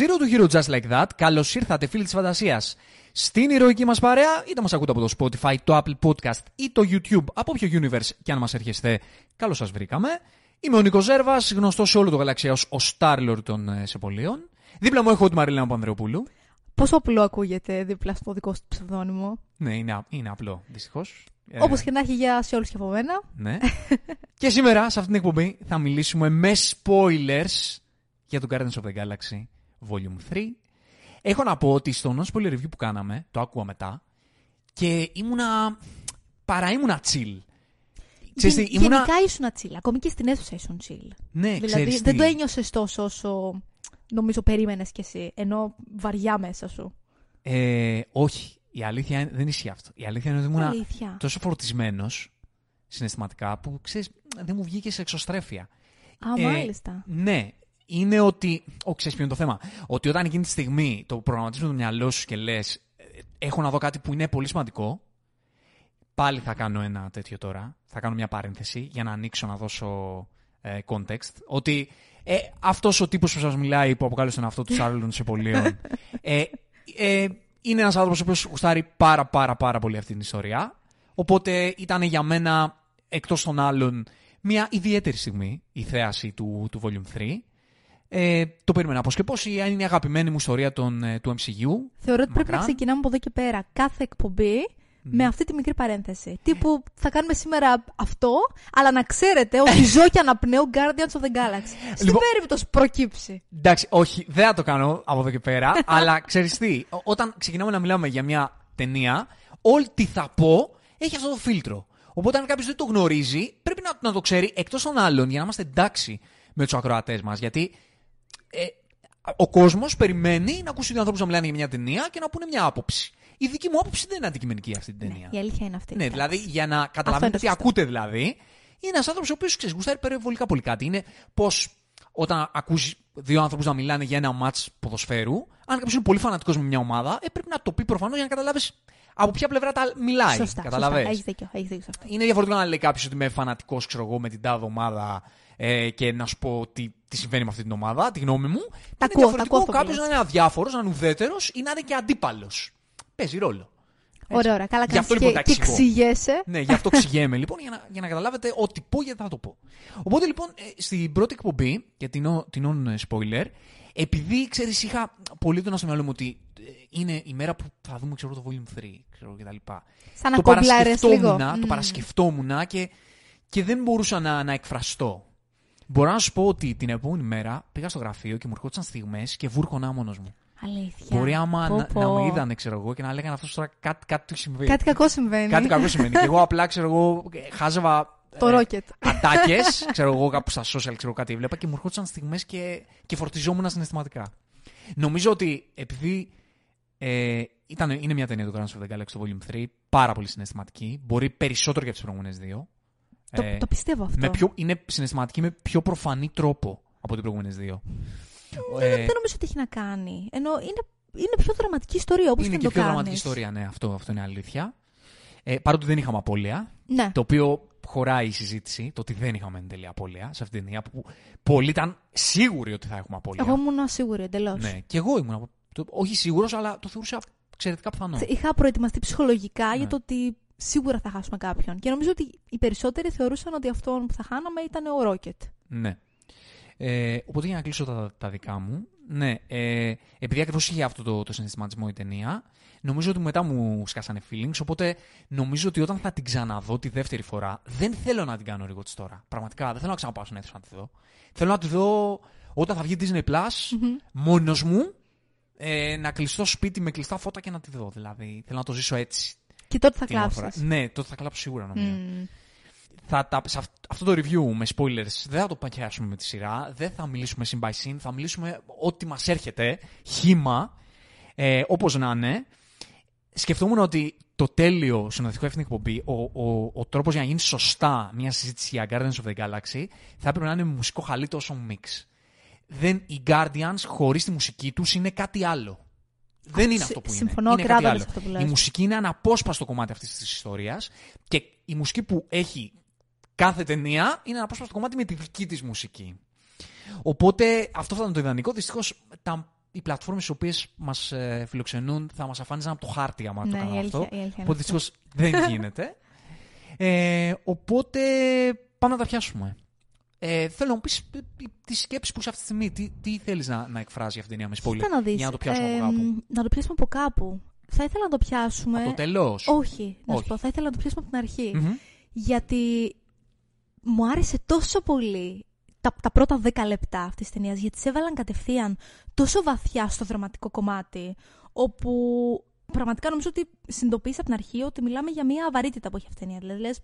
Zero to Hero Just Like That. Καλώς ήρθατε, φίλοι της φαντασίας, στην ηρωική μας παρέα. Είτε μας ακούτε από το Spotify, το Apple Podcast ή το YouTube, από όποιο universe και αν μας έρχεστε, καλώς σας βρήκαμε. Είμαι ο Νίκος Ζέρβας, γνωστός σε όλο το γαλαξία ως ο Starlord των ε, Σεπολίων. Δίπλα μου έχω τη Μαρίλα Πανδρεοπούλου. Πόσο απλό ακούγεται δίπλα στο δικό σου ψευδόνυμο. Ναι, είναι, α- είναι απλό, δυστυχώς. Όπως και να έχει για σε όλους και από μένα. Ναι. και σήμερα, σε αυτήν την εκπομπή, θα μιλήσουμε με spoilers για το Guardians of the Galaxy Volume 3. Έχω να πω ότι στο non-spoiler review που κάναμε, το άκουγα μετά, και ήμουνα... παρά ήμουνα chill. Ξέρεις τι, Γεν- ήμουνα... Γενικά ήσουν chill. Ακόμη και στην αίθουσα ήσουν chill. Ναι, δηλαδή ξέρεις δεν τι. το ένιωσες τόσο όσο νομίζω περίμενες κι εσύ. Ενώ βαριά μέσα σου. Ε, όχι, η αλήθεια είναι- δεν ισχύει αυτό. Η αλήθεια είναι ότι ήμουν Αλήθεια. τόσο φορτισμένος συναισθηματικά που ξέρεις, δεν μου βγήκε σε εξωστρέφεια. Α, Ε, μάλιστα. Ναι. Είναι ότι. Ο, ξέρεις ποιο είναι το θέμα; Ότι όταν εκείνη τη στιγμή το προγραμματίζεις με το μυαλό σου και λες, έχω να δω κάτι που είναι πολύ σημαντικό. Πάλι θα κάνω ένα τέτοιο τώρα. Θα κάνω μια παρένθεση για να ανοίξω να δώσω ε, context. Ότι ε, αυτός ο τύπος που σας μιλάει, που αποκάλεσε τον αυτό του Σάρλων των Σεπολίων, ε, ε, είναι ένας άνθρωπος ο οποίος γουστάρει πάρα πάρα πάρα πολύ αυτή την ιστορία. Οπότε ήταν για μένα, εκτός των άλλων, μια ιδιαίτερη στιγμή η θέαση του, του Volume 3. Ε, το περίμενα πώς και πώς. Είναι η αγαπημένη μου ιστορία των, ε, του MCU. Θεωρώ ότι πρέπει να μακράν. ξεκινάμε από εδώ και πέρα κάθε εκπομπή με αυτή τη μικρή παρένθεση. Τύπου θα κάνουμε σήμερα αυτό, αλλά να ξέρετε ότι ζω και αναπνέω Guardians of the Galaxy. Στην Λοιπόν- περίπτωση προκύψει. Εντάξει, όχι, δεν θα το κάνω από εδώ και πέρα, αλλά ξέρεις τι, ό- όταν ξεκινάμε να μιλάμε για μια ταινία, όλη τι θα πω έχει αυτό το φίλτρο. Οπότε, αν κάποιος δεν το γνωρίζει, πρέπει να, να το ξέρει εκτός των άλλων για να είμαστε εντάξει με τους ακροατές μας. Γιατί ε, ο κόσμος περιμένει να ακούσει δύο ανθρώπους να μιλάνε για μια ταινία και να πούνε μια άποψη. Η δική μου άποψη δεν είναι αντικειμενική αυτή την ταινία. Η αλήθεια είναι αυτή. Ναι, Εντάξει. δηλαδή για να είναι καταλαβαίνετε το τι σωστό. ακούτε δηλαδή, είναι ένας άνθρωπος ο οποίος ξέρεις, γουστάρει περιβολικά πολύ κάτι. Είναι πως όταν ακούσει δύο άνθρωπους να μιλάνε για ένα μάτς ποδοσφαίρου, αν κάποιος είναι πολύ φανατικός με μια ομάδα, ε, πρέπει να το πει προφανώς για να καταλάβεις από ποια πλευρά τα μιλάει. Σωστά, Καταλαβες. σωστά. Έχεις δίκιο, έχεις δίκιο σε αυτό. Είναι διαφορετικό να λέει κάποιος ότι είμαι φανατικός, ξέρω εγώ, με την τάδε ομάδα ε, και να σου πω τι, τι συμβαίνει με αυτή την ομάδα, τη γνώμη μου. Τα είναι ακούω, τα διαφορετικό ακούω αυτό που κάποιος λες. να είναι αδιάφορος, να είναι ουδέτερος ή να είναι και αντίπαλος. Παίζει ρόλο. Ωραία, ωραία. Καλά Γι' αυτό κάνεις λοιπόν και, τα και εξηγώ. εξηγέσαι. Ναι, γι' αυτό ξηγέμαι λοιπόν για να, για να καταλάβετε ό,τι πω γιατί θα το πω. Οπότε λοιπόν ε, στην πρώτη εκπομπή, για την, ο- την on ε, spoiler, επειδή ξέρεις, είχα πολύ το στο μυαλό μου ότι ε, είναι η μέρα που θα δούμε ξέρω, το volume 3 ξέρω, και τα λοιπά. Σαν να το κομπλάρες λίγο. παρασκεφτόμουν, το Μμμ. παρασκεφτόμουν και, και δεν μπορούσα να, να εκφραστώ. Μπορώ να σου πω ότι την επόμενη μέρα πήγα στο γραφείο και μου ερχόντουσαν στιγμές και βούρκωνα μόνος μου. Αλήθεια. Μπορεί άμα Πω, να, πω. να με είδανε, ξέρω εγώ, και να λέγανε αυτός τώρα κάτι, κάτι του συμβαίνει. Κάτι κακό συμβαίνει. Κάτι κακό σημαίνει. και εγώ απλά ξέρω εγώ, χάζευα. Το Rocket. Ατάκες, ξέρω εγώ κάπου στα social, ξέρω κάτι έβλεπα και μου ερχόντουσαν στιγμές και, και φορτιζόμουν συναισθηματικά. Νομίζω ότι επειδή ε, ήταν, είναι μια ταινία του Guardians of the Galaxy το Volume 3, πάρα πολύ συναισθηματική, μπορεί περισσότερο για τις προηγούμενες δύο. Το, Ε, το πιστεύω αυτό. με πιο, είναι συναισθηματική με πιο προφανή τρόπο από τι προηγούμενες δύο. Δεν, Ε, δεν νομίζω ότι έχει να κάνει. Ενώ είναι, είναι πιο δραματική ιστορία, όπως είναι και και το πιο κάνεις. δραματική ιστορία, ναι, αυτό, αυτό είναι αλήθεια. Ε, παρότι δεν είχαμε απώλεια, Ναι. Το οποίο χωράει η συζήτηση, το ότι δεν είχαμε εν τέλει απώλεια σε αυτήν την ταινία, που πολλοί ήταν σίγουροι ότι θα έχουμε απώλεια. Εγώ ήμουν σίγουρη εντελώς. Ναι, και εγώ ήμουν. το- όχι σίγουρος, αλλά το θεωρούσα εξαιρετικά πιθανό. Είχα προετοιμαστεί ψυχολογικά Ναι. για το ότι σίγουρα θα χάσουμε κάποιον. Και νομίζω ότι οι περισσότεροι θεωρούσαν ότι αυτόν που θα χάναμε ήταν ο Ρόκετ. Ναι. Ε, οπότε για να κλείσω τα, τα δικά μου. Ναι, ε, επειδή ακριβώς είχε αυτό το, το συναισθηματισμό η ταινία, νομίζω ότι μετά μου σκάσανε feelings. Οπότε νομίζω ότι όταν θα την ξαναδώ τη δεύτερη φορά, δεν θέλω να την κάνω εγώ τη τώρα. Πραγματικά δεν θέλω να ξαναπάω στην αίθουσα να τη δω. Θέλω να τη δω όταν θα βγει Disney Plus, μόνος μου, ε, να κλειστώ σπίτι με κλειστά φώτα και να τη δω. Δηλαδή, θέλω να το ζήσω έτσι. Και τότε θα την ώρα φορά. κλάψεις. Ναι, τότε θα κλάψω σίγουρα νομίζω θα τα, σε αυ- αυτό το review με spoilers δεν θα το πακιάσουμε με τη σειρά, δεν θα μιλήσουμε scene by scene, θα μιλήσουμε ό,τι μας έρχεται, χήμα, ε, όπως να είναι. Σκεφτόμουν ότι το τέλειο συνοδευτικό αυτήν την εκπομπή, ο, ο, ο τρόπος για να γίνει σωστά μια συζήτηση για Guardians of the Galaxy, θα έπρεπε να είναι με μουσικό χαλί τόσο mix. Δεν, οι Guardians χωρίς τη μουσική τους είναι κάτι άλλο. Δεν είναι Συ- αυτό που είναι. συμφωνώ είναι κάτι ακράδαντα άλλο. σε αυτό που Η λες. μουσική είναι αναπόσπαστο κομμάτι αυτής της ιστορίας και η μουσική που έχει κάθε ταινία είναι αναπόσπαστο κομμάτι με τη δική της μουσική. Οπότε αυτό θα ήταν το ιδανικό. Δυστυχώς τα οι πλατφόρμες οι οποίες μας ε, φιλοξενούν θα μας αφάνιζαν από το χάρτη άμα Ναι, το η κάναμε αλήθεια- αυτό. η αλήθεια είναι Οπότε αυτό. δυστυχώς δεν γίνεται. Ε, οπότε πάμε να τα πιάσουμε. Ε, θέλω να μου πεις ε, ε, τη σκέψη που είσαι αυτή τη στιγμή. Τι, τι θέλεις να, να εκφράσει αυτή την ταινία με spoiler. Κοίτα να δεις. Για να το πιάσουμε ε, από κάπου. Να το πιάσουμε από κάπου. Θα ήθελα να το πιάσουμε. Από το τελώς. Όχι, να Όχι. σου πω. Θα ήθελα να το πιάσουμε από την αρχή. Μμμ. Γιατί μου άρεσε τόσο πολύ τα, τα πρώτα δέκα λεπτά αυτής της ταινίας, γιατί σε έβαλαν κατευθείαν τόσο βαθιά στο δραματικό κομμάτι, όπου πραγματικά νομίζω ότι συνειδητοποίησα από την αρχή ότι μιλάμε για μια βαρύτητα που έχει αυτή η ταινία. Δηλαδή, λες,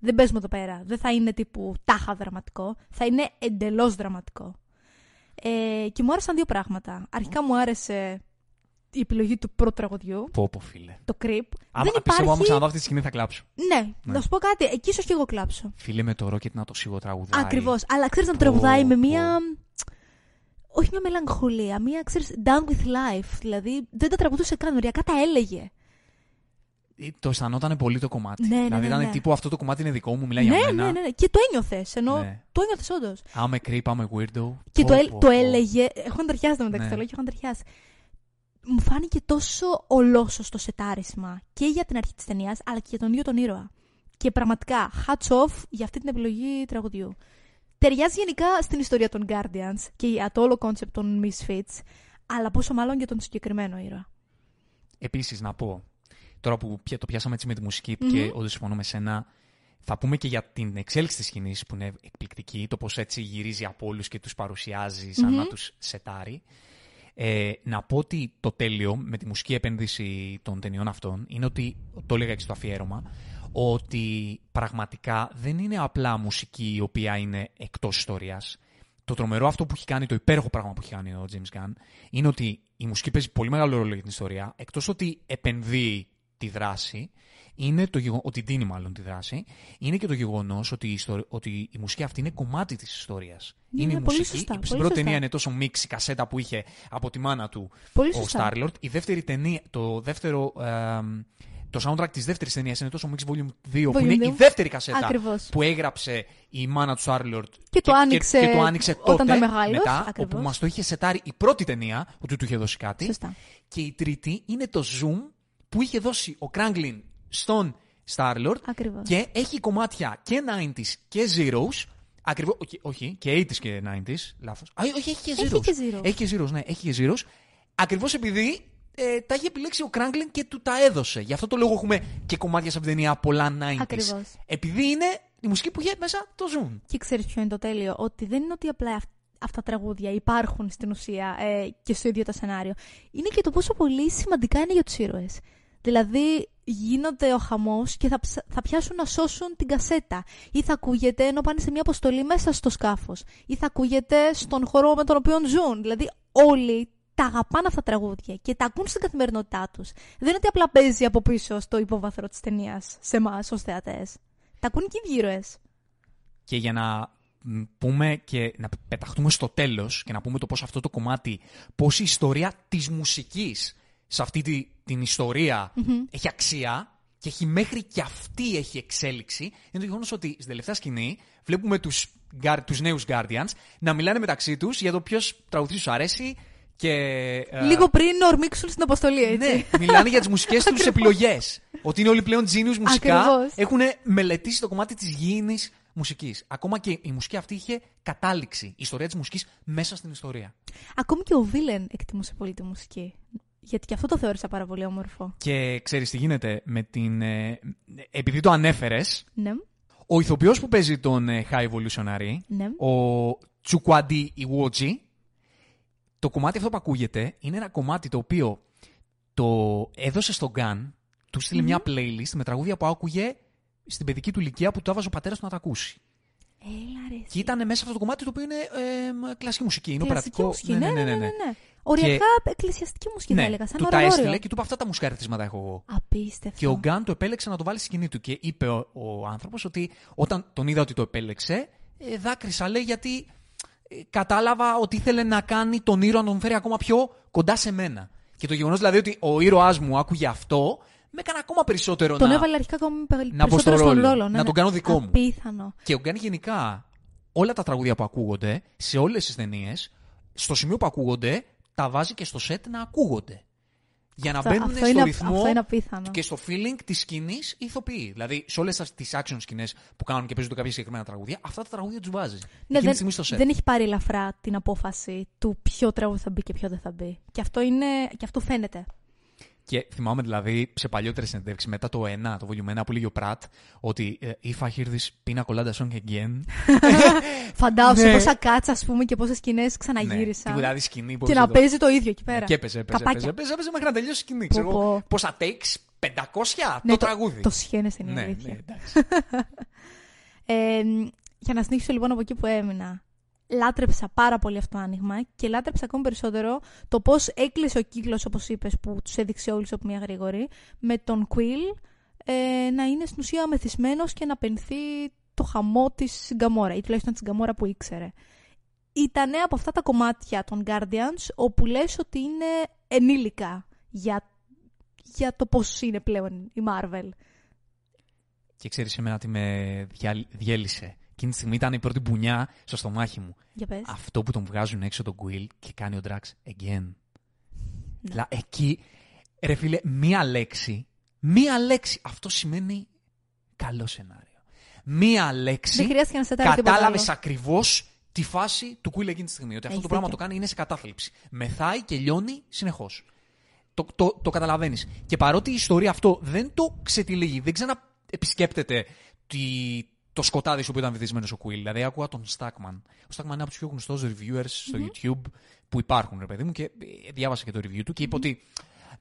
δεν παίζουμε εδώ πέρα. Δεν θα είναι τύπου τάχα δραματικό, θα είναι εντελώς δραματικό. Ε, και μου άρεσαν δύο πράγματα. Αρχικά μου άρεσε η επιλογή του πρώτου τραγουδιού, Πω πω φίλε. το Creep. Άμα δεν πιστεύω άμα υπάρχει... ξαναδώ αυτή τη σκηνή θα κλάψω. Ναι, να σου πω κάτι. Εκεί ίσως και εγώ κλάψω. Φίλε με το ρόκετ να το σίγω τραγουδάει. Ακριβώς. Αλλά ξέρεις να Πω, τραγουδάει με πω. μία. Όχι μια μελαγχολία, μία ξέρεις, down with life. Δηλαδή δεν τα τραγουδούσε καν, οριακά τα έλεγε. Ε, Το αισθανόταν πολύ το κομμάτι. Ναι, ναι, δηλαδή ναι, ήταν ναι. τύπου αυτό το κομμάτι είναι δικό μου, μιλάει ναι, για μένα. ναι, ναι, ναι. Και το ένιωθες. Ενώ Ναι. το ένιωθες όντως. Άμε creep, άμε weirdo. Και Πω, το, έλ- πω, το πω. έλεγε. Έχω ανατριχιάσει το μεταξύ, Ναι. το λέω και έχω ανατριχιάσει. Μου φάνηκε τόσο ολόσωστο σετάρισμα και για την αρχή της ταινίας, αλλά και για τον ίδιο τον ήρωα. Και πραγματικά, hats off για αυτή την επιλογή τραγουδιού. Ταιριάζει γενικά στην ιστορία των Guardians και για το όλο κόνσεπτ των Misfits, αλλά πόσο μάλλον για τον συγκεκριμένο ήρωα. Επίσης, να πω, τώρα που πια- το πιάσαμε έτσι με τη μουσική Μμμ. και όντως συμφωνώ με σένα, θα πούμε και για την εξέλιξη της σκηνής που είναι εκπληκτική, το πώς έτσι γυρίζει από όλους και τους παρουσιάζει σαν Μμμ. να τους σετάρει. Ε, να πω ότι το τέλειο με τη μουσική επένδυση των ταινιών αυτών είναι ότι, το έλεγα και στο αφιέρωμα, ότι πραγματικά δεν είναι απλά μουσική η οποία είναι εκτός ιστορίας. Το τρομερό αυτό που έχει κάνει, το υπέροχο πράγμα που έχει κάνει ο James Gunn, είναι ότι η μουσική παίζει πολύ μεγάλο ρόλο για την ιστορία, εκτός ότι επενδύει τη δράση, είναι το γεγο... ότι δίνει μάλλον τη δράση, είναι και το γεγονός ότι, η ιστορ- ότι η μουσική αυτή είναι κομμάτι της ιστορίας. Ναι, είναι ναι, η πολύ μουσική. σωστά, στην πολύ πρώτη σωστά. ταινία είναι τόσο μίξη κασέτα που είχε από τη μάνα του Πολύ ο σωστά. Starlord. Η δεύτερη ταινία, το δεύτερο. εμ, το soundtrack της δεύτερης ταινίας είναι τόσο Mix Volume 2, που Volume είναι η 2. δεύτερη κασέτα Ακριβώς. που έγραψε η μάνα του Starlord. Και το άνοιξε και, το άνοιξε όταν τότε, ήταν μεγάλος, μετά, ακριβώς. όπου μας το είχε σετάρει η πρώτη ταινία, ότι του είχε δώσει κάτι. Σωστά. Και η τρίτη είναι το Zoom που είχε δώσει ο Κράγκλιν στον Starlord Ακριβώς. και έχει κομμάτια και 90s και Zeros. Ακριβώς, όχι, όχι, και 80s και 90s, λάθος. Α, όχι, έχει και Έχει Zeros. και Zeros. Έχει και Zeros, ναι, έχει και Zeros. Ακριβώς επειδή ε, τα είχε επιλέξει ο Κράγκλιν και του τα έδωσε. Γι' αυτό το λόγο έχουμε και κομμάτια σε αυτήν την ταινία πολλά 90s. Ακριβώς. Επειδή είναι η μουσική που είχε μέσα το Zoom. Και ξέρεις ποιο είναι το τέλειο, ότι δεν είναι ότι απλά αυ- αυτά τα τραγούδια υπάρχουν στην ουσία ε, και στο ίδιο το σενάριο. Είναι και το πόσο πολύ σημαντικά είναι για τους ήρωες. Δηλαδή, γίνονται ο χαμός και θα, ψα- θα πιάσουν να σώσουν την κασέτα. Ή θα ακούγεται ενώ πάνε σε μια αποστολή μέσα στο σκάφος. Ή θα ακούγεται στον χώρο με τον οποίο ζουν. Δηλαδή, όλοι τα αγαπάνε αυτά τα τραγούδια και τα ακούν στην καθημερινότητά τους. Δεν είναι ότι απλά παίζει από πίσω στο υπόβαθρο της ταινίας σε εμάς ως θεατές. Τα ακούν και οι ήρωες. Και για να μ, πούμε και να πεταχτούμε στο τέλος και να πούμε το πώς αυτό το κομμάτι, πώς η ιστορία της μουσικής σε αυτή τη, την ιστορια έχει αξία και έχει μέχρι και αυτή έχει εξέλιξη, είναι το γεγονός ότι στην τελευταία σκηνή βλέπουμε τους, Guar- τους νέους Guardians να μιλάνε μεταξύ τους για το ποιος τραγουδιστής τους αρέσει και... ε, Λίγο πριν ορμήξουν στην αποστολή, έτσι. ναι, μιλάνε για τις μουσικές τους επιλογές. Ότι είναι όλοι πλέον genius μουσικά. Ακριβώς. Έχουν μελετήσει το κομμάτι της γήινης μουσικής. Ακόμα και η μουσική αυτή είχε κατάληξη. Η ιστορία της μουσικής μέσα στην ιστορία. Ακόμη και ο Βίλεν εκτιμούσε πολύ τη μουσική. Γιατί και αυτό το θεώρησα πάρα πολύ όμορφο. Και ξέρεις τι γίνεται με την... ε, επειδή το ανέφερες, Ναι, ο ηθοποιός που παίζει τον ε, High Evolutionary, ναι. ο Τσουκουαντί Iwoji, το κομμάτι αυτό που ακούγεται είναι ένα κομμάτι το οποίο το έδωσε στον Gun, του στειλε μια playlist με τραγούδια που άκουγε στην παιδική του ηλικία που το έβαζε ο πατέρας του να τα ακούσει. Έλα ρε. Και ήταν μέσα αυτό το κομμάτι το οποίο είναι ε, κλασική μουσική. Είναι Κλασική οπερατικό. μουσική. Ναι, ναι, ναι. ναι, ναι. Οριακά εκκλησιαστική μουσική θα Ναι, έλεγα. Σαν του τα ορολόριο. έστειλε και του είπε αυτά τα μουσικά αριθμήματα έχω εγώ. Απίστευτο. Και ο Γκάν το επέλεξε να το βάλει στη σκηνή του. Και είπε ο, ο άνθρωπος ότι όταν τον είδα ότι το επέλεξε, ε, δάκρυσα λέει γιατί ε, κατάλαβα ότι ήθελε να κάνει τον ήρωα να τον φέρει ακόμα πιο κοντά σε μένα. Και το γεγονός δηλαδή ότι ο ήρωάς μου άκουγε αυτό, με έκανε ακόμα περισσότερο Τον να. έβαλε αρχικά ακόμη πε- να μπω στο περισσότερο στον ρόλο, ρόλο. ναι, να ναι. τον κάνω δικό μου. Απίθανο. Και ο Γκάν γενικά όλα τα τραγούδια που ακούγονται σε όλες τις ταινίες, στο σημείο που ακούγονται, τα βάζει και στο σετ να ακούγονται. Για να Αυτό- μπαίνουν αυτό στο είναι, ρυθμό αυτό είναι απίθανο. και στο feeling της σκηνής οι ηθοποιοί. Δηλαδή, σε όλες τις action σκηνές που κάνουν και παίζουν κάποια συγκεκριμένα τραγούδια, αυτά τα τραγούδια τους βάζει. Ναι, Εκείνη τη δεν, στιγμή στο σετ. δεν έχει πάρει ελαφρά την απόφαση του ποιο τραγούδι θα μπει και ποιο δεν θα μπει. Και αυτό, είναι, και αυτό φαίνεται. Και θυμάμαι δηλαδή σε παλιότερες συνεντεύξεις μετά το 1, το volume 1 που λέγει ο Πρατ, ότι ε, if I hear this pina colada song again. Φαντάζομαι Ναι. πόσα κάτσα, ας πούμε, και πόσες σκηνές ναι, ξαναγύρισαν. δηλαδή σκηνή που και έπαιζε να εδώ. παίζει το ίδιο εκεί πέρα. Και έπαιζε, έπαιζε, Καπάκια. έπαιζε, έπαιζε, έπαιζε μέχρι να τελειώσει η σκηνή. Πω, Ξέρω, εγώ. πω. πόσα takes, 500 Ναι, το τραγούδι. Το σχένε στην ναι, αλήθεια. ναι, εντάξει. Ε, για να συνεχίσω λοιπόν από εκεί που έμεινα. Λάτρεψα πάρα πολύ αυτό το άνοιγμα και λάτρεψα ακόμη περισσότερο το πώς έκλεισε ο κύκλος, όπως είπες, που τους έδειξε όλους από μια γρήγορη, με τον Quill ε, να είναι στην ουσία μεθυσμένος και να πενθεί το χαμό της Γκαμόρα, ή τουλάχιστον της Γκαμόρα που ήξερε. Ήταν από αυτά τα κομμάτια των Guardians όπου λες ότι είναι ενήλικα για, για το πώς είναι πλέον η Marvel. και ξέρεις εμένα τι με διάλ- διέλυσε. Εκείνη τη στιγμή ήταν η πρώτη μπουνιά στο στομάχι μου. Για πες. Αυτό που τον βγάζουν έξω τον Quill και κάνει ο Drax again. Ναι. Λα, εκεί, ρε φίλε, μία λέξη, μία λέξη, αυτό σημαίνει καλό σενάριο. Μία λέξη, Δεν χρειάστηκε να σε τάρει τίποτα κατάλαβες άλλο. ακριβώς τη φάση του Quill εκείνη τη στιγμή. Ότι αυτό Έχεις το πράγμα δίκιο. το κάνει είναι σε κατάθλιψη. Μεθάει και λιώνει συνεχώς. Το, το, το καταλαβαίνεις. Και παρότι η ιστορία αυτό δεν το ξετυλίγει, δεν ξαναεπισκέπτεται τη, το σκοτάδι στο οποίο ήταν βυθισμένος ο Quill. Δηλαδή, άκουγα τον Stackman. Ο Stackman είναι από τους πιο γνωστούς reviewers στο YouTube που υπάρχουν, ρε παιδί μου, και ε, διάβασα και το review του και είπε ότι.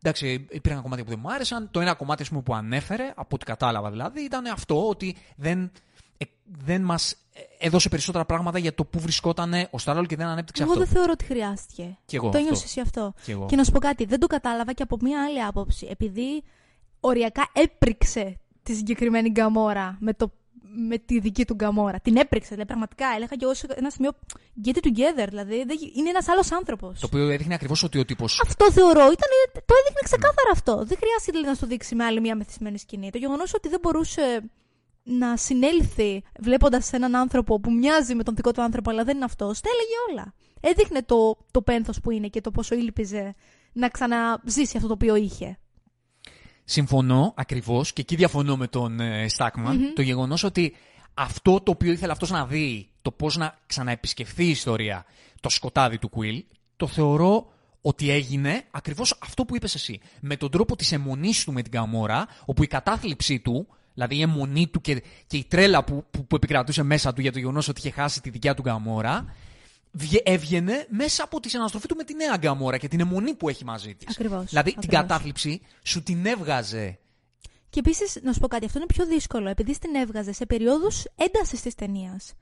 Εντάξει, υπήρχαν κομμάτια που δεν μου άρεσαν. Το ένα κομμάτι ας πούμε, που ανέφερε, από ό,τι κατάλαβα δηλαδή, ήταν αυτό ότι δεν, ε, δεν μας έδωσε περισσότερα πράγματα για το που βρισκόταν ο Στάρολ και δεν ανέπτυξε Εγώ αυτό. δεν θεωρώ ότι χρειάστηκε. Κι εγώ το αυτό. ένιωσες εσύ αυτό. Κι εγώ. Και να σου πω κάτι, δεν το κατάλαβα και από μία άλλη άποψη. Επειδή οριακά έπριξε τη συγκεκριμένη γκαμόρα με, το, με τη δική του γκαμόρα. Την έπριξε, δηλαδή πραγματικά. Έλεγα και εγώ σε ένα σημείο get it together. Δηλαδή δεν γι- είναι ένας άλλος άνθρωπος. Το οποίο έδειχνε ακριβώς ότι ο τύπο. Αυτό θεωρώ. Ήταν, το έδειχνε ξεκάθαρα αυτό. Δεν χρειάζεται δηλαδή, να σου δείξει με άλλη μία μεθυσμένη σκηνή. Το γεγονός ότι δεν μπορούσε να συνέλθει βλέποντας έναν άνθρωπο που μοιάζει με τον δικό του άνθρωπο, αλλά δεν είναι αυτός, τα έλεγε όλα. Έδειχνε το, το πένθος που είναι και το πόσο ήλπιζε να ξαναζήσει αυτό το οποίο είχε. Συμφωνώ ακριβώς και εκεί διαφωνώ με τον ε, Stackman. Το γεγονός ότι αυτό το οποίο ήθελε αυτός να δει, το πώς να ξαναεπισκεφθεί η ιστορία, το σκοτάδι του Quill, το θεωρώ ότι έγινε ακριβώς αυτό που είπες εσύ. Με τον τρόπο της αιμονής του με την Καμόρα, όπου η κατάθλιψή του, δηλαδή η αιμονή του και, και η τρέλα που, που, που επικρατούσε μέσα του για το γεγονός ότι είχε χάσει τη δικιά του Καμόρα, βγε- έβγαινε μέσα από τη συναναστροφή του με τη νέα Γκαμόρα και την αιμονή που έχει μαζί της. Ακριβώς, Δηλαδή την ακριβώς. κατάθλιψη σου την έβγαζε. Και επίσης, να σου πω κάτι, αυτό είναι πιο δύσκολο, επειδή στην έβγαζε σε περιόδους έντασης της ταινίας.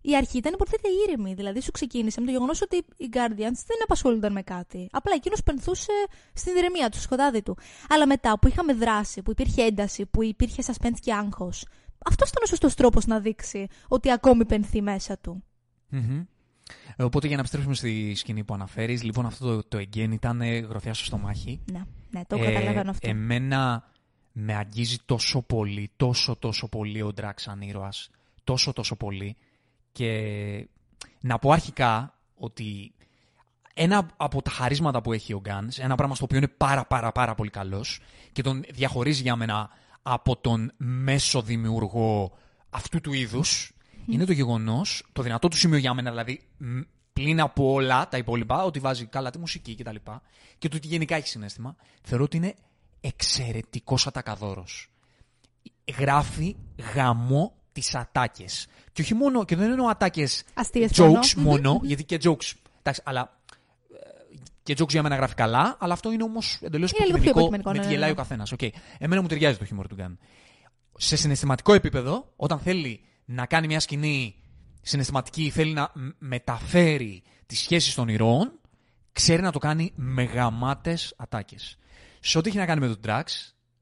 Η αρχή ήταν υποθέτει ήρεμη, δηλαδή σου ξεκίνησε με το γεγονός ότι οι Guardians δεν απασχολούνταν με κάτι. Απλά εκείνος πενθούσε στην ηρεμία του, στο σκοτάδι του. Αλλά μετά που είχαμε δράση, που υπήρχε ένταση, που υπήρχε suspense και άγχος, αυτός ήταν ο σωστός τρόπος να δείξει ότι ακόμη πενθεί μέσα του. Μμμ. Ε, Οπότε για να επιστρέψουμε στη σκηνή που αναφέρεις, λοιπόν αυτό το, το again ήταν ε, γροθιά στο στομάχι. Ναι, ναι, το Ε, καταλαβαίνω αυτό. Εμένα με αγγίζει τόσο πολύ, τόσο τόσο πολύ ο Drax σαν ήρωας. Τόσο τόσο πολύ. Και να πω αρχικά ότι ένα από τα χαρίσματα που έχει ο Guns, ένα πράγμα στο οποίο είναι πάρα πάρα πάρα πολύ καλός και τον διαχωρίζει για μένα από τον μέσο δημιουργό αυτού του είδους, είναι το γεγονός, το δυνατό του σημείο για μένα δηλαδή, μ, πλην από όλα τα υπόλοιπα, ότι βάζει καλά τη μουσική κτλ. Και, και το ότι γενικά έχει συνέστημα, θεωρώ ότι είναι εξαιρετικός ατακαδόρος. Γράφει γαμό τις ατάκες. Και όχι μόνο, και δεν εννοώ ατάκες Αστείες jokes μόνο. μόνο, γιατί και jokes. Εντάξει, αλλά. ε, Και jokes για μένα γράφει καλά, αλλά αυτό είναι όμως εντελώς Είναι λίγο πιο υποκειμενικό, με ναι, τη ναι, γελάει ναι. ο καθένας. Okay. Εμένα μου ταιριάζει το χιούμορ του Γκάν. Σε συναισθηματικό επίπεδο, όταν θέλει να κάνει μια σκηνή συναισθηματική, θέλει να μ- μεταφέρει τις σχέσεις των ηρώων, ξέρει να το κάνει με γαμάτες ατάκες. Σε ό,τι έχει να κάνει με τον Drax,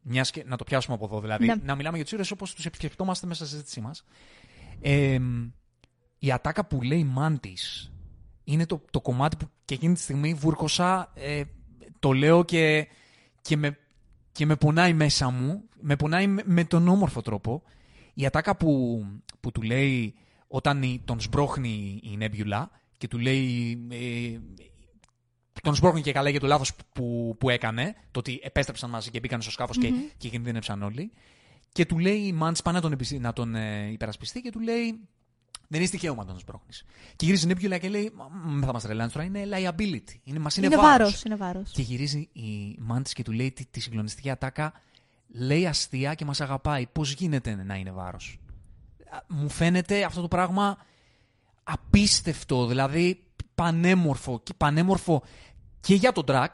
μιας και να το πιάσουμε από εδώ, δηλαδή Ναι. να μιλάμε για τους ήρωες όπως τους επισκεπτόμαστε μέσα στη συζήτησή μας. Ε, η ατάκα που λέει Μάντης είναι το, το κομμάτι που και εκείνη τη στιγμή βούρκωσα, ε, το λέω και, και, με, και με πονάει μέσα μου, με πονάει με, με τον όμορφο τρόπο. Η ατάκα που, που του λέει όταν η- τον σμπρώχνει η Νέμπιουλα και του λέει ε, τον σπρώχνει και καλά για το λάθος που, που έκανε, το ότι επέστρεψαν μαζί και μπήκαν στο σκαφο και, και κινδύνευσαν όλοι. Και του λέει η Μάντς πάει να τον, να τον ε, υπερασπιστεί και του λέει δεν είναι τυχαίο να τον σπρώχνεις. Και γυρίζει η Νέμπιουλα και λέει: θα μας τρελάνε τώρα, είναι liability. Είναι, μας είναι, είναι βάρος. Είναι βάρος. Και γυρίζει η Μάντς και του λέει τη, τη συγκλονιστική ατάκα: Λέει αστεία και μας αγαπάει. Πώς γίνεται να είναι βάρος. Μου φαίνεται αυτό το πράγμα απίστευτο. Δηλαδή πανέμορφο και πανέμορφο και για τον Drax,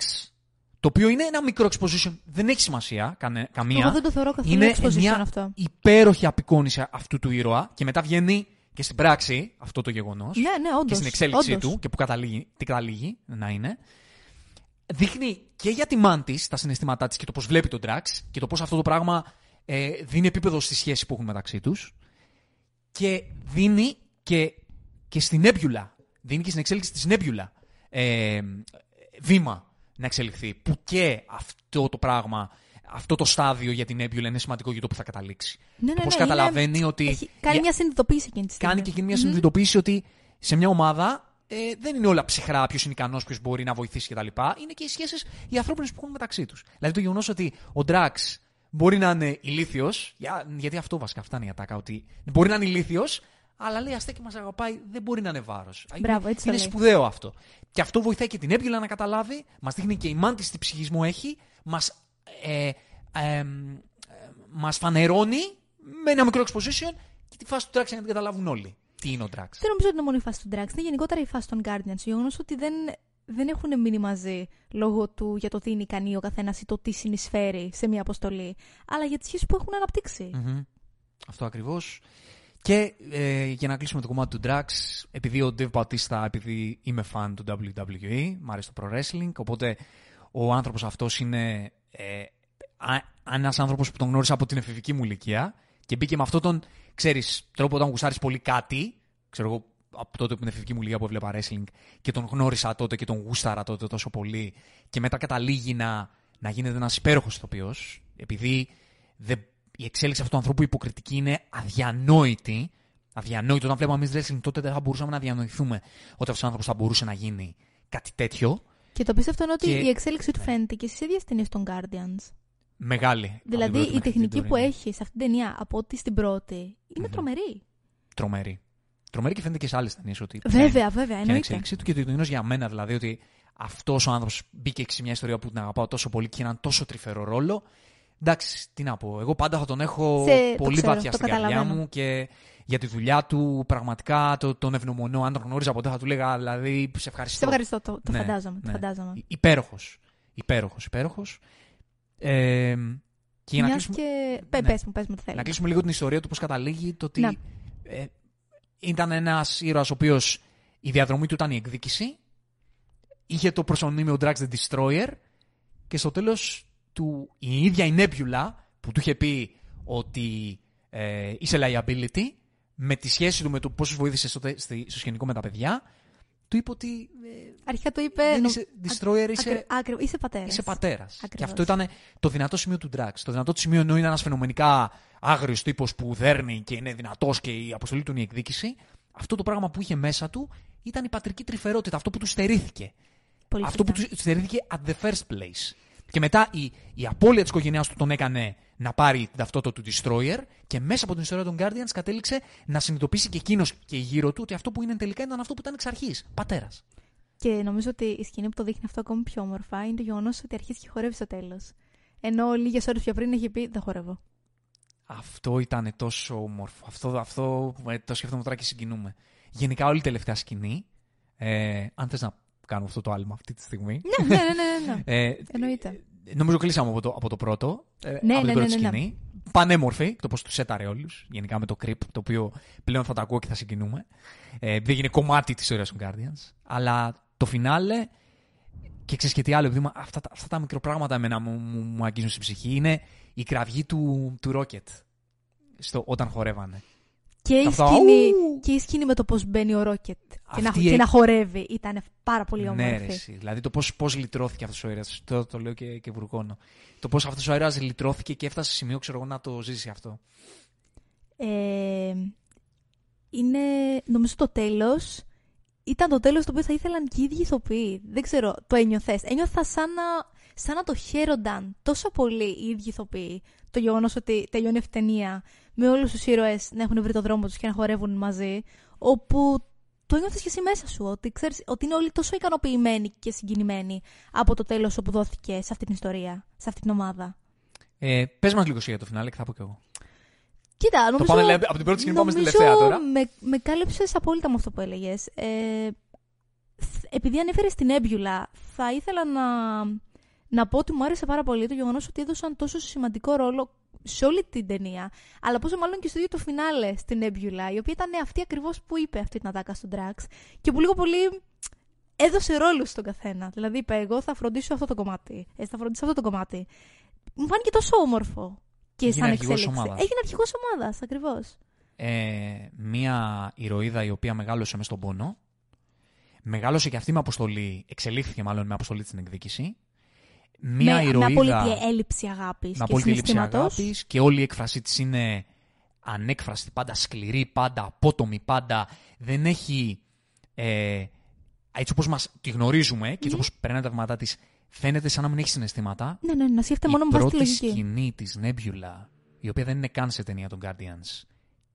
το οποίο είναι ένα μικρό exposition, δεν έχει σημασία καμία. Εγώ δεν το θεωρώ καθόλου είναι exposition μια αυτό. υπέροχη απεικόνηση αυτού του ήρωα και μετά βγαίνει και στην πράξη αυτό το γεγονός. Ναι, ναι, όντως, και στην εξέλιξή όντως. του και που καταλήγει, τι καταλήγει να είναι. Δείχνει και για τη Μάντη τα συναισθήματά της και το πώς βλέπει τον Drax και το πώς αυτό το πράγμα ε, δίνει επίπεδο στη σχέση που έχουν μεταξύ τους. Και δίνει και, και στην Νέμπιουλα. Δίνει και στην εξέλιξη της Νέμπιουλα ε, βήμα να εξελιχθεί. Που και αυτό το πράγμα, αυτό το στάδιο για την Nebula είναι σημαντικό για το που θα καταλήξει. Ναι, ναι, Πώς ναι, καταλαβαίνει είναι... ότι. Έχει κάνει για- μια συνειδητοποίηση εκείνη τη στιγμή. Κάνει και εκείνη μια συνειδητοποίηση ότι σε μια ομάδα ε, δεν είναι όλα ψυχρά, ποιος είναι ικανός, ποιος μπορεί να βοηθήσει κτλ. Είναι και οι σχέσεις οι ανθρώπινες που έχουν μεταξύ τους. Δηλαδή το γεγονός ότι ο Ντράξ μπορεί να είναι ηλίθιος, για, γιατί αυτό βασικά φτάνει η ατάκα, ότι μπορεί να είναι ηλίθιος, αλλά λέει αστέ και μας αγαπάει, δεν μπορεί να είναι βάρος. Μπράβο, έτσι το είναι λέει. σπουδαίο αυτό. Και αυτό βοηθάει και την Έμπιουλα να καταλάβει, μας δείχνει και η μάντης τι ψυχισμό έχει, μας ε, ε, ε, μας φανερώνει με ένα μικρό exposition και τη φάση του Drax για να την καταλάβουν όλοι. Τι είναι ο Drax. Δεν νομίζω ότι είναι μόνο η φάση του Drax, είναι γενικότερα η φάση των Guardians. Το γεγονός ότι δεν, δεν έχουν μείνει μαζί λόγω του για το τι είναι ικανή ο καθένας ή το τι συνεισφέρει σε μια αποστολή, αλλά για τις σχέσεις που έχουν αναπτύξει. Μμμ. Αυτό ακριβώς. Και ε, για να κλείσουμε το κομμάτι του Drax, επειδή ο Dave Bautista, επειδή είμαι fan του WWE, μου αρέσει το pro wrestling, οπότε ο άνθρωπος αυτός είναι ε, α- ένας άνθρωπος που τον γνώρισα από την εφηβική μου ηλικία και μπήκε με αυτόν τον, ξέρεις, τρόπο όταν γουστάρεις πολύ κάτι, ξέρω εγώ από τότε που είναι εφηβική μου ηλικία που έβλεπα wrestling και τον γνώρισα τότε και τον γούσταρα τότε τόσο πολύ και μετά καταλήγει να, να γίνεται ένας υπέροχος ηθοποιός επειδή δεν, η εξέλιξη αυτού του ανθρώπου υποκριτική είναι αδιανόητη. Αδιανόητη. Όταν βλέπαμε εμείς wrestling, τότε δεν θα μπορούσαμε να διανοηθούμε ότι αυτός ο άνθρωπος θα μπορούσε να γίνει κάτι τέτοιο. Και το πίστευτο είναι ότι Και- η εξέλιξη του φαίνεται και στις ίδιες ταινίες των Guardians. Μεγάλη. Από την Δηλαδή πρώτη η μέχρι την τεχνική που τωρινή. έχει σε αυτήν την ταινία από ότι στην πρώτη είναι Μμμ. τρομερή. Τρομερή. Τρομερή και φαίνεται και σε άλλες ταινίες ότι. Βέβαια, βέβαια, Και η εννοείται. εξέλιξή του και το γεγονός για μένα δηλαδή ότι αυτός ο άνθρωπος μπήκε σε μια ιστορία που την αγαπάω τόσο πολύ και έναν τόσο τρυφερό ρόλο. Εντάξει, τι να πω. Εγώ πάντα θα τον έχω Σε- το πολύ ξέρω, βαθιά το στην καρδιά καταλαβαίνω. μου και για τη δουλειά του πραγματικά το, τον ευνομονώ. Αν τον γνώριζα ποτέ θα του λέγα δηλαδή σε ευχαριστώ. Σε ευχαριστώ, το, το Ναι, φαντάζομαι. Το ναι. φαντάζομαι. Υπέροχος. Υπέροχος, υπέροχος. Ε, και για να Μιας κλείσουμε, και... Πε, Ναι. πες μου, πες μου τι θέλεις. να κλείσουμε λίγο την ιστορία του πώς καταλήγει το ότι Ναι. ε, ήταν ένας ήρωας ο οποίος η διαδρομή του ήταν η εκδίκηση. Είχε το προσωνύμιο Drax the Destroyer και στο τέλος του η ίδια η Nebula που του είχε πει ότι ε, είσαι liability με τη σχέση του με το πόσους βοήθησε στο, τε- στη- στο σκηνικό με τα παιδιά του είπε ότι ε, Αρχικά το είπε. δεν νο- είσαι destroyer, είσαι, Άκρη- άκρη- είσαι πατέρας. είσαι πατέρας. Και Ακριβώς. αυτό ήταν το δυνατό σημείο του Drax. Το δυνατό του σημείο ενώ είναι ένας φαινομενικά άγριος τύπος που δέρνει και είναι δυνατός και η αποστολή του είναι η εκδίκηση. Αυτό το πράγμα που είχε μέσα του ήταν η πατρική τρυφερότητα, αυτό που του στερήθηκε. Πολύ αυτό που σωστά. του στερήθηκε at the first place. Και μετά η, η απώλεια της οικογένειάς του τον έκανε να πάρει την ταυτότητα του Destroyer και μέσα από την ιστορία των Guardians κατέληξε να συνειδητοποιήσει και εκείνος και γύρω του ότι αυτό που είναι τελικά ήταν αυτό που ήταν εξ αρχής. Πατέρας. Και νομίζω ότι η σκηνή που το δείχνει αυτό ακόμη πιο όμορφα είναι το γεγονός ότι αρχίζει και χορεύει στο τέλος. Ενώ λίγες ώρες πιο πριν έχει πει Δεν χορεύω. Αυτό ήταν τόσο όμορφο. Αυτό, αυτό ε, το σκέφτομαι τώρα και συγκινούμε. Γενικά όλη η τελευταία σκηνή, ε, αν θες να κάνουμε αυτό το άλμα αυτή τη στιγμή, ναι, ναι, ναι, ναι, ναι. ε, Εννοείται. νομίζω κλείσαμε από το, από το πρώτο, ε, Ναι, από ναι, την πρώτη ναι, ναι, ναι. σκηνή. Πανέμορφη, το πώς τους έταρε όλους, γενικά με το creep, το οποίο πλέον θα το ακούω και θα συγκινούμε. Ε, δεν γίνει κομμάτι της ιστορίας των Guardians. Αλλά το φινάλε, και ξέρεις και τι άλλο, επειδή μα- αυτά, τα- αυτά τα μικροπράγματα εμένα μου, μου, μου αγγίζουν στην ψυχή, είναι η κραυγή του, του Rocket στο, όταν χορεύανε. Και η, Αυτό, σκηνή, αου! και η σκηνή με το πώς μπαίνει ο Ρόκετ και, να, Αυτή και η- να χορεύει ήταν πάρα πολύ Ναι, όμορφη. ρε, εσύ. Δηλαδή το πώς πώς λυτρώθηκε αυτός ο αέρας. Το, το λέω και, και βουρκώνω. Το πώς αυτός ο αέρας λυτρώθηκε και έφτασε σε σημείο, ξέρω εγώ, να το ζήσει αυτό. Ε, είναι, νομίζω το τέλος ήταν το τέλος το οποίο θα ήθελαν και οι ίδιοι ηθοποιοί. Δεν ξέρω, το ένιωθες. Ένιωθα σαν να, σαν να το χαίρονταν τόσο πολύ οι ίδιοι ηθοποιοί. Το γεγονός ότι τελειώνει αυτή η ταινία με όλους τους ήρωες να έχουν βρει το δρόμο τους και να χορεύουν μαζί. Όπου το ένιωθε και εσύ μέσα σου. Ότι, ξέρεις, ότι είναι όλοι τόσο ικανοποιημένοι και συγκινημένοι από το τέλος όπου δόθηκε σε αυτή την ιστορία, σε αυτή την ομάδα. Ε, Πες μας λίγο για το φινάλε και θα πω κι εγώ. Κοίτα, νομίζω. Το πάμε λέει, από την πρώτη σκηνή πάμε στη τελευταία τώρα. Με, με κάλυψες απόλυτα με αυτό που έλεγες. Ε, επειδή ανέφερες την έμπιουλα, θα ήθελα να, να πω ότι μου άρεσε πάρα πολύ το γεγονός ότι έδωσαν τόσο σημαντικό ρόλο σε όλη την ταινία, αλλά πόσο μάλλον και στο ίδιο το φινάλε στην έμπιουλα, η οποία ήταν αυτή ακριβώς που είπε αυτή την ατάκα στον Drax και που λίγο πολύ έδωσε ρόλο στον καθένα. Δηλαδή είπε, Εγώ θα φροντίσω αυτό το κομμάτι. Εσύ θα φροντίσει αυτό το κομμάτι. Μου φάνηκε τόσο όμορφο και σαν εξέλιξη. Ομάδας. Έγινε αρχηγός ομάδας, ακριβώς. Ε, μία ηρωίδα η οποία μεγάλωσε μες στον πόνο. Μεγάλωσε και αυτή με αποστολή, εξελίχθηκε μάλλον με αποστολή στην εκδίκηση. Μία με, ηρωίδα. Με απόλυτη έλλειψη αγάπης. Με απόλυτη έλλειψη αγάπης και όλη η έκφρασή της είναι ανέκφραστη, πάντα σκληρή, πάντα απότομη, πάντα δεν έχει. Ε, έτσι όπως μας τη γνωρίζουμε και έτσι όπως περνάει τα βήματα της, φαίνεται σαν να μην έχει συναισθήματα. Ναι, ναι, να σκέφτεται μόνο με βάση τη λογική. Η σκηνή της Nebula, η οποία δεν είναι καν σε ταινία των Guardians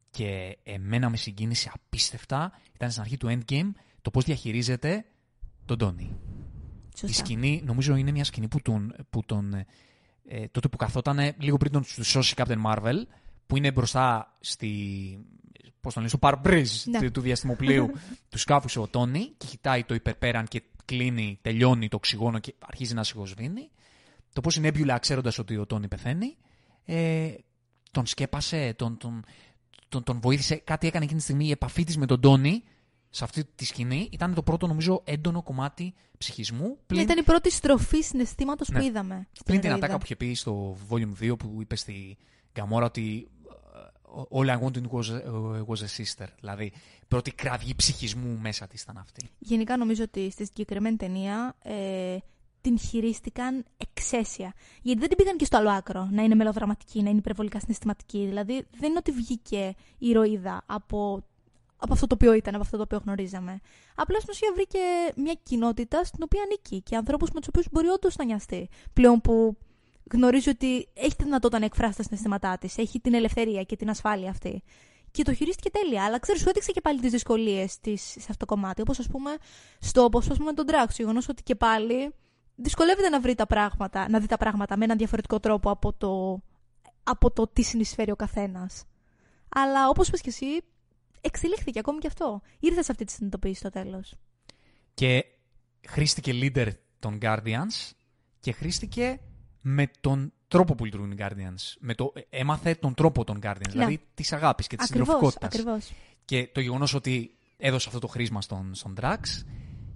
και εμένα με συγκίνησε απίστευτα, ήταν στην αρχή του Endgame το πώς διαχειρίζεται τον Τόνι. Η σκηνή, νομίζω είναι μια σκηνή που τον, που τον ε, τότε που καθόταν λίγο πριν τον σώσει Captain Marvel, που είναι μπροστά στη, πώς τον λέει, στο parbridge ναι. του διαστημοπλίου τους σκάφους ο Τόνι και κοιτάει το υπερπέραν και κλείνει, τελειώνει το οξυγόνο και αρχίζει να σιγοσβήνει. Το πώς η Νέμπιουλα, ξέροντας ότι ο Τόνι πεθαίνει, ε, τον σκέπασε, τον, τον, τον, τον, βοήθησε. Κάτι έκανε εκείνη τη στιγμή η επαφή της με τον Τόνι σε αυτή τη σκηνή. Ήταν το πρώτο, νομίζω, έντονο κομμάτι ψυχισμού. Πλην... Ήταν η πρώτη στροφή συναισθήματος ναι. που είδαμε. Πλην την ατάκα που είχε πει στο Volume 2 που είπε στη Γκαμόρα ότι All I wanted was, was a sister. Δηλαδή, πρώτη κραυγή ψυχισμού μέσα της ήταν αυτή. Γενικά νομίζω ότι στη συγκεκριμένη ταινία ε, την χειρίστηκαν εξαίσια. Γιατί δεν την πήγαν και στο άλλο άκρο, να είναι μελοδραματική, να είναι υπερβολικά συναισθηματική. Δηλαδή, δεν είναι ότι βγήκε η ηρωίδα από, από αυτό το οποίο ήταν, από αυτό το οποίο γνωρίζαμε. Απλά στην ουσία βρήκε μια κοινότητα στην οποία ανήκει και ανθρώπους με τους οποίους μπορεί όντως να νοιαστεί. Πλέον που γνωρίζει ότι έχει τη δυνατότητα να εκφράσει τα συναισθήματά της, έχει την ελευθερία και την ασφάλεια αυτή. Και το χειρίστηκε τέλεια. Αλλά ξέρεις, σου έδειξε και πάλι τις δυσκολίες της σε αυτό το κομμάτι. Όπως ας πούμε στο όπως ας πούμε τον Drax. γεγονός ότι και πάλι δυσκολεύεται να βρει τα πράγματα, να δει τα πράγματα με έναν διαφορετικό τρόπο από το, από το τι συνεισφέρει ο καθένας. Αλλά όπως είπε και εσύ, εξελίχθηκε ακόμη και αυτό. Ήρθες σε αυτή τη συνειδητοποίηση στο τέλος. Και χρήστηκε leader των Guardians και χρήστηκε με τον τρόπο που λειτουργούν οι Guardians. Με το, έμαθε τον τρόπο των Guardians, ναι. δηλαδή της αγάπης και της συντροφικότητα. Και το γεγονός ότι έδωσε αυτό το χρήσμα στον, στον Drax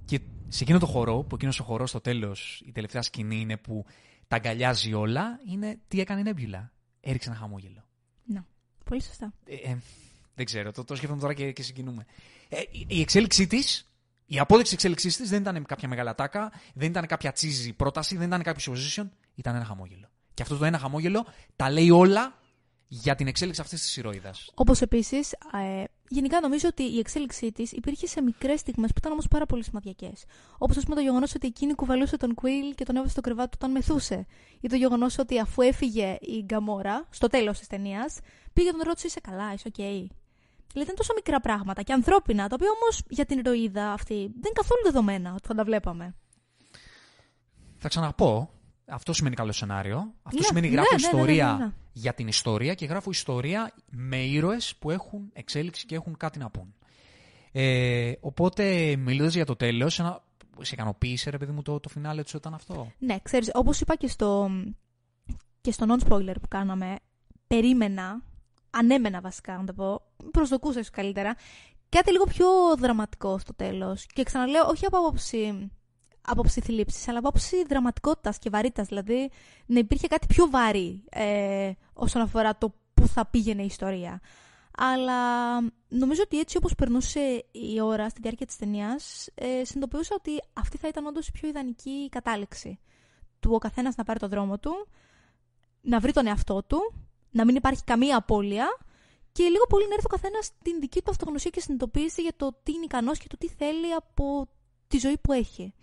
και σε εκείνο το χορό, που εκείνος ο χορός στο τέλος, η τελευταία σκηνή είναι που τα αγκαλιάζει όλα, είναι τι έκανε η Νέμπιουλα. Έριξε ένα χαμόγελο. Ναι. Πολύ σωστά. Ε, ε, δεν ξέρω, το, το σκέφτομαι τώρα και, και συγκινούμε. Ε, η εξέλιξή της η απόδειξη εξέλιξής της δεν ήταν κάποια μεγάλα τάκα, δεν ήταν κάποια τσίζη πρόταση, δεν ήταν κάποιο position, ήταν ένα χαμόγελο. Και αυτό το ένα χαμόγελο τα λέει όλα για την εξέλιξη αυτής της ηρωίδας. Όπως επίσης, ε, γενικά νομίζω ότι η εξέλιξή της υπήρχε σε μικρές στιγμές που ήταν όμως πάρα πολύ σημαντικές. Όπως ας πούμε το γεγονός ότι εκείνη κουβαλούσε τον Κουίλ και τον έβαζε στο κρεβάτι όταν μεθούσε. Ή το γεγονός ότι αφού έφυγε η Γκαμόρα, στο τέλος της ταινίας, πήγε τον ρώτησε: Είσαι καλά, είσαι οκ. Δηλαδή είναι τόσο μικρά πράγματα και ανθρώπινα, τα οποία όμως για την ηρωίδα αυτή δεν είναι καθόλου δεδομένα ότι θα τα βλέπαμε. Θα ξαναπώ. Αυτό σημαίνει καλό σενάριο. Αυτό ναι, σημαίνει ναι, γράφω ναι, ναι, ιστορία για την ιστορία και γράφω ιστορία με ήρωες που έχουν εξέλιξη και έχουν κάτι να πούν. Ε, οπότε, μιλώντας για το τέλος, ένα... σε ικανοποίησε, ρε παιδί μου, το, το φινάλε του ήταν αυτό; Ναι, ξέρεις, όπως είπα και στο, και στο non-spoiler που κάναμε, περίμενα ανέμενα βασικά, να το πω, προσδοκούσα ίσως καλύτερα, κάτι λίγο πιο δραματικό στο τέλος. Και ξαναλέω, όχι από άποψη, άποψη θλίψης, αλλά από άποψη δραματικότητας και βαρύτητας. Δηλαδή, να υπήρχε κάτι πιο βαρύ ε, όσον αφορά το πού θα πήγαινε η ιστορία. Αλλά νομίζω ότι έτσι όπως περνούσε η ώρα στη διάρκεια της ταινίας, ε, συνειδητοποιούσα ότι αυτή θα ήταν όντως η πιο ιδανική κατάληξη. Του ο καθένας να πάρει το δρόμο του, να βρει τον εαυτό του να μην υπάρχει καμία απώλεια και λίγο πολύ να έρθει ο καθένας την δική του αυτογνωσία και συνειδητοποίηση για το τι είναι ικανός και το τι θέλει από τη ζωή που έχει.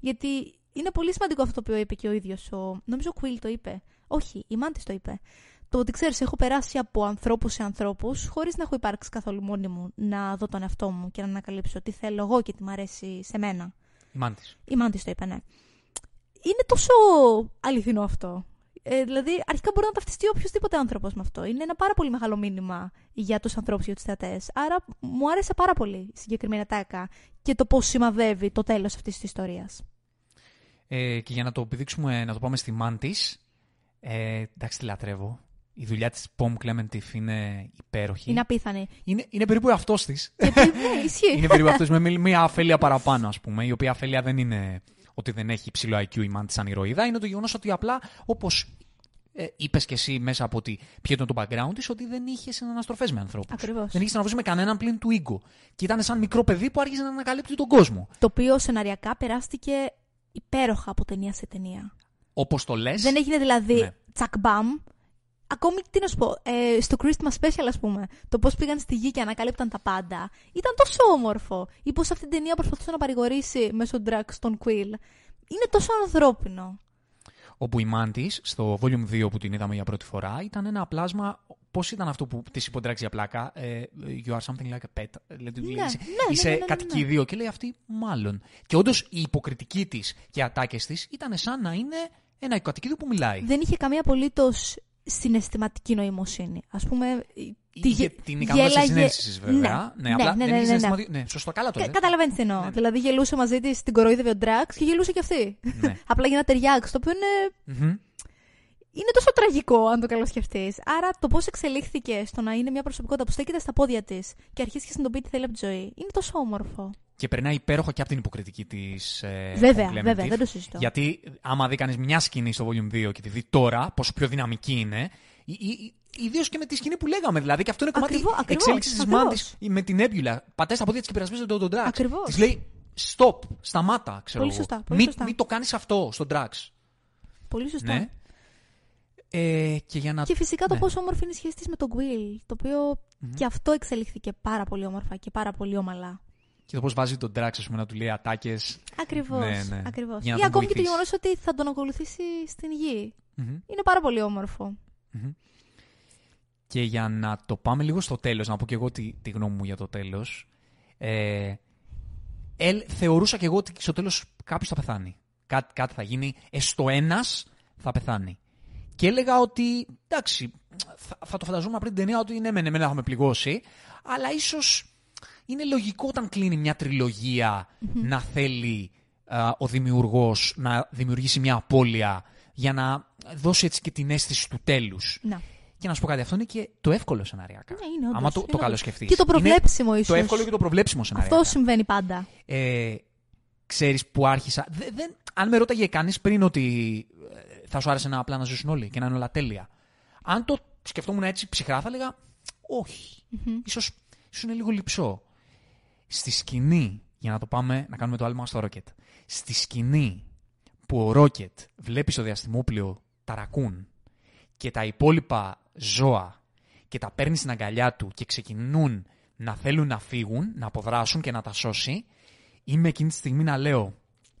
Γιατί είναι πολύ σημαντικό αυτό που είπε και ο ίδιος. Ο... Νομίζω ο Κουίλ το είπε. Όχι, η Μάντης το είπε. Το ότι ξέρεις, έχω περάσει από ανθρώπους σε ανθρώπους, χωρίς να έχω υπάρξει καθόλου μόνη μου να δω τον εαυτό μου και να ανακαλύψω τι θέλω εγώ και τι μου αρέσει σε μένα. Η Μάντης. Η Μάντης το είπε, ναι. Είναι τόσο αληθινό αυτό. Ε, δηλαδή, αρχικά μπορεί να ταυτιστεί οποιοδήποτε άνθρωπος με αυτό. Είναι ένα πάρα πολύ μεγάλο μήνυμα για τους ανθρώπους, για τους θεατές. Άρα, μου άρεσε πάρα πολύ η συγκεκριμένη ατάκα και το πώς σημαδεύει το τέλος αυτής της ιστορίας. Ε, και για να το επιδείξουμε, να το πάμε στη Μάντη. Ε, εντάξει, τη λατρεύω. Η δουλειά της Πομ Κλέμεντιφ είναι υπέροχη. Είναι απίθανη. Είναι, είναι περίπου αυτό της. ναι, ισχύει. είναι περίπου αυτό με μια αφέλεια παραπάνω, ας πούμε. Η οποία αφέλεια δεν είναι ότι δεν έχει υψηλό IQ η Μάντη σαν ηρωίδα. Είναι το γεγονός ότι απλά, όπως ε, είπες και εσύ μέσα από ότι ποιο ήταν το background της, ότι δεν είχες συναναστροφέ με ανθρώπους. Ακριβώς. Δεν είχε συναναστροφέ με κανέναν πλην του οίκου. Και ήταν σαν μικρό παιδί που άρχισε να ανακαλύπτει τον κόσμο. Το οποίο σεναριακά περάστηκε υπέροχα από ταινία σε ταινία. Όπως το λες. Δεν έγινε δηλαδή ναι. τσακμπαμ. Ακόμη, τι να σου πω, ε, στο Christmas Special, ας πούμε, το πώς πήγαν στη γη και ανακάλυπταν τα πάντα, ήταν τόσο όμορφο. Ή πώς αυτή την ταινία προσπαθούσε να παρηγορήσει μέσω drugs τον Quill. Είναι τόσο ανθρώπινο όπου η Μάντη, στο Volume 2 που την είδαμε για πρώτη φορά, ήταν ένα πλάσμα. Πώς ήταν αυτό που της υποντράξει για πλάκα, ε, You are something like a pet. Δηλαδή, ναι, είσαι, ναι, είσαι ναι, ναι, ναι, κατοικίδιο και λέει αυτή, μάλλον. Και όντως η υποκριτική της και οι ατάκες της ήταν σαν να είναι ένα κατοικίδιο που μιλάει. Δεν είχε καμία απολύτως συναισθηματική νοημοσύνη. Α πούμε, Είχε την ικανότητα τη συνέστηση, βέβαια. Ναι, ναι, απλά ναι, δεν ναι, είχε ναι, συναισθηματική. Ναι, σωστό, καλά το λέει. Καταλαβαίνεις τι εννοώ. Ναι. Δηλαδή γελούσε μαζί της, την κοροϊδεύε ο Ντράξ και γελούσε κι αυτή. Ναι. Απλά για να ταιριάξει. Το οποίο είναι. Μμμ. Είναι τόσο τραγικό, αν το καλοσκεφτείς. Άρα το πώς εξελίχθηκε στο να είναι μια προσωπικότητα που στέκεται στα πόδια της και αρχίζει και συνειδητοποιεί τι θέλει από τη ζωή, είναι τόσο όμορφο. Και περνάει υπέροχα και από την υποκριτική της. Ε, Βέβαια, Tom Clemente. βέβαια, δεν το συζητώ. Γιατί άμα δει κανείς μια σκηνή στο Volume 2 και τη δει τώρα, πόσο πιο δυναμική είναι. Ιδίως και με τη σκηνή που λέγαμε. Δηλαδή, και αυτό είναι κομμάτι Ακριβώς, ακριβώς, εξέλιξης της ακριβώς. μάντη με την έμπιουλα. Πατάει στα πόδια της και περασπίζεται τον, τον Drax. Ακριβώς. Της λέει stop, σταμάτα, ξέρω Πολύ εγώ. σωστά, πολύ Μην σωστά. μη το κάνεις αυτό στον Drax. Πολύ σωστά. Ναι. Ε, και για να. Και φυσικά το ναι. πόσο όμορφη είναι η σχέση της με τον Quill. Το οποιο και αυτό εξελίχθηκε πάρα πολύ όμορφα και πάρα πολύ ομαλά. Και το πώς βάζει τον Drax, ας πούμε, να του λέει ατάκες. Ακριβώς. Ναι, ναι. Ακριβώς. Για να Ή τον ακόμη και το βοηθήσει. γεγονός ότι θα τον ακολουθήσει στην γη. Είναι πάρα πολύ όμορφο. Και για να το πάμε λίγο στο τέλος, να πω και εγώ τη, τη γνώμη μου για το τέλος. Ε, ελ, θεωρούσα και εγώ ότι στο τέλος κάποιος θα πεθάνει. Κάτι, κάτι θα γίνει, έστω ένας θα πεθάνει. Και έλεγα ότι, εντάξει, θα, θα το φανταζόμουν πριν την ταινία ότι ναι, μεν εμένα θα με πληγώσει, αλλά ίσως είναι λογικό όταν κλείνει μια τριλογια να θέλει α, ο δημιουργός να δημιουργήσει μια απώλεια για να δώσει έτσι και την αίσθηση του τέλους. Να. Και να σου πω κάτι, αυτό είναι και το εύκολο σεναριακά. Ναι, είναι όντως, Άμα το, είναι το όντως. καλοσκεφτείς. Και το προβλέψιμο είναι ίσως. Το εύκολο και το προβλέψιμο σεναριακά. Αυτό συμβαίνει πάντα. Ε, ξέρεις που άρχισα. Δε- δεν, αν με ρώταγε κανείς πριν ότι ε, θα σου άρεσε να απλά να ζήσουν όλοι και να είναι όλα τέλεια. Αν το σκεφτόμουν έτσι ψυχρά θα έλεγα όχι. Ίσως, ίσως είναι λίγο λυψό. Στη σκηνή, για να το πάμε να κάνουμε το άλμα στο Rocket. Στη σκηνή που ο Rocket βλέπει στο διαστημόπλαιο τα ρακούν και τα υπόλοιπα ζώα και τα παίρνει στην αγκαλιά του και ξεκινούν να θέλουν να φύγουν, να αποδράσουν και να τα σώσει, είμαι εκείνη τη στιγμή να λέω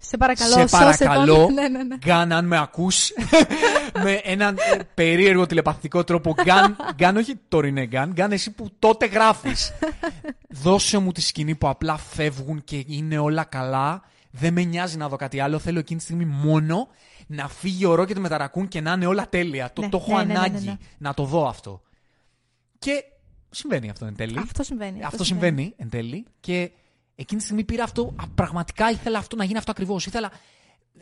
Σε παρακαλώ, σε σώσε παρακαλώ, τον. ναι, ναι, ναι. Γκάν, αν με ακούς, με έναν ε, περίεργο τηλεπαθητικό τρόπο, Γκάν, Γκάν, όχι τώρα είναι Γκάν, Γκάν εσύ που τότε γράφεις. Δώσε μου τη σκηνή που απλά φεύγουν και είναι όλα καλά. Δεν με νοιάζει να δω κάτι άλλο. Θέλω εκείνη τη στιγμή μόνο να φύγει ο Ρόκετ με τα ρακούν και να είναι όλα τέλεια. Το, Ναι, το έχω ναι, ναι, ναι, ναι, ανάγκη ναι. να το δω αυτό. Και συμβαίνει αυτό εν τέλει. Αυτό συμβαίνει. Αυτό συμβαίνει εν τέλει. Και εκείνη τη στιγμή πήρα αυτό. Α, πραγματικά ήθελα αυτό να γίνει αυτό ακριβώς. Ήθελα.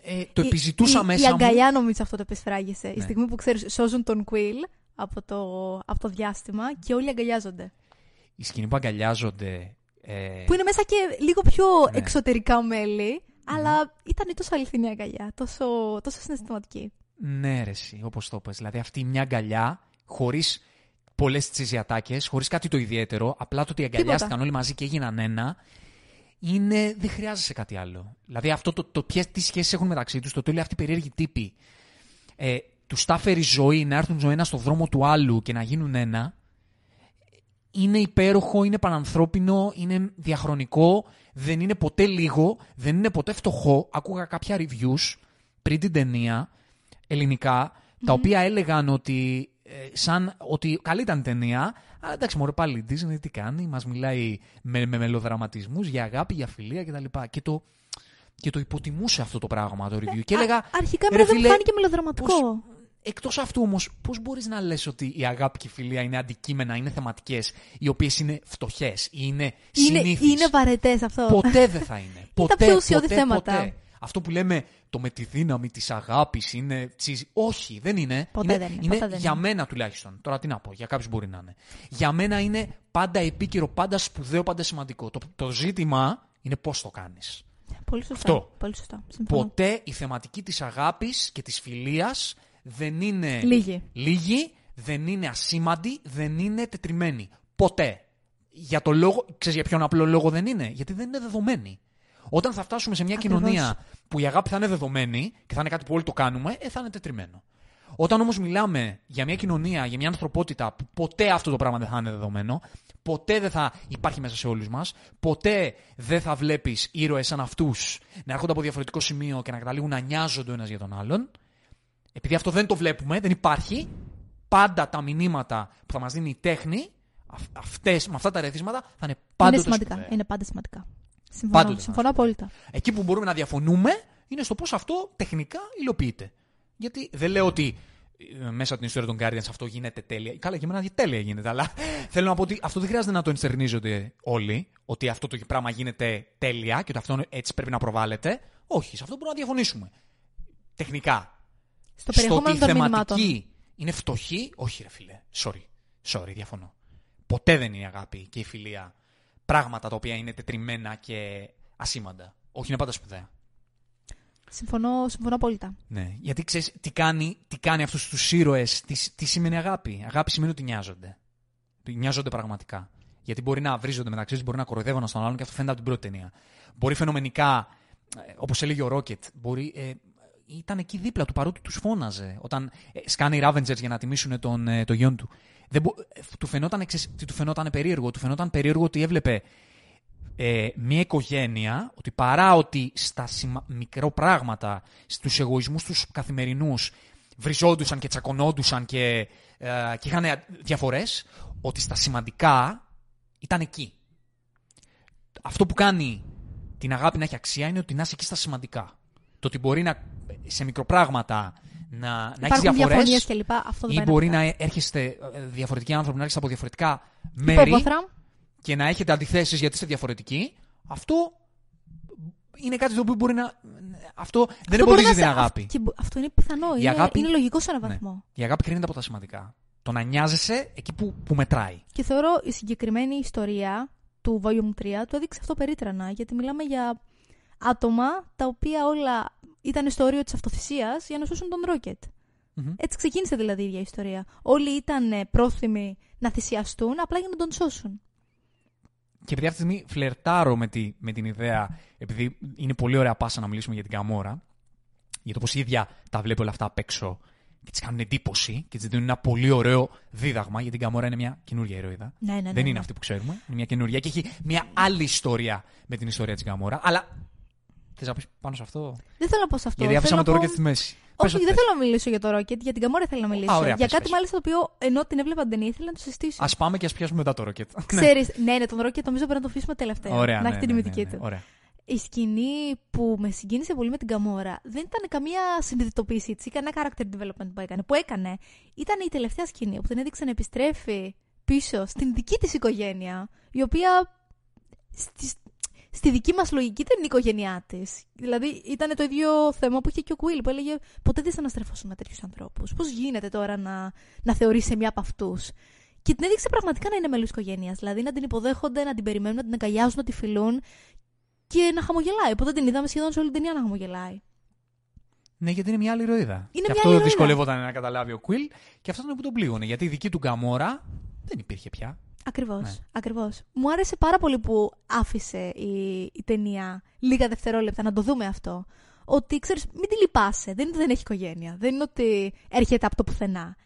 Ε, το Η- επιζητούσα η, μέσα Η μου. αγκαλιά νομίζω αυτό το επισφράγισε. Η Ναι. στιγμή που ξέρεις, σώζουν τον Quill από το, από το διάστημα και όλοι αγκαλιάζονται. Η σκηνή που αγκαλιάζονται. Ε, Που είναι μέσα και λίγο πιο Ναι. εξωτερικά μέλη, αλλά ήταν τόσο αληθινή αγκαλιά, τόσο, τόσο συναισθηματική. Ναι, ρε, εσύ, όπως το πες. Δηλαδή αυτή μια αγκαλιά, χωρίς πολλές τσιζιατάκε, χωρίς κάτι το ιδιαίτερο, απλά το ότι αγκαλιάστηκαν όλοι μαζί και έγιναν ένα, είναι. Δεν χρειάζεσαι κάτι άλλο. Δηλαδή αυτό το, το ποιες, τι σχέσεις έχουν μεταξύ τους, το ότι όλοι αυτοί οι περίεργοι τύποι ε, τους τα φέρει ζωή να έρθουν ο ένα στο δρόμο του άλλου και να γίνουν ένα. είναι υπέροχο, είναι πανανθρώπινο, είναι διαχρονικό, δεν είναι ποτέ λίγο, δεν είναι ποτέ φτωχό. Άκουγα κάποια reviews πριν την ταινία, ελληνικά, τα οποία έλεγαν ότι, ε, σαν, ότι καλή ήταν η ταινία, αλλά εντάξει μωρέ πάλι η Disney τι κάνει, μας μιλάει με, με μελοδραματισμούς για αγάπη, για φιλία κτλ. Και το, και το υποτιμούσε αυτό το πράγμα το review. και έλεγα, Α- αρχικά «Ρε εμένα δεν μου φίλε, φάνηκε μελοδραματικό. πώς- Εκτός αυτού όμως, πώς μπορείς να λες ότι η αγάπη και η φιλία είναι αντικείμενα, είναι θεματικές, οι οποίες είναι φτωχές ή είναι Είναι, συνήθεις. είναι βαρετές αυτό. Ποτέ δεν θα είναι. ποτέ, πιο ουσιώδη ποτέ, θέματα. Ποτέ. Αυτό που λέμε το με τη δύναμη της αγάπης είναι τσίζι. Όχι, δεν είναι. Ποτέ είναι, δεν είναι, είναι ποτέ δεν για είναι. μένα τουλάχιστον. Τώρα τι να πω, για κάποιους μπορεί να είναι. Για μένα είναι πάντα επίκαιρο, πάντα σπουδαίο, πάντα σημαντικό. Το, το ζήτημα είναι πώς το κάνεις. Πολύ σωστά. Αυτό. Πολύ σωστά. Συμφωνώ. Ποτέ η θεματική της αγάπης και της φιλίας δεν είναι Λίγη. λίγη, δεν είναι ασήμαντη, δεν είναι τετριμένη. Ποτέ. Για το λόγο, ξέρεις για ποιον απλό λόγο δεν είναι; Γιατί δεν είναι δεδομένη. Όταν θα φτάσουμε σε μια Ακριβώς. κοινωνία που η αγάπη θα είναι δεδομένη και θα είναι κάτι που όλοι το κάνουμε, ε, θα είναι τετριμένο. Όταν όμως μιλάμε για μια κοινωνία, για μια ανθρωπότητα που ποτέ αυτό το πράγμα δεν θα είναι δεδομένο, ποτέ δεν θα υπάρχει μέσα σε όλους μας, ποτέ δεν θα βλέπεις ήρωες σαν αυτούς να έρχονται από διαφορετικό σημείο και να καταλήγουν να νοιάζονται ο ένας για τον άλλον, επειδή αυτό δεν το βλέπουμε, δεν υπάρχει, πάντα τα μηνύματα που θα μας δίνει η τέχνη, αυ- αυτές, με αυτά τα ρεθίσματα, θα είναι πάντοτε είναι σημαντικά. σπουδαία. Είναι πάντα σημαντικά. Συμφωνώ, Πάντοτε συμφωνώ θα είναι απόλυτα. Εκεί που μπορούμε να διαφωνούμε είναι στο πώς αυτό τεχνικά υλοποιείται. Γιατί δεν λέω ότι ε, μέσα από την ιστορία των Guardians αυτό γίνεται τέλεια. Καλά, και εμένα τέλεια γίνεται, αλλά θέλω να πω ότι αυτό δεν χρειάζεται να το ενστερνίζονται όλοι, ότι αυτό το πράγμα γίνεται τέλεια και ότι αυτό έτσι πρέπει να προβάλλεται. Όχι, σε αυτό μπορούμε να διαφωνήσουμε. Τεχνικά. Στο Στο περιεχόμενο ότι η των μηνυμάτων. θεματική είναι φτωχή, όχι ρε φίλε. Sorry. Sorry, διαφωνώ. Ποτέ δεν είναι η αγάπη και η φιλία πράγματα τα οποία είναι τετριμένα και ασήμαντα. Όχι, είναι πάντα σπουδαία. Συμφωνώ, συμφωνώ απόλυτα. Ναι, γιατί ξέρεις τι κάνει, τι κάνει αυτούς τους ήρωες, τις, τι σημαίνει αγάπη. Αγάπη σημαίνει ότι νοιάζονται. Ότι Νοιάζονται πραγματικά. Γιατί μπορεί να βρίζονται μεταξύ τους, μπορεί να κοροϊδεύουν ένα στον άλλον και αυτό φαίνεται από την πρώτη ταινία. Μπορεί φαινομενικά, όπως έλεγε ο Ρόκετ, μπορεί. Ε, ήταν εκεί δίπλα του παρότι τους φώναζε. Όταν ε, σκάνε οι Ravengers για να τιμήσουν τον, ε, το γιον του. Δεν μπο- ε, του, φαινόταν, ξέρεις τι του φαινόταν περίεργο. Του φαινόταν περίεργο ότι έβλεπε ε, μια οικογένεια ότι παρά ότι στα σημα... μικρό πράγματα, στους εγωισμούς τους καθημερινούς βριζόντουσαν και τσακωνόντουσαν και, ε, και είχαν διαφορές, ότι στα σημαντικά ήταν εκεί. Αυτό που κάνει την αγάπη να έχει αξία είναι ότι να είσαι εκεί στα σημαντικά. Το ότι μπορεί να, σε μικροπράγματα να, να έχεις Υπάρχουν διαφορές διαφωνίες κλπ. Αυτό δεν ή πάει μπορεί να να έρχεστε ε, διαφορετικοί άνθρωποι, να έρχεστε από διαφορετικά μέρη Υπόβαθρα. και να έχετε αντιθέσεις γιατί είστε διαφορετικοί, αυτό είναι κάτι το οποίο μπορεί να. Αυτό, δεν Αυτό μπορεί εμποδίζει να την σε- αγάπη. αυ- και μπο- αυτό είναι πιθανό. Η Είναι, αγάπη- είναι λογικό σε έναν Ναι. βαθμό. Η αγάπη κρίνεται από τα σημαντικά. Το να νοιάζεσαι εκεί που, που μετράει. Και θεωρώ η συγκεκριμένη ιστορία του Volume 3 το έδειξε αυτό περίτρανα. Γιατί μιλάμε για άτομα τα οποία όλα ήταν στο όριο της αυτοθυσίας για να σώσουν τον Ρόκετ. Μμμ. Έτσι ξεκίνησε δηλαδή η ίδια ιστορία. Όλοι ήταν ε, πρόθυμοι να θυσιαστούν απλά για να τον σώσουν. Και επειδή αυτή τη στιγμή φλερτάρω με, τη, με την ιδέα, επειδή είναι πολύ ωραία πάσα να μιλήσουμε για την Καμόρα, για το πώς η ίδια τα βλέπει όλα αυτά απ' έξω και τη κάνουν εντύπωση και τη δίνουν ένα πολύ ωραίο δίδαγμα, γιατί η Καμόρα είναι μια καινούργια ηρωίδα. Ναι, ναι, ναι, Δεν ναι. είναι αυτή που ξέρουμε. Είναι μια καινούργια και έχει μια άλλη ιστορία με την ιστορία της Καμόρα. Αλλά. Θες να πεις πάνω σε αυτό; Δεν θέλω να πω σε αυτό. Γιατί άφησαμε Θέλω το να ρόκετ πω- στη μέση. Όχι, Πες ό,τι δεν θες. θέλω να μιλήσω για το Rocket, για την Καμόρα θέλω να μιλήσω. ωραία, για πες, κάτι πες. μάλιστα το οποίο ενώ την έβλεπα την ταινία ήθελα να το συστήσω. Α πάμε και ας πιάσουμε μετά το ρόκετ. Ξέρεις, ναι, ναι, τον Rocket νομίζω πρέπει να το αφήσουμε τελευταία. Ωραία, να ναι, έχει την ναι, ημιτική ναι, ναι, του. Ωραία. Η σκηνή που με συγκίνησε πολύ με την Καμόρα δεν ήταν καμία συνειδητοποίηση τη ή κανένα character development που έκανε. Που έκανε ήταν η τελευταία σκηνή που την έδειξε να επιστρέφει πίσω στην δική της οικογένεια, η οποία στη, στη δική μας λογική δεν είναι η οικογένειά της. Δηλαδή ήταν το ίδιο θέμα που είχε και ο Κουίλ που έλεγε Ποτέ δεν θα αναστρεφώσουν με τέτοιους ανθρώπους. Πώς γίνεται τώρα να, να θεωρήσει μια από αυτούς; Και την έδειξε πραγματικά να είναι μέλος οικογένειας. Δηλαδή να την υποδέχονται, να την περιμένουν, να την αγκαλιάζουν, να τη φιλούν και να χαμογελάει. Οπότε την είδαμε σχεδόν σε όλη την ταινία να χαμογελάει. Ναι, γιατί είναι μια άλλη ηρωίδα. Είναι και μια αυτό άλλη ηρωίδα. δυσκολεύονταν να καταλάβει ο Κουίλ και αυτό είναι που τον πλήγωνε. Γιατί η δική του Γκαμόρα δεν υπήρχε πια. Ακριβώς. Ναι. Ακριβώς. Μου άρεσε πάρα πολύ που άφησε η, η ταινία λίγα δευτερόλεπτα να το δούμε αυτό. Ότι ξέρεις, μην τη λυπάσαι. Δεν είναι ότι δεν έχει οικογένεια. Δεν είναι ότι έρχεται από το πουθενά.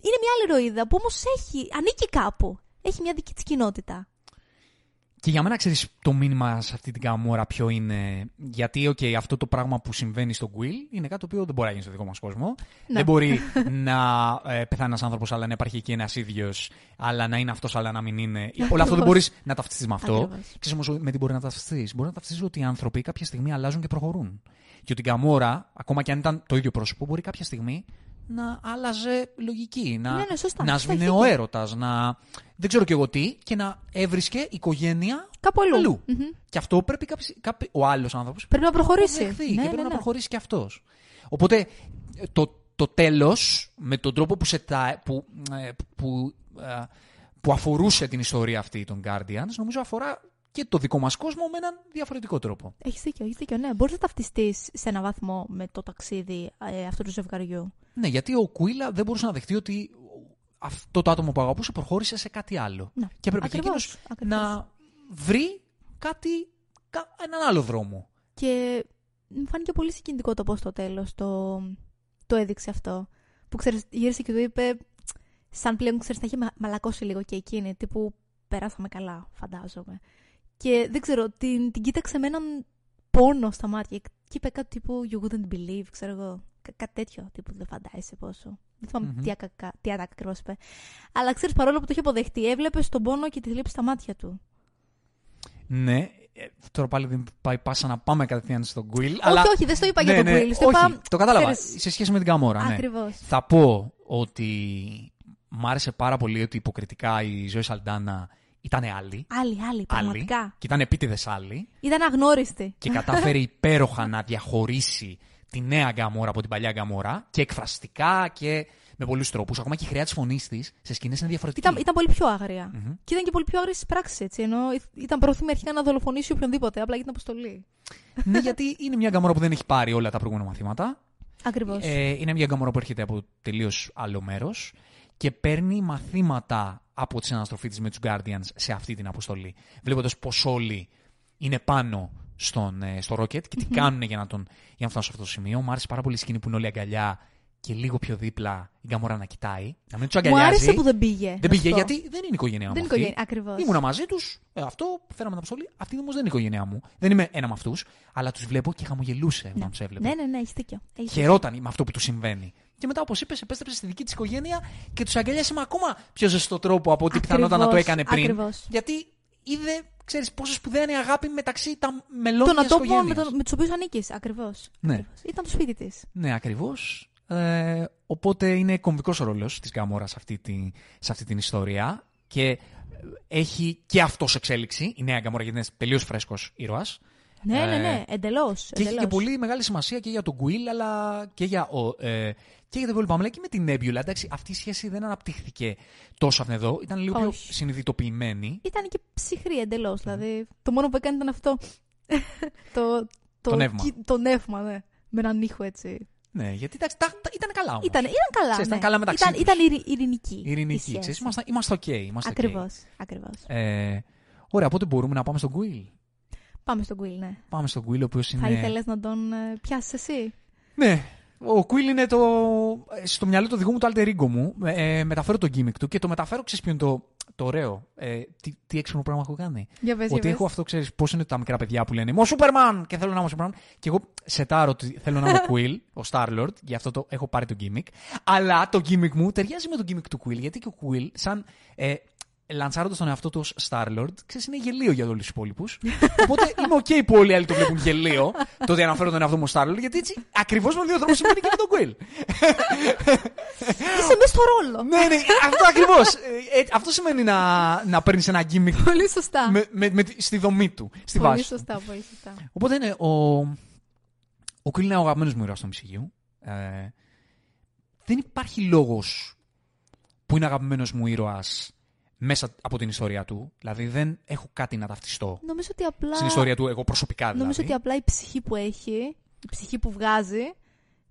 Είναι μια άλλη ηρωίδα που όμως έχει, ανήκει κάπου. έχει μια δική της κοινότητα. Και για μένα ξέρεις το μήνυμα σε αυτή την καμόρα ποιο είναι. Γιατί, OK, αυτό το πράγμα που συμβαίνει στο Quill είναι κάτι το οποίο δεν μπορεί να γίνει στο δικό μας κόσμο. Ναι. Δεν μπορεί να ε, πεθάνει ένας άνθρωπος, αλλά να υπάρχει και ένας ίδιος, αλλά να είναι αυτός, αλλά να μην είναι. Όλο αυτό δεν μπορείς να ταυτιστείς με αυτό. Ακριβώς. Ξέρεις όμως με τι μπορεί να ταυτιστείς. Μπορεί να ταυτιστείς ότι οι άνθρωποι κάποια στιγμή αλλάζουν και προχωρούν. Και ότι η Καμόρα, ακόμα και αν ήταν το ίδιο πρόσωπο, μπορεί κάποια στιγμή να άλλαζε λογική. Να, Ναι, ναι, σωστά. να Σωστά, σβήνε έχει ο δίκιο. έρωτας, να. Δεν ξέρω κι εγώ τι, και να έβρισκε οικογένεια Κάπου αλλού. αλλού. Μμμ. Και αυτό πρέπει κάποιος, κάποι- ο άλλος άνθρωπος Πρέπει να προχωρήσει. να δεχθεί Ναι, και ναι, πρέπει να ναι. προχωρήσει και αυτός. Οπότε το, το τέλος, με τον τρόπο που, σε τα, που, ε, που, ε, που αφορούσε την ιστορία αυτή των Guardians, νομίζω αφορά και το δικό μας κόσμο με έναν διαφορετικό τρόπο. Έχεις δίκιο, έχεις δίκιο. Ναι, μπορείς να ταυτιστείς σε έναν βαθμό με το ταξίδι ε, αυτού του ζευγαριού. Ναι, γιατί ο Κουίλα δεν μπορούσε να δεχτεί ότι αυτό το άτομο που αγαπούσε προχώρησε σε κάτι άλλο. Ναι. Και έπρεπε και Ακριβώς, εκείνος ακριβώς. να βρει κάτι, κα- έναν άλλο δρόμο. Και μου φάνηκε πολύ συγκινητικό το πώς στο τέλος το, το έδειξε αυτό. Που ξέρεις, γύρισε και του είπε, σαν πλέον ξέρεις, θα είχε μα- μαλακώσει λίγο και εκείνη. Τύπου περάσαμε καλά, φαντάζομαι. Και δεν ξέρω, την, την κοίταξε με έναν πόνο στα μάτια και είπε κάτι τύπου You wouldn't believe, ξέρω εγώ. Κα- κάτι τέτοιο τύπου δεν φαντάζεσαι πόσο. Δεν θυμάμαι Μμμ. τι, ακα, τι ατάκα ακριβώ είπε. Αλλά ξέρεις, παρόλο που το είχε αποδεχτεί, έβλεπες τον πόνο και τη θλίψη στα μάτια του. Ναι, ε, τώρα πάλι δεν πάει πάσα να πάμε κατευθείαν στον Quill. αλλά... Όχι, όχι, δεν στο είπα Ναι, για τον ναι, Will. Στο όχι, είπα. το κατάλαβα. ξέρεις, Σε σχέση με την Καμόρα, ναι. Ακριβώς. Θα πω ότι μ' άρεσε πάρα πολύ ότι υποκριτικά η Ζωή Σαλντάνα ήταν άλλη. Άλλη, άλλη, πραγματικά. άλλη και ήταν επίτηδες άλλη. Ήταν αγνώριστη. Και κατάφερε υπέροχα να διαχωρίσει τη νέα Γκαμόρα από την παλιά Γκαμόρα και εκφραστικά και με πολλούς τρόπους. Ακόμα και η χρειά της φωνής της σε σκηνές είναι διαφορετική. Ήταν, ήταν πολύ πιο άγρια. Μμμ. Και ήταν και πολύ πιο άγρια στι πράξεις, έτσι. Ενώ ήταν πρόθυμη αρχικά να δολοφονήσει οποιονδήποτε, απλά για την αποστολή. ναι, γιατί είναι μια Γκαμόρα που δεν έχει πάρει όλα τα προηγούμενα μαθήματα. Ακριβώς. Ε, είναι μια γκαμόρα που έρχεται από τελείως άλλο μέρος και παίρνει μαθήματα από τη συναναστροφή της με του Guardians σε αυτή την αποστολή. Βλέποντας πως όλοι είναι πάνω στον, ε, στο Rocket και τι κάνουν για να, τον, για να φτάσουν σε αυτό το σημείο. Μου άρεσε πάρα πολύ η σκηνή που είναι όλοι αγκαλιά και λίγο πιο δίπλα η γκαμόρα να κοιτάει. Να μην τους Μου αγκαλιάζει. άρεσε που δεν πήγε. Δεν πήγε αυτό. γιατί δεν είναι η οικογένειά μου. Δεν είναι αυτή. οικογένεια. Ακριβώς. Ήμουνα μαζί τους, αυτό, φέραμε την αποστολή. Αυτή όμως δεν είναι η οικογένειά μου. Δεν είμαι ένα με αυτούς, αλλά τους βλέπω και χαμογελούσε όταν τους έβλεπε. Ναι, ναι, ναι, έχεις δίκιο. Έχεις δίκιο. Χαιρόταν με αυτό που του συμβαίνει. Και μετά, όπως είπες, επέστρεψε στη δική της οικογένεια και τους αγκαλιάσε με ακόμα πιο ζεστό τρόπο από ό,τι πιθανόταν να το Ακριβώς, έκανε πριν. ακριβώς. Γιατί είδε, ξέρεις, πόσο σπουδαία είναι η αγάπη μεταξύ τα μελών Τον μιας ατόμο με, οικογένειας. τον- με τους οποίους ανήκεις. Ακριβώς. Ναι. Ήταν το σπίτι της. Ναι, ακριβώς. Ε, οπότε είναι κομβικός ο ρόλος της Γκαμόρας σε, αυτή τη- σε αυτή την ιστορία. Και έχει και αυτός εξέλιξη. Η νέα Γκαμόρα γιατί είναι τελείως φρέσκος ήρωας. Ναι, ναι, Ε, ναι. Εντελώς. Και έχει και πολύ μεγάλη σημασία και για τον Quill, αλλά και για, ο, ε, και για τον υπόλοιπα. Αλλά και με την Nebula. Εντάξει, αυτή η σχέση δεν αναπτύχθηκε τόσο αυτήν εδώ. Ήταν λίγο πιο Όχι. συνειδητοποιημένη. Ήταν και ψυχρή εντελώς. Δηλαδή, το μόνο που έκανε ήταν αυτό. το, Το νεύμα. κι- Το νεύμα, ναι. Με έναν ήχο έτσι. Ναι, γιατί εντάξει, τα, τα- ήταν καλά όμως. Ήταν, ήταν καλά. Ξέρεις, ναι. ήταν καλά μεταξύ ήταν, τους. ήταν ειρη- ειρηνική. η Ειρηνική. σχέση. Ξέρεις, είμαστε, είμαστε ok. Είμαστε ok. Ακριβώς, ακριβώς. Ε, ωραία, οπότε μπορούμε να πάμε στον Quill. Πάμε στον Quill, ναι. Πάμε στον Quill, ο οποίος είναι. Θα ήθελες να τον ε, πιάσεις εσύ; Ναι. Ο Quill είναι το. Στο μυαλό το δικό μου το alter ego μου. Ε, μεταφέρω το gimmick του και το μεταφέρω, ξέρεις ποιο είναι το, το ωραίο. Ε, τι, τι έξυπνο πράγμα έχω κάνει. Για πες, για Ότι πες. έχω αυτό, ξέρεις, πώς είναι τα μικρά παιδιά που λένε Είμαι ο Σούπερμαν και θέλω να είμαι ο Σούπερμαν. Και εγώ σετάρω ότι θέλω να είμαι ο Quill, ο Starlord, γι' αυτό το έχω πάρει το gimmick. Αλλά το gimmick μου ταιριάζει με το gimmick του Quill, γιατί και ο Quill, σαν ε, λανσάροντας τον εαυτό του ως Starlord, ξέρεις, είναι γελίο για όλους τους υπόλοιπους. Οπότε είμαι OK που όλοι οι άλλοι το βλέπουν γελίο, το ότι αναφέρω τον εαυτό μου ως Starlord, γιατί έτσι ακριβώς με τον ίδιο τρόπο συμβαίνει και με τον Quill. Είσαι μέσα στο ρόλο. ναι, ναι, αυτό ακριβώς. αυτό σημαίνει να, να παίρνεις ένα gimmick Πολύ σωστά. με, με, με, τη- στη δομή του, στη πολύ βάση. του. σωστά, πολύ σωστά. Οπότε είναι ο. Ο Quill είναι ο αγαπημένος μου ήρωας στο MCU. Ε, δεν υπάρχει λόγος που είναι αγαπημένος μου ήρωας μέσα από την ιστορία του. Δηλαδή δεν έχω κάτι να ταυτιστώ Νομίζω ότι απλά... στην ιστορία του, εγώ προσωπικά δηλαδή. Νομίζω ότι απλά η ψυχή που έχει, η ψυχή που βγάζει,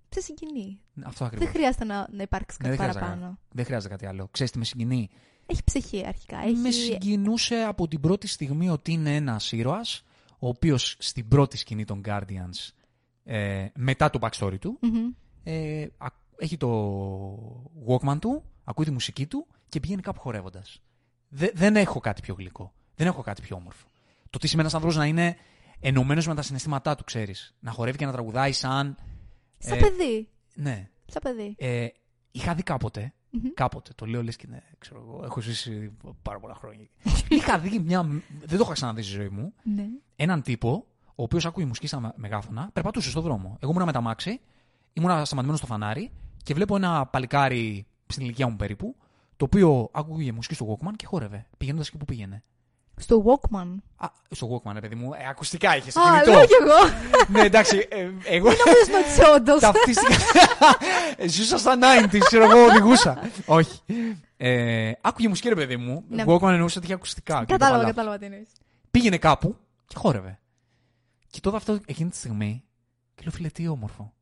σε συγκινεί. Αυτό ακριβώς. Δεν χρειάζεται να, να υπάρξει Ναι, κάτι δεν, χρειάζεται, παραπάνω. δεν χρειάζεται κάτι άλλο. Ξέρεις τι με συγκινεί; Έχει ψυχή αρχικά. Έχει... Με συγκινούσε από την πρώτη στιγμή ότι είναι ένας ήρωας, ο οποίος στην πρώτη σκηνή των Guardians, ε, μετά το backstory του, Μμμ. ε, α- έχει το Walkman του, ακούει τη μουσική του και πηγαίνει κάπου χορεύοντας. Δε- δεν έχω κάτι πιο γλυκό. Δεν έχω κάτι πιο όμορφο. Το τι σημαίνει ένα άνθρωπο να είναι ενωμένος με τα συναισθήματά του, ξέρεις. Να χορεύει και να τραγουδάει σαν. Σαν Ε, παιδί. Ναι. Σαν παιδί. Ε, είχα δει κάποτε. Μμμ. Κάποτε. Το λέω λες και ναι, ξέρω εγώ. Έχω ζήσει πάρα πολλά χρόνια. είχα δει μια. Δεν το είχα ξαναδεί στη ζωή μου. Ναι. Έναν τύπο, ο οποίος άκουγε μουσική στα μεγάφωνα, περπατούσε στον δρόμο. Εγώ ήμουνα με τα μάξι, ήμουνα σταματημένος στο φανάρι και βλέπω ένα παλικάρι στην ηλικία μου περίπου, το οποίο άκουγε μουσική στο Walkman και χόρευε, πηγαίνοντας εκεί που πήγαινε. Στο Walkman. Α, στο Walkman, ρε παιδί μου, ε, ακουστικά είχε, στο Α, κινητό. λέω κι εγώ. ναι, εντάξει, ε, εγώ Νομίζεις με τις όντως. ταυτίστηκα. Ζούσα στα 90s, ξέρω εγώ, οδηγούσα. Όχι. Ε, άκουγε μουσική, ρε παιδί μου. Ναι. Walkman εννοούσε ότι είχε ακουστικά. και Κατάλαβα, το κατάλαβα τι εννοείς. πήγαινε κάπου και χόρευε. Και τότε αυτό εκείνη τη στιγμή και λέω φίλε τι όμορφο.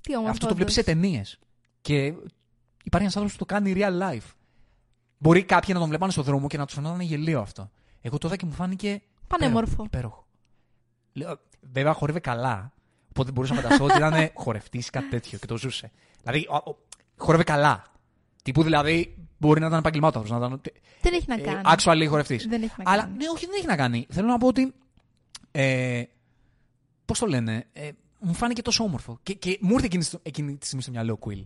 Τι όμορφο. αυτό το βλέπεις σε όντως. ταινίες. Και υπάρχει ένας άνθρωπος που το κάνει real life. Μπορεί κάποιοι να τον βλέπανε στον δρόμο και να τους φαινόταν γελίο αυτό. Εγώ τότε και μου φάνηκε. Πανέμορφο. υπέροχο, Υπέροχο. Λέω, βέβαια χορεύε καλά. Οπότε μπορούσα να φανταστώ ότι ήταν χορευτής ή κάτι τέτοιο και το ζούσε. Δηλαδή, ο- ο- χορεύε καλά. Τύπου δηλαδή μπορεί να ήταν επαγγελμάτο να ήταν. Δεν έχει να Ε, κάνει. actually χορευτής. Δεν έχει να Αλλά κάνει. ναι, όχι, δεν έχει να κάνει. Θέλω να πω ότι. Ε, Πώς το λένε, ε, μου φάνηκε τόσο όμορφο. Και, και μου ήρθε εκείνη, στο- εκείνη τη στιγμή στο μυαλό Quill.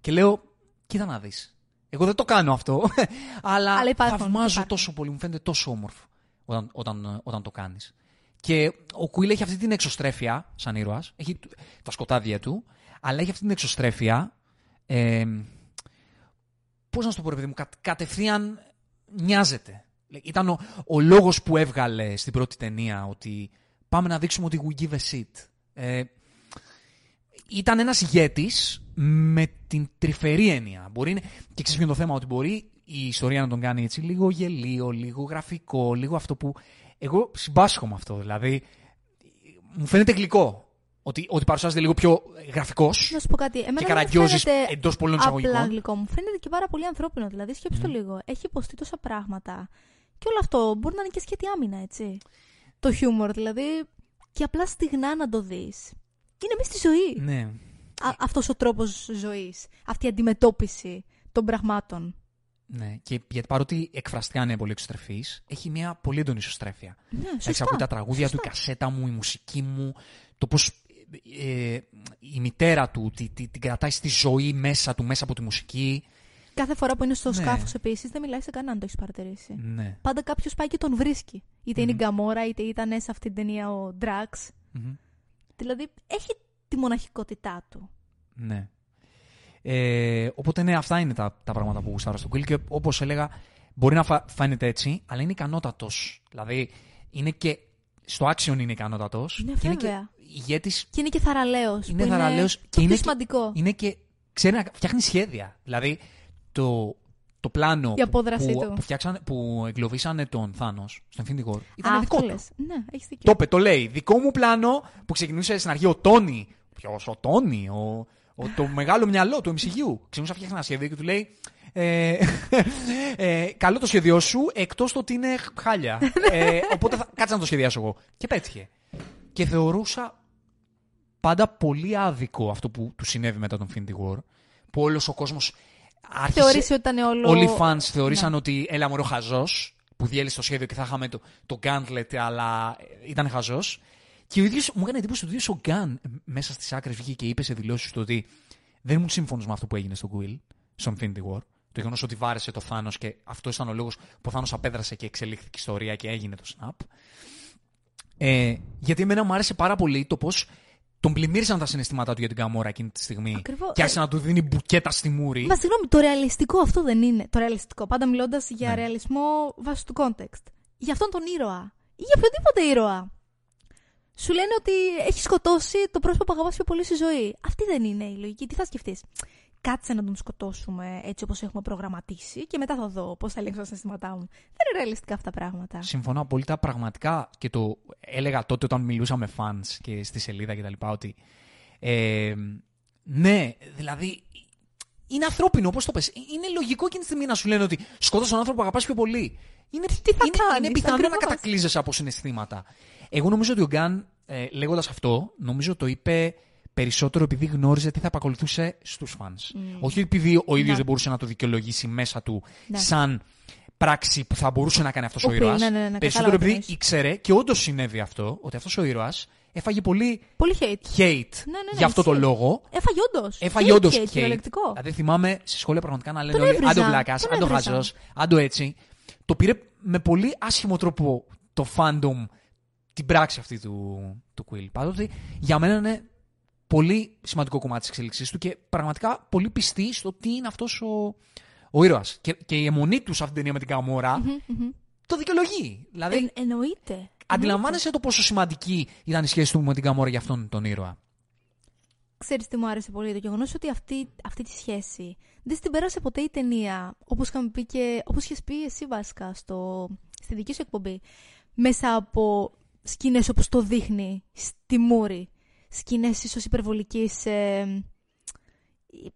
Και λέω, κοίτα να δεις. Εγώ δεν το κάνω αυτό. αλλά Αλλά υπάρχουν, θαυμάζω υπάρχουν. τόσο πολύ. Μου φαίνεται τόσο όμορφο όταν, όταν, όταν το κάνεις. Και ο Quill έχει αυτή την εξωστρέφεια, σαν ήρωας. Έχει τ- τα σκοτάδια του. Αλλά έχει αυτή την εξωστρέφεια. Ε, Πώς να σου το πω, ρε παιδί μου, κα- κατευθείαν νοιάζεται. Ήταν ο, ο λόγος που έβγαλε στην πρώτη ταινία ότι πάμε να δείξουμε ότι we give a shit. Ε, ήταν ένας ηγέτης με την τρυφερή έννοια. Μπορεί, να- και ξέρεις ποιο είναι το θέμα, ότι μπορεί η ιστορία να τον κάνει έτσι λίγο γελίο, λίγο γραφικό, λίγο αυτό που... Εγώ συμπάσχω με αυτό, δηλαδή μου φαίνεται γλυκό ότι, ότι παρουσιάζεται λίγο πιο γραφικός Να σου πω κάτι. Εμένα και δεν μου καραγκιόζης φαίνεται εντός πολλών Απλά εισαγωγικών. γλυκό μου. Φαίνεται και πάρα πολύ ανθρώπινο. Δηλαδή, σκέψτε το λίγο. Έχει υποστεί τόσα πράγματα. Και όλο αυτό μπορεί να είναι και σκέτη άμυνα, έτσι. Το χιούμορ, δηλαδή. Και απλά στιγνά να το δεις. Είναι μέσα στη ζωή. Ναι. Αυτός ο τρόπος ζωής. Αυτή η αντιμετώπιση των πραγμάτων. Ναι, και γιατί παρότι εκφραστικά είναι πολύ εξωστρεφής, έχει μια πολύ έντονη ισοστρέφεια. Ναι, Εντάξει, σωστά. ακούω τα τραγούδια του, η Σωστά. κασέτα μου, η μουσική μου, το πώς ε, η μητέρα του τη- τη- την κρατάει στη ζωή μέσα του, μέσα από τη μουσική. Κάθε φορά που είναι στο Ναι. σκάφος επίσης δεν μιλάει σε κανέναν, το έχεις παρατηρήσει. Ναι. Πάντα κάποιος πάει και τον βρίσκει. Είτε είναι η Μμμ. Γκαμόρα, είτε ήταν σε αυτή την ταινία ο Ντράξ. Μμμ. Δηλαδή έχει τη μοναχικότητά του. Ναι. Ε, οπότε ναι, αυτά είναι τα, τα πράγματα που γουστάρω στο Quill και όπως έλεγα, μπορεί να φα- φαίνεται έτσι, αλλά είναι ικανότατος. Δηλαδή, είναι και. Στο action είναι ικανότατος. Ναι, και είναι και βέβαια. ηγέτης. Και είναι και θαραλέος. Είναι θαραλέος το και πιο είναι και- σημαντικό. Είναι και. ξέρει να φτιάχνει σχέδια. Δηλαδή, το, το πλάνο Η απόδρασή που, του. που, φτιάξανε, που εγκλωβίσανε τον Θάνος στο Infinity War ήταν Α, δικό αυτό του. λες. Ναι, έχεις δίκιο. Το είπε, το λέει. Δικό μου πλάνο που ξεκινούσε στην αρχή ο Τόνι. Ποιος, ο Τόνι, ο, ο- το μεγάλο μυαλό του MCU. Ξεκινούσε να φτιάχνει ένα σχέδιο και του λέει. Ε, ε, καλό το σχέδιό σου, εκτός το ότι είναι χάλια. ε, οπότε θα, κάτσε να το σχεδιάσω εγώ. Και πέτυχε. Και θεωρούσα πάντα πολύ άδικο αυτό που του συνέβη μετά τον Infinity War. Που όλος ο κόσμος άρχισε. Θεωρήσει ότι ήταν όλο. Όλοι οι fans θεώρησαν Ναι. ότι έλα μωρό χαζός που διέλυσε το σχέδιο και θα είχαμε το, το Gauntlet, αλλά ε, ήταν χαζός. Και ο ίδιος, μου έκανε εντύπωση ότι ο ίδιος ο Γκάν μέσα στις άκρες βγήκε και είπε σε δηλώσεις του ότι δεν ήμουν σύμφωνος με αυτό που έγινε στο Quill, στο Infinity War. Το γεγονός ότι βάρεσε το Θάνο και αυτό ήταν ο λόγος που ο Θάνο απέδρασε και εξελίχθηκε η ιστορία και έγινε το Snap. Ε, γιατί εμένα μου άρεσε πάρα πολύ το πώς τον πλημμύρισαν τα συναισθήματά του για την Καμόρα εκείνη τη στιγμή. Ακριβώς. Και άρχισε να του δίνει μπουκέτα στη μούρη. Μα συγγνώμη, το ρεαλιστικό αυτό δεν είναι. Το ρεαλιστικό. Πάντα μιλώντας για Ναι. ρεαλισμό βάσει του context. Για αυτόν τον ήρωα. Ή για οποιοδήποτε ήρωα. Σου λένε ότι έχει σκοτώσει το πρόσωπο που αγαπάς πιο πολύ στη ζωή. Αυτή δεν είναι η λογική. Τι θα σκεφτείς; Κάτσε να τον σκοτώσουμε έτσι όπως έχουμε προγραμματίσει και μετά θα δω πώς θα ελέγξω τα συναισθήματά μου. Δεν είναι ρεαλιστικά αυτά τα πράγματα. Συμφωνώ απόλυτα. Πραγματικά και το έλεγα τότε όταν μιλούσα με fans και στη σελίδα κτλ. Ότι ε, ναι, δηλαδή είναι ανθρώπινο, όπω το πες. Είναι λογικό εκείνη τη στιγμή να σου λένε ότι σκότωσε τον άνθρωπο που αγαπάς πιο πολύ. Είναι, Τι θα είναι, κάνεις, είναι πιθανό ακριβώς. να κατακλείζεσαι από συναισθήματα. Εγώ νομίζω ότι ο Γκάν, ε, λέγοντας αυτό, νομίζω το είπε περισσότερο επειδή γνώριζε τι θα επακολουθούσε στους fans. Όχι επειδή ο ίδιος Ναι. δεν μπορούσε να το δικαιολογήσει μέσα του Ναι. σαν πράξη που θα μπορούσε να κάνει αυτός ο Οποιή, ήρωας. ναι, ναι, ναι, Περισσότερο κατάλαβα τι επειδή εννοείς. ήξερε και όντως συνέβη αυτό, ότι αυτός ο ήρωας έφαγε πολύ Πολύ hate. hate Ναι, ναι, ναι, για αυτό το ισχύει. λόγο. Έφαγε όντως. Έφαγε όντως hate. hate. κυριολεκτικό. Δηλαδή θυμάμαι στη σχολεία πραγματικά να λένε Τον όλοι έβριζαν, Άντο βλάκας, τον άντο έβριζαν. χαζός, άντο έτσι. Το πήρε με πολύ άσχημο τρόπο το fandom την πράξη αυτή του, του Quill. Πάντοτε για μένα είναι πολύ σημαντικό κομμάτι της εξέλιξής του και πραγματικά πολύ πιστή στο τι είναι αυτός ο, ο ήρωας. Και, και η αιμονή του σε αυτήν την ταινία με την Καμόρα Μμμ, μμμ. το δικαιολογεί. Δηλαδή, Εν- εννοείται. αντιλαμβάνεσαι το πόσο σημαντική ήταν η σχέση του με την Καμόρα για αυτόν τον ήρωα. Ξέρεις τι μου άρεσε πολύ, το γεγονός ότι αυτή, αυτή τη σχέση δεν στην πέρασε ποτέ η ταινία, όπως είχαμε πει και, όπως είχες πει εσύ βασικά στο, στη δική σου εκπομπή, μέσα από σκηνές όπως το δείχνει στη Μούρη, σκηνές ίσως υπερβολικής, ε,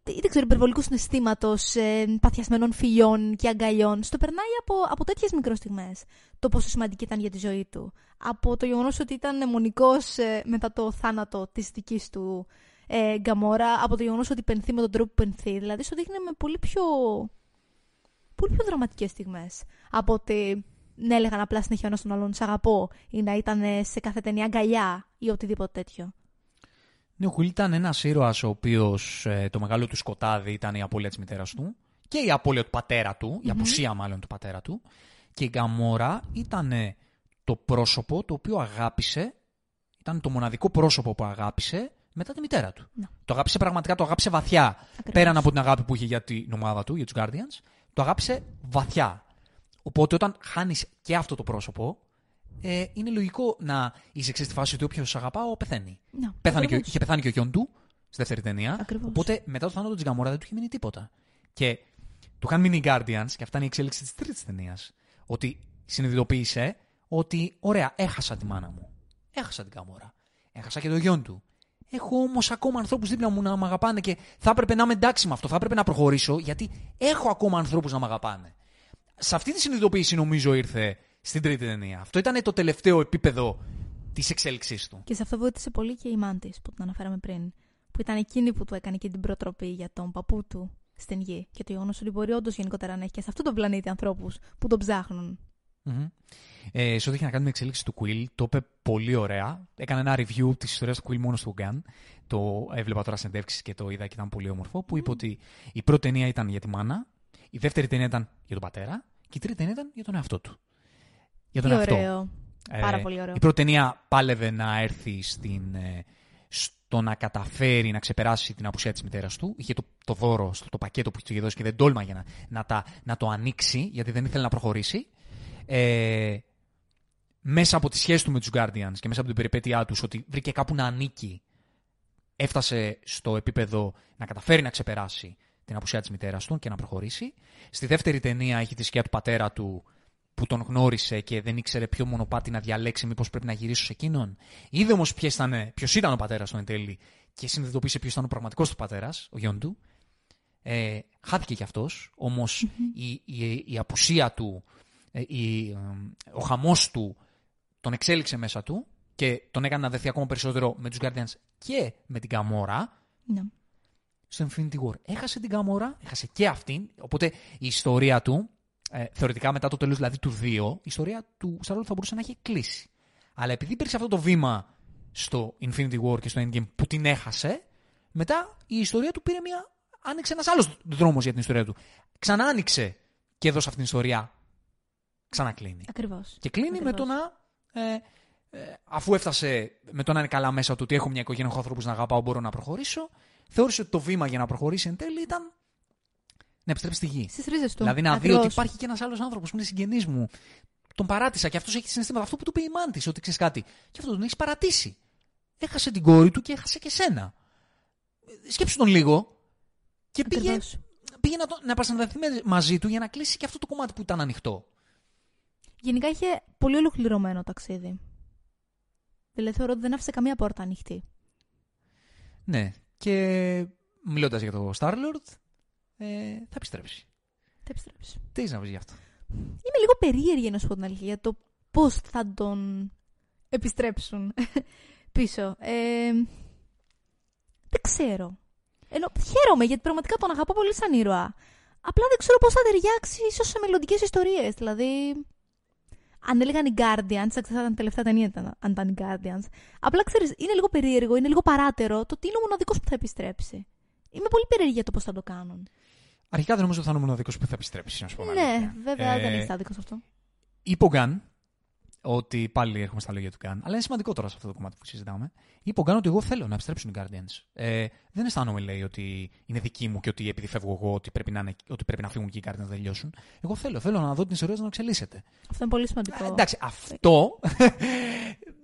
ή δεν ξέρω, υπερβολικού συναισθήματος, ε, παθιασμένων φιλιών και αγκαλιών. Στο περνάει από, από τέτοιες μικροστιγμέ το πόσο σημαντική ήταν για τη ζωή του. Από το γεγονός ότι ήταν αιμονικό ε, μετά το θάνατο της δικής του ε, Γκαμόρα, από το γεγονός ότι πενθεί με τον τρόπο που πενθεί. Δηλαδή, σου δείχνει με πολύ πιο. πολύ πιο δραματικές στιγμές. Από ότι ναι, έλεγαν απλά συνέχεια ο ένα τον άλλον, Σ' αγαπώ, ή να ήταν ε, σε κάθε ταινία αγκαλιά ή οτιδήποτε τέτοιο. Ναι, ο Κουίλ ήταν ένας ήρωας ο οποίος το μεγάλο του σκοτάδι ήταν η απώλεια της μητέρας του και η απώλεια του πατέρα του, η απουσία μάλλον του πατέρα του. Και η Γκαμόρα ήταν το πρόσωπο το οποίο αγάπησε, ήταν το μοναδικό πρόσωπο που αγάπησε μετά τη μητέρα του. Ναι. Το αγάπησε πραγματικά, το αγάπησε βαθιά. Ακριβώς. Πέραν από την αγάπη που είχε για την ομάδα του, για τους Guardians, το αγάπησε βαθιά. Οπότε όταν χάνεις και αυτό το πρόσωπο, ε, είναι λογικό να είσαι ξέρεις, στη φάση ότι όποιος αγαπάω πεθαίνει. Ναι, Πέθανε και, ο- ακριβώς. είχε πεθάνει και ο γιον του στη δεύτερη ταινία. Ακριβώς. Οπότε μετά το θάνατο τη Γκαμόρα δεν του είχε μείνει τίποτα. Και του είχαν μείνει οι Guardians, και αυτά είναι η εξέλιξη της τρίτης ταινίας. Ότι συνειδητοποίησε ότι, ωραία, έχασα τη μάνα μου. Έχασα την Γκαμόρα. Έχασα και το γιον του. Έχω όμως ακόμα ανθρώπους δίπλα μου να με αγαπάνε και θα έπρεπε να είμαι εντάξει με αυτό. Θα έπρεπε να προχωρήσω γιατί έχω ακόμα ανθρώπους να με αγαπάνε. Σε αυτή τη συνειδητοποίηση νομίζω ήρθε στην τρίτη ταινία. Αυτό ήταν το τελευταίο επίπεδο της εξέλιξής του. Και σε αυτό βοήθησε πολύ και η Μάντη που την αναφέραμε πριν. Που ήταν εκείνη που του έκανε και την προτροπή για τον παππού του στην γη. Και το γεγονός ότι μπορεί όντως γενικότερα να έχει και σε αυτόν τον πλανήτη ανθρώπους που τον ψάχνουν. Mm-hmm. Ε, σε ό,τι έχει να κάνει με εξέλιξη του Quill, το είπε πολύ ωραία. Έκανε ένα review της ιστορίας του Quill μόνος στο Gun. Το έβλεπα τώρα συνεντεύξεις και το είδα και ήταν πολύ όμορφο. Που είπε ότι η πρώτη ταινία ήταν για τη μάνα, η δεύτερη ταινία ήταν για τον πατέρα και η τρίτη ταινία ήταν για τον εαυτό του. Για τον Τι εαυτό. ωραίο. Πάρα πολύ ωραίο. Η πρώτη ταινία πάλευε να έρθει στην, ε, στο να καταφέρει να ξεπεράσει την απουσία της μητέρας του. Είχε το, το δώρο, στο, το πακέτο που του είχε δώσει και δεν τόλμαγε να, να, τα, να το ανοίξει γιατί δεν ήθελε να προχωρήσει. Ε, μέσα από τη σχέση του με τους Guardians και μέσα από την περιπέτειά τους ότι βρήκε κάπου να ανήκει έφτασε στο επίπεδο να καταφέρει να ξεπεράσει την απουσία της μητέρας του και να προχωρήσει. Στη δεύτερη ταινία έχει τη σκιά του πατέρα του που τον γνώρισε και δεν ήξερε ποιο μονοπάτι να διαλέξει, μήπως πρέπει να γυρίσω σε εκείνον. Είδε όμως ποιος ήταν, ποιος ήταν ο πατέρας του εν τέλει και συνειδητοποίησε ποιος ήταν ο πραγματικός του πατέρας, ο γιον του. Ε, χάθηκε κι αυτός, όμως η, η, η απουσία του, ε, η, ε, ο χαμός του τον εξέλιξε μέσα του και τον έκανε να δεθεί ακόμα περισσότερο με τους Guardians και με την Καμόρα Ναι. στο Infinity War. Έχασε την Καμόρα, έχασε και αυτήν, οπότε η ιστορία του, ε, θεωρητικά μετά το τέλος δηλαδή του 2, η ιστορία του Star-Lord θα μπορούσε να έχει κλείσει. Αλλά επειδή υπήρξε αυτό το βήμα στο Infinity War και στο Endgame που την έχασε, μετά η ιστορία του πήρε μια... άνοιξε ένας άλλος δρόμος για την ιστορία του. Ξανά άνοιξε και εδώ σε αυτήν την ιστορία ξανακλίνει. Ακριβώς. Και κλείνει με το να. Ε, ε, αφού έφτασε με το να είναι καλά μέσα του ότι έχω μια οικογένεια, έχω ανθρώπους να αγαπάω, μπορώ να προχωρήσω, θεώρησε ότι το βήμα για να προχωρήσει εν τέλει ήταν να επιστρέψει στη γη. Στις ρίζες του. Δηλαδή να δει Ακριβώς. ότι υπάρχει και ένας άλλος άνθρωπος που είναι συγγενής μου. Τον παράτησα και αυτός έχει συναισθήματα. Αυτό που του είπε η μάντη, ότι ξέρεις κάτι. Και αυτό τον έχεις παρατήσει. Έχασε την κόρη του και έχασε και σένα. Ε, Σκέψου τον λίγο και πήγε, Ακριβώς. πήγε να, το, να επανασταθεί με- μαζί του για να κλείσει και αυτό το κομμάτι που ήταν ανοιχτό. Γενικά είχε πολύ ολοκληρωμένο ταξίδι. Δηλαδή θεωρώ ότι δεν άφησε καμία πόρτα ανοιχτή. Ναι. Και μιλώντας για το Star-Lord, ε, θα επιστρέψει. Θα επιστρέψει. Τι έχεις να πεις γι' αυτό; Είμαι λίγο περίεργη να σου πω την αλήθεια για το πώς θα τον επιστρέψουν πίσω. Ε, δεν ξέρω. Ενώ χαίρομαι γιατί πραγματικά τον αγαπώ πολύ σαν ήρωα. Απλά δεν ξέρω πώς θα ταιριάξει ίσως σε μελλοντικές ιστορίες. Δηλαδή, αν έλεγαν οι Guardians, θα ήταν τελευταία ταινία ήταν, αν ήταν οι Guardians. Απλά ξέρεις, είναι λίγο περίεργο, είναι λίγο παράτερο το ότι είναι ο μοναδικός που θα επιστρέψει. Είμαι πολύ περίεργη για το πώς θα το κάνουν. Αρχικά δεν νομίζω ότι θα είναι ο μοναδικός που θα επιστρέψει, να σου πω. Ναι, βέβαια Ε, δεν έχει άδικο σε αυτό. Είπε ο Γκάν ότι πάλι έρχομαι στα λόγια του Γκάν, αλλά είναι σημαντικό τώρα σε αυτό το κομμάτι που συζητάμε. Είπε ο Γκάν ότι εγώ θέλω να επιστρέψουν οι Guardians. Ε, δεν αισθάνομαι, λέει, ότι είναι δική μου και ότι επειδή φεύγω εγώ ότι πρέπει να, είναι, ότι πρέπει να φύγουν και οι Guardians να τελειώσουν. Εγώ θέλω, θέλω να δω την ιστορία να εξελίσσεται. Αυτό είναι πολύ σημαντικό. Ε, εντάξει, αυτό.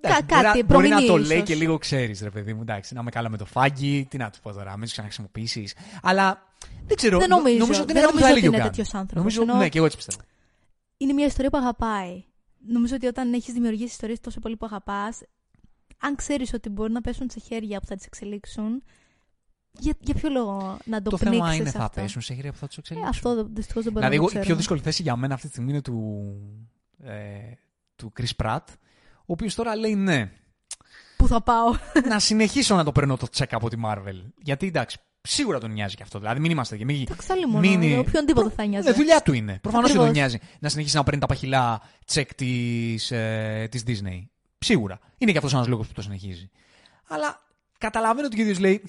εντάξει, μπορεί, κάτι, να- μπορεί να το προμηνύεις λέει ίσως. και λίγο ξέρεις, ρε παιδί μου. Εντάξει, να είμαι καλά με το φάγγι, τι να του πω τώρα, μην τους ξαναχρησιμοποιήσεις. Αλλά δεν ξέρω. Δεν νο- νομίζω. νομίζω ότι Δεν είναι κάτι που νομίζω θα ότι έλεγε ο είναι Γκάν. τέτοιος άνθρωπος. Νομίζω, Ενώ- ναι, και εγώ έτσι πιστεύω. είναι μια ιστορία που αγαπάει. Νομίζω ότι όταν έχεις δημιουργήσει ιστορίες τόσο πολύ που αγαπάς, αν ξέρεις ότι μπορεί να πέσουν σε χέρια που θα τις εξελίξουν, για, για ποιο λόγο να το, Το πνίξεις θέμα είναι θα αυτό; πέσουν σε χέρια που θα τους Ε, εξελίξουν. αυτό δυστυχώς δεν μπορούμε Δηλαδή, να εγώ, το η πιο ξέρουμε. δύσκολη θέση για μένα αυτή τη στιγμή είναι του, ε, του Chris Pratt, ο οποίος τώρα λέει ναι, Πού θα πάω; να συνεχίσω να το παίρνω το τσεκ από τη Marvel. Γιατί εντάξει, σίγουρα τον νοιάζει και αυτό. Δηλαδή, μην είμαστε και μην. Εντάξει, άλλη μόνο. μην- για Οποιονδήποτε θα νοιάζει. Ναι, δουλειά του είναι. Προφανώς και τον Ακριβώς. νοιάζει να συνεχίσει να παίρνει τα παχυλά τσεκ της ε, της Disney. Σίγουρα. Είναι και αυτός ένας λόγος που το συνεχίζει. Αλλά καταλαβαίνω ότι ο ίδιος λέει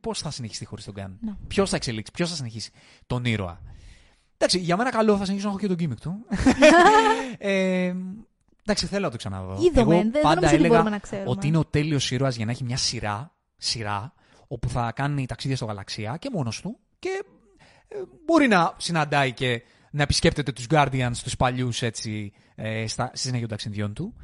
πώς θα συνεχίσει χωρίς τον Γκάν; Ναι. Ποιος θα εξελίξει, ποιος θα συνεχίσει τον ήρωα; Εντάξει, για μένα καλό θα συνεχίσω να έχω και τον gimmick του. ε, εντάξει, θέλω να το ξαναδώ. Είδαμε, Εγώ δεν- δεν πάντα νομίζω ότι έλεγα μπορούμε να ξέρουμε. ότι είναι ο τέλειος ήρωας για να έχει μια σειρά, σειρά όπου θα κάνει ταξίδια στο γαλαξία και μόνος του και ε, μπορεί να συναντάει και να επισκέπτεται τους Guardians, τους παλιούς έτσι, ε, στα, στη συνέχεια των ταξιδιών του.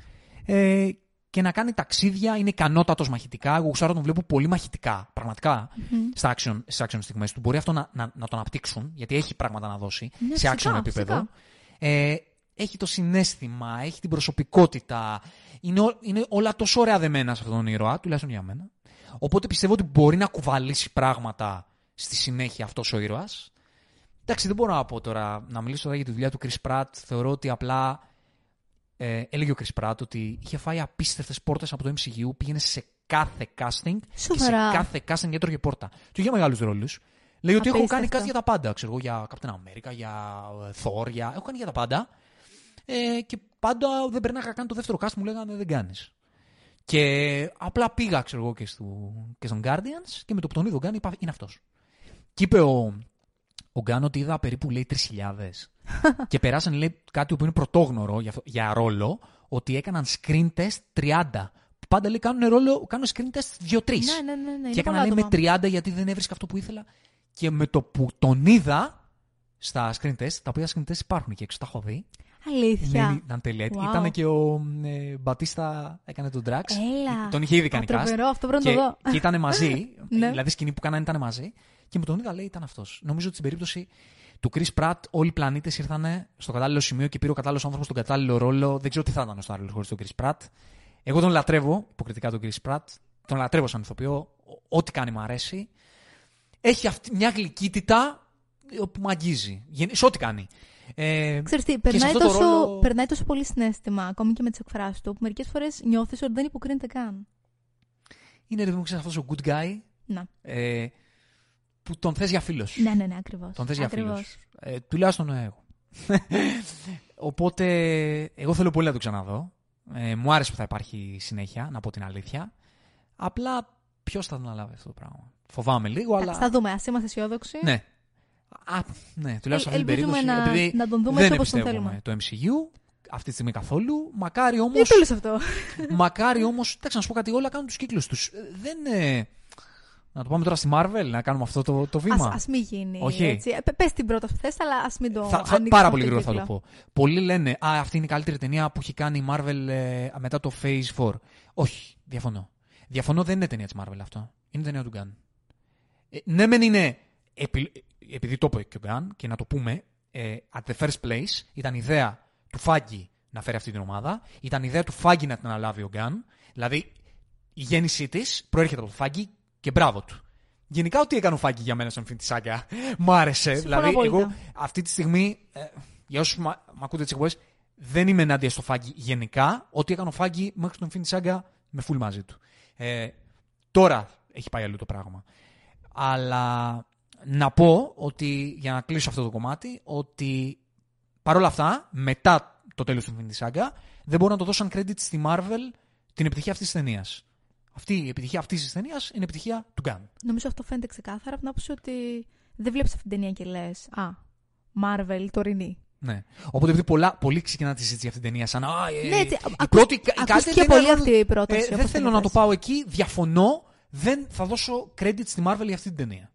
Ε, και να κάνει ταξίδια, είναι ικανότατος μαχητικά. Εγώ γουστάρω να τον βλέπω πολύ μαχητικά, πραγματικά, στα action, στις action στιγμές του. Μπορεί αυτό να, να, να το αναπτύξουν, γιατί έχει πράγματα να δώσει Ναι, σε action φυσικά, επίπεδο. φυσικά. Ε, έχει το συνέστημα, έχει την προσωπικότητα. Είναι, ό- είναι όλα τόσο ωραία δεμένα σε αυτόν τον ήρωα, τουλάχιστον για μένα. Οπότε πιστεύω ότι μπορεί να κουβαλήσει πράγματα στη συνέχεια αυτός ο ήρωας. Εντάξει, δεν μπορώ να πω τώρα, να μιλήσω τώρα για τη δουλειά του Chris Pratt. Θεωρώ ότι απλά ε, έλεγε ο Chris Pratt ότι είχε φάει απίστευτες πόρτες από το MCU, πήγαινε σε κάθε casting Σοβαρά. και σε κάθε casting έτρωγε πόρτα. Του είχε μεγάλους ρόλους. Λέει ότι έχω κάνει Απίστευτο. κάτι για τα πάντα. Ξέρω εγώ, για Captain America, για ε, Thor, για... έχω κάνει για τα πάντα. Ε, και πάντα δεν περνάγα καν το δεύτερο cast, μου λέγανε δεν κάνεις. Και απλά πήγα, ξέρω εγώ, και, στο, και στον Guardians και με το που τον είδε ο Γκάν είπα είναι αυτός. Και είπε ο, ο Γκάν ότι είδα περίπου λέει 3.000. και περάσαν λέει κάτι που είναι πρωτόγνωρο για, αυτό- για ρόλο, ότι έκαναν screen test 30. Που πάντα λέει κάνουν, ρόλο, κάνουν screen test 2-3. Ναι, ναι, ναι. ναι. Και είναι έκανα πολλά λέει με άτομα. 30 γιατί δεν έβρισκα αυτό που ήθελα. Και με το που τον είδα στα screen test, τα οποία screen test υπάρχουν και έξω, τα έχω δει. Αλήθεια. Ναι, ήταν τέλεια. Wow. Ήταν και ο ε, Μπατίστα, έκανε τον Drax. Έλα. Τον είχε ήδη κάνει cast. Τρομερό, αυτό πρέπει να Και, το δω. και ήταν μαζί. Ναι. Δηλαδή, σκηνή που κάνανε ήταν μαζί. Και με τον είδα, λέει, ήταν αυτός. Νομίζω ότι στην περίπτωση του Chris Pratt, όλοι οι πλανήτες ήρθαν στο κατάλληλο σημείο και πήρε ο κατάλληλος άνθρωπος τον κατάλληλο ρόλο. Δεν ξέρω τι θα ήταν στο άλλο χωρίς τον Chris Pratt. Εγώ τον λατρεύω, υποκριτικά τον Chris Pratt. Τον λατρεύω σαν ηθοποιό. Ό- Ό,τι κάνει μου αρέσει. Έχει αυτή μια γλυκύτητα που με αγγίζει. Γεν- Σε ό,τι κάνει. Ε, Ξέρεις τι, σε περνάει αυτό το τόσο, ρόλο- περνάει τόσο πολύ συνέστημα, ακόμη και με τις εκφράσεις του, που μερικές φορές νιώθεις ότι δεν υποκρίνεται καν. είναι ρε παιδί μου, ξέρεις, αυτός ο good guy Να. ε, που τον θες για φίλος σου. Ναι, ναι, ναι, ακριβώς. Τον θες για φίλος σου. Ε, τουλάχιστον εγώ. Οπότε, εγώ θέλω πολύ να το ξαναδώ. Ε, μου άρεσε που θα υπάρχει συνέχεια, να πω την αλήθεια. Απλά, ποιος θα τον αναλάβει αυτό το πράγμα. Φοβάμαι λίγο, αλλά. Θα δούμε, ας είμαστε αισιόδοξοι. Ναι. Α, ναι, τουλάχιστον Ε, αυτή την ελπίζουμε περίπτωση. να- επειδή να τον δούμε δεν έτσι όπως τον εμπιστεύομαι θέλουμε. το MCU αυτή τη στιγμή καθόλου. Μακάρι όμω. Γιατί το λες αυτό; μακάρι όμω. Εντάξει, να σου πω κάτι, όλα κάνουν τους κύκλους τους. Δεν. Ε, να το πάμε τώρα στη Marvel, να κάνουμε αυτό το, το βήμα. Ας, ας μην γίνει Όχι. έτσι. Ε, πες την πρόταση που θες, αλλά ας μην το θα, θα, ανοίξουμε πάρα αυτό πολύ το γρήγορα θα το κύκλο. πω. Πολλοί λένε Α, αυτή είναι η καλύτερη ταινία που έχει κάνει η Marvel ε, μετά το Phase 4. Όχι, διαφωνώ. Διαφωνώ, δεν είναι ταινία της Marvel αυτό. Είναι ταινία του Gunn. Ε, ναι, μεν είναι. επι- επειδή το είπε και ο Gunn, και να το πούμε, ε, at the first place ήταν ιδέα του Φάγκη να φέρει αυτή την ομάδα. Ήταν ιδέα του Φάγκη να την αναλάβει ο Gunn. Δηλαδή, η γέννησή της προέρχεται από το Φάγκη και μπράβο του. Γενικά, ό,τι έκανε ο Φάγκη για μένα στον Infinity Saga μου άρεσε. Συμφωνώ δηλαδή, απόλυτα. εγώ αυτή τη στιγμή, ε, για όσους μ' ακούτε τις εκπομπές, δεν είμαι ενάντια στο Φάγκη γενικά. Ό,τι έκανε ο Φάγκη μέχρι τον Infinity Saga με full μαζί του. Ε, τώρα έχει πάει αλλού το πράγμα. Αλλά να πω ότι, για να κλείσω αυτό το κομμάτι, ότι παρόλα αυτά, μετά το τέλος του Infinity Saga, δεν μπορούν να το δώσουν credit στη Marvel την επιτυχία αυτής της ταινίας. Αυτή η επιτυχία αυτής της ταινίας είναι επιτυχία του Gunn. Νομίζω αυτό φαίνεται ξεκάθαρα από την άποψη ότι δεν βλέπεις αυτή την ταινία και λες «Α, Marvel, τωρινή». Ναι. Οπότε επειδή πολλά, πολλοί ξεκινάνε τη συζήτηση για αυτήν την ταινία σαν «Α, ε, Ναι, έτσι, η ακού- πρώτη, η ακούστηκε καλύτερη πολύ ταινία, αυτή η πρόταση, Ε, όπως δεν την θέλω να το είπες. πάω εκεί, διαφωνώ, δεν θα δώσω credit στη Marvel για αυτή την ταινία.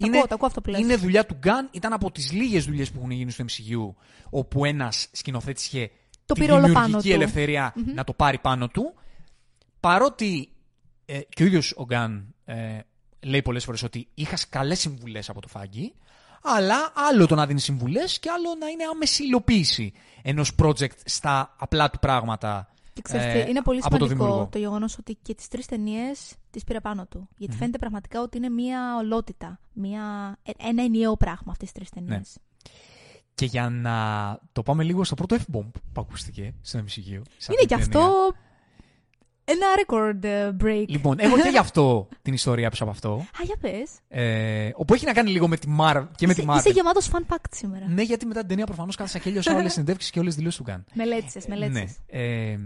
Τα ακούω, τα ακούω αυτό που λες. είναι δουλειά του Gunn, ήταν από τις λίγες δουλειές που έχουν γίνει στο MCU, όπου ένας σκηνοθέτης είχε Το τη πήρε όλο δημιουργική πάνω του. ελευθερία να το πάρει πάνω του. Παρότι ε, και ο ίδιος ο Γκάν ε, λέει πολλές φορές ότι είχας καλές συμβουλές από το Φάγκη, αλλά άλλο το να δίνεις συμβουλές και άλλο να είναι άμεση υλοποίηση ενός project στα απλά του πράγματα. Και ξέρεις ε, τι, είναι πολύ από το σημαντικό δημιουργό. το, γεγονός ότι και τις τρεις ταινίες τις πήρε πάνω του. Γιατί φαίνεται πραγματικά ότι είναι μία ολότητα. Μία, ε- ένα ενιαίο πράγμα αυτές τις τρεις ταινίες. Ναι. Και για να το πάμε λίγο στο πρώτο F-bomb που ακούστηκε στο MCU. σε Είναι αυτή και την αυτό ταινία. ένα record ε, break. Λοιπόν, έχω και γι' αυτό την ιστορία πίσω από αυτό. Α, για πες. Ε, όπου έχει να κάνει λίγο με τη Marvel και με Είσαι, τη Marvel. είσαι γεμάτος fun fact σήμερα. Ναι, γιατί μετά την ταινία προφανώς κάθεσα και έλειωσα όλες τις συνεντεύξεις και όλες τις δηλώσεις του Γκάν. Μελέτησες, μελέτησες. Ναι. Ε,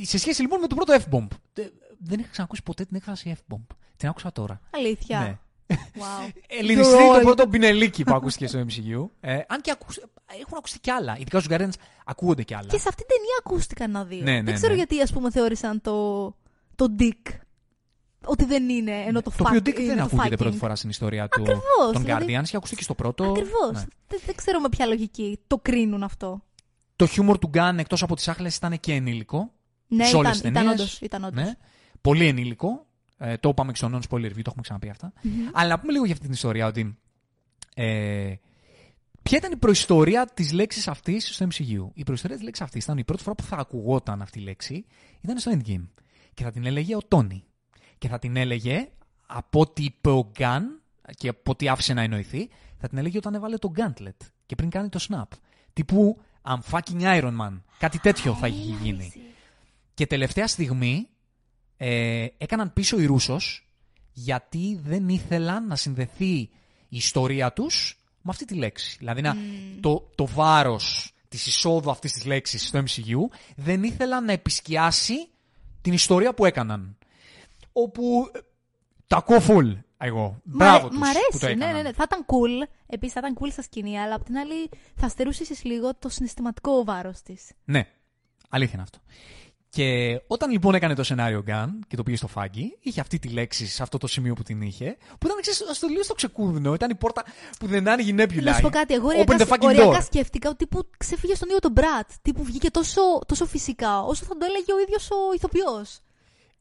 ε, σε σχέση λοιπόν με το πρώτο F-bomb. ε, Δεν είχα ξανακούσει ποτέ την έκφραση F-bomb. Την άκουσα τώρα. Αλήθεια. Ναι. Wow. Ελληνιστή You're το old. πρώτο πινελίκι που ακούστηκε στο MCU. Ε, αν και ακούς, έχουν ακουστεί κι άλλα. Ειδικά στους Guardians ακούγονται κι άλλα. Και σε αυτήν την ταινία ακούστηκαν ένα-δύο. Ναι, ναι, δεν ξέρω ναι. γιατί, ας πούμε, θεώρησαν το, το Dick. Ότι δεν είναι, ενώ το το οποίο fuck Dick είναι δεν το ακούγεται fucking. πρώτη φορά στην ιστορία του, Ακριβώς, των δηλαδή- Guardians και ακούστηκε και στο πρώτο. Ακριβώς. Ναι. Δεν, δεν ξέρω με ποια λογική το κρίνουν αυτό. Το χιούμορ του Γκάν εκτός από τις άχλες ήταν και ενήλικο. Ναι, σε όλες ήταν, τις ήταν ταινίες. όντως, ήταν όντως. Ναι. Πολύ ενήλικο. Ε, το είπαμε και στο non-spoiler review, το έχουμε ξαναπεί αυτά. Αλλά να πούμε λίγο για αυτή την ιστορία ότι. Ε, ποια ήταν η προϊστορία της λέξης αυτής στο MCU. Η προϊστορία της λέξης αυτής ήταν η πρώτη φορά που θα ακουγόταν αυτή η λέξη ήταν στο Endgame. Και θα την έλεγε ο Τόνι. Και θα την έλεγε από ό,τι είπε ο Γκάν και από ό,τι άφησε να εννοηθεί, θα την έλεγε όταν έβαλε το Gauntlet και πριν κάνει το Snap. Τύπου I'm fucking Iron Man. Κάτι τέτοιο θα είχε γίνει. Και τελευταία στιγμή ε, έκαναν πίσω οι Ρούσος γιατί δεν ήθελαν να συνδεθεί η ιστορία τους με αυτή τη λέξη. Δηλαδή να, το, το βάρος της εισόδου αυτής της λέξης στο MCU δεν ήθελαν να επισκιάσει την ιστορία που έκαναν. Όπου ε, τα ακούω full εγώ. Μπράβο τους μ' αρέσει, που το ναι, έκαναν. ναι, ναι. Θα ήταν cool. Επίσης θα ήταν cool στα σκηνή, αλλά απ' την άλλη θα στερούσες ίσως λίγο το συναισθηματικό βάρος της. Ναι, αλήθεια είναι αυτό. Και όταν λοιπόν έκανε το σενάριο Gun και το πήγε στο φάγκι, είχε αυτή τη λέξη σε αυτό το σημείο που την είχε, που ήταν ξέρεις, στο λίγο στο ξεκούδινο. Ήταν η πόρτα που δεν άνοιγε η νέπιουλα. Να σου πω κάτι. Εγώ Open οριακά, the fucking οριακά door. σκέφτηκα ότι τύπου ξεφύγε στον ίδιο τον Μπρατ. Τύπου βγήκε τόσο, τόσο φυσικά, όσο θα το έλεγε ο ίδιος ο ηθοποιός.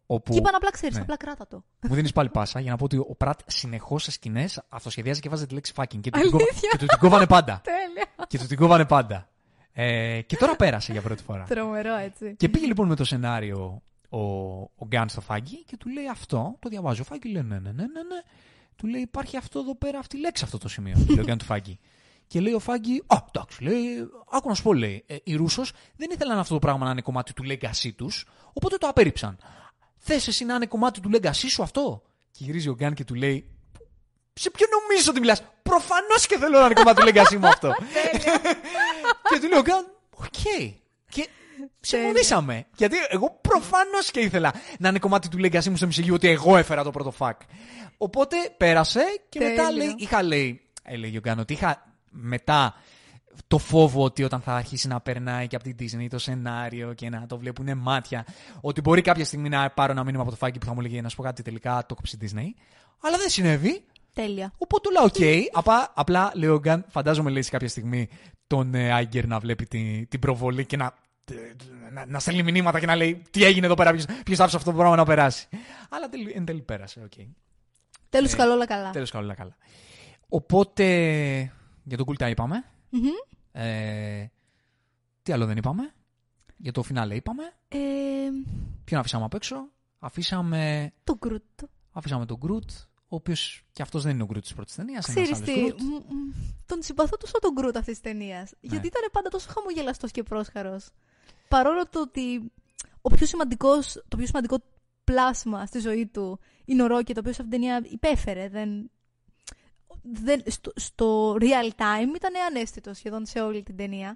Όπου... Και είπαν απλά ξέρεις, ναι. απλά κράτα το. Μου δίνεις πάλι πάσα για να πω ότι ο Πρατ συνεχώς σε σκηνές αυτοσχεδιάζει και βάζει τη λέξη fucking. Και του την, κόβα- Αλήθεια; και του την κόβανε πάντα. Τέλεια. και του την κόβανε πάντα. Ε, και τώρα πέρασε για πρώτη φορά. Τρομερό έτσι. Και πήγε λοιπόν με το σενάριο ο, ο Γκάν στο Φάγκη και του λέει αυτό, το διαβάζει ο Φάγκη, λέει ναι, ναι, ναι, ναι, ναι. Του λέει υπάρχει αυτό εδώ πέρα, αυτή η λέξη αυτό το σημείο, του λέει ο Γκάν του Φάγκη. Και λέει ο Φάγκη, Α, εντάξει, λέει, άκου να σου πω, λέει, ε, οι Ρούσος δεν ήθελαν αυτό το πράγμα να είναι κομμάτι του legacy τους, οπότε το απέρριψαν. Θες εσύ να είναι κομμάτι του legacy σου αυτό; Και γυρίζει ο Γκάν και του λέει, σε ποιο νομίζω ότι μιλάς; Προφανώς και θέλω να είναι κομμάτι του legacy μου αυτό. και του λέει ο Γκάν, οκ. Και συμφωνήσαμε. Γιατί εγώ προφανώς και ήθελα να είναι κομμάτι του legacy μου στο MCU ότι εγώ έφερα το πρώτο fuck. Οπότε πέρασε και μετά Τέλειο. λέει, είχα λέει, έλεγε ο Γκάν, ότι είχα μετά το φόβο ότι όταν θα αρχίσει να περνάει και από την Disney το σενάριο και να το βλέπουν μάτια, ότι μπορεί κάποια στιγμή να πάρω ένα μήνυμα από τον Φάιγκι που θα μου λέει να σου πω κάτι τελικά το κόψει η Disney. Αλλά δεν συνέβη. Τέλεια. Οπότε λέω, οκ. Απλά, απλά λέω, Γκάν, φαντάζομαι λέει σε κάποια στιγμή τον ε, Άιγκερ να βλέπει την, την προβολή και να, να, να στέλνει μηνύματα και να λέει τι έγινε εδώ πέρα, ποιος, ποιος άφησε αυτό το πράγμα να περάσει. Αλλά τελ, εν τέλει πέρασε, οκ. Τέλος Ε, καλό, όλα καλά. Τέλος καλά, όλα καλά. Οπότε, για τον κουλτά είπαμε. Μμμ. Ε, τι άλλο δεν είπαμε; Για το φινάλε είπαμε. Ε, Ποιον αφήσαμε απ' έξω; Αφήσαμε, το Γκρουτ. αφήσαμε τον Γκρουτ, ο οποίος και αυτός δεν είναι ο Γκρουτ της πρώτης ταινίας. Ξέρεις τι, μ, μ, τον συμπαθώ τόσο τον Γκρουτ αυτής της ταινίας. Ναι. Γιατί ήταν πάντα τόσο χαμογελαστός και πρόσχαρο. Παρόλο το ότι ο πιο σημαντικός, το πιο σημαντικό πλάσμα στη ζωή του είναι ο Ρόκετ, το οποίο σε αυτήν την ταινία υπέφερε. Δεν, δεν, στο, στο real time ήταν ανέστητο σχεδόν σε όλη την ταινία.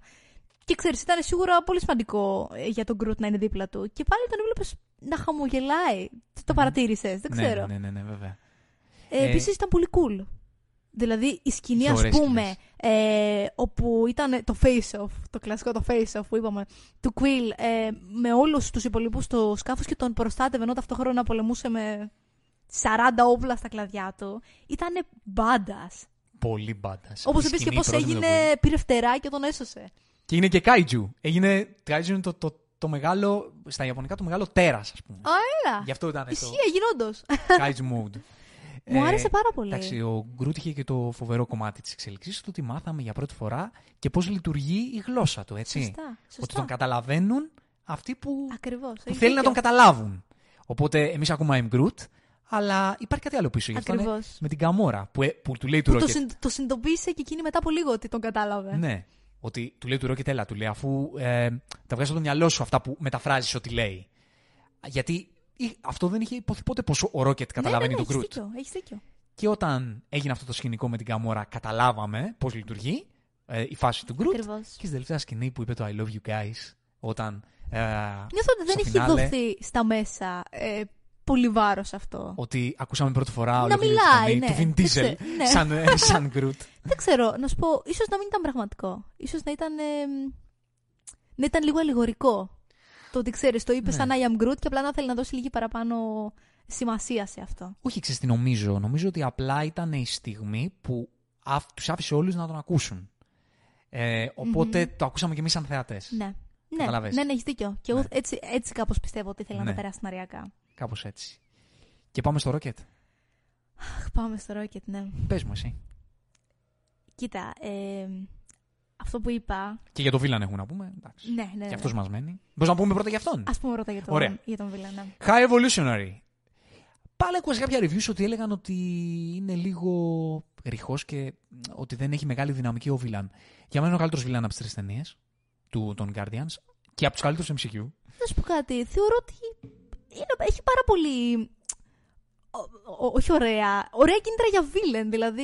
Και ξέρεις, ήταν σίγουρα πολύ σημαντικό ε, για τον Γκρουτ να είναι δίπλα του. Και πάλι τον έβλεπες να χαμογελάει. Το παρατήρησες, δεν ξέρω. Ναι, ναι, ναι, ναι βέβαια. Ε, Ε, Επίσης ήταν πολύ cool. Δηλαδή η σκηνή, Πιο ας ωραίες πούμε, σκηνές. ε, όπου ήταν το face-off, το κλασικό το face-off που είπαμε, του Quill ε, με όλους τους υπολείπους στο σκάφος και τον προστάτευε ενώ ταυτόχρονα πολεμούσε με 40 όπλα στα κλαδιά του. Ήταν μπάντα. Πολύ μπάντα. Όπως επίση και πώς έγινε, πήρε φτερά και τον έσωσε. Και είναι και Kaiju. Έγινε. Kaiju είναι το, το, το μεγάλο. Στα Ιαπωνικά το μεγάλο τέρας, ας πούμε. Α, έλα. Γι' αυτό ήταν το Ισχύει, έγινε όντως. Kaiju mode. Μου Ε, άρεσε πάρα πολύ. Εντάξει, ο Γκρουτ είχε και το φοβερό κομμάτι της εξέλιξή του ότι μάθαμε για πρώτη φορά και πώς λειτουργεί η γλώσσα του, έτσι. Σωστά. Ότι σωστά. τον καταλαβαίνουν αυτοί που, Ακριβώς. που θέλουν να τον καταλάβουν. Οπότε εμείς ακούμε I'm Groot, αλλά υπάρχει κάτι άλλο πίσω. Γι' αυτό είναι Ακριβώς. με την Καμόρα που, ε, που του λέει του Που το, Rocket. συν- το συνειδητοποίησε και εκείνη μετά από λίγο ότι τον κατάλαβε. Ναι. Ότι του λέει του Rocket, έλα, του λέει, αφού ε, τα βγάζει από το μυαλό σου αυτά που μεταφράζεις ότι λέει. Γιατί ή- αυτό δεν είχε υποθεί ποτέ πώ ο Rocket καταλαβαίνει ναι, ναι, τον ναι, Groot. Έχεις δίκιο, έχεις δίκιο. Και όταν έγινε αυτό το σκηνικό με την Καμόρα, καταλάβαμε πώς λειτουργεί ε, η φάση του Groot. Ακριβώς. Και στη τελευταία σκηνή που είπε το I love you guys, όταν. Ε, Νιώθω ότι δεν στο έχει φινάλε, δοθεί στα μέσα ε, πολύ βάρος αυτό. Ότι ακούσαμε πρώτη φορά Να ολόκληρη τη μιλάει, φωνή ναι. του Vin Δεν Diesel ξέρω, ναι. σαν, ε, σαν Groot. Δεν ξέρω, να σου πω, ίσως να μην ήταν πραγματικό. σω να ήταν. ε, να ήταν λίγο αλληγορικό. Το ότι ξέρεις, το είπες Ναι. σαν I am Groot και απλά να θέλει να δώσει λίγη παραπάνω σημασία σε αυτό. Όχι, ξέρεις τι νομίζω. Νομίζω ότι απλά ήταν η στιγμή που α, τους άφησε όλους να τον ακούσουν. Ε, οποτε το ακούσαμε κι εμείς σαν θεατές. Ναι. Ναι, Καταλαβες. ναι, ναι, έχεις δίκιο. Και εγώ Ναι. έτσι, έτσι κάπως πιστεύω ότι ήθελα να Ναι. το περάσει σεναριακά. Κάπως έτσι. Και πάμε στο Rocket. Αχ, Πάμε στο Rocket, ναι. Πες μου εσύ. Κοίτα, ε, αυτό που είπα. Και για το Βίλαν έχουμε να πούμε. Εντάξει. Ναι, ναι. Και ναι. αυτός μας μένει. Μπορείς να πούμε πρώτα για αυτόν; Α πούμε πρώτα για τον, Ωραία. για τον Βίλα, ναι. High Evolutionary. Πάλι ακούσα κάποια reviews ότι έλεγαν ότι είναι λίγο ρηχός και ότι δεν έχει μεγάλη δυναμική ο Βίλαν. Για μένα είναι ο καλύτερος Βίλαν από τις τρεις ταινίες του, των Guardians και από τους καλύτερους MCU. Να σου πω κάτι. Θεωρώ ότι είναι, έχει πάρα πολύ. ο- ο- όχι ωραία. Ωραία κίνητρα για villain. Δηλαδή,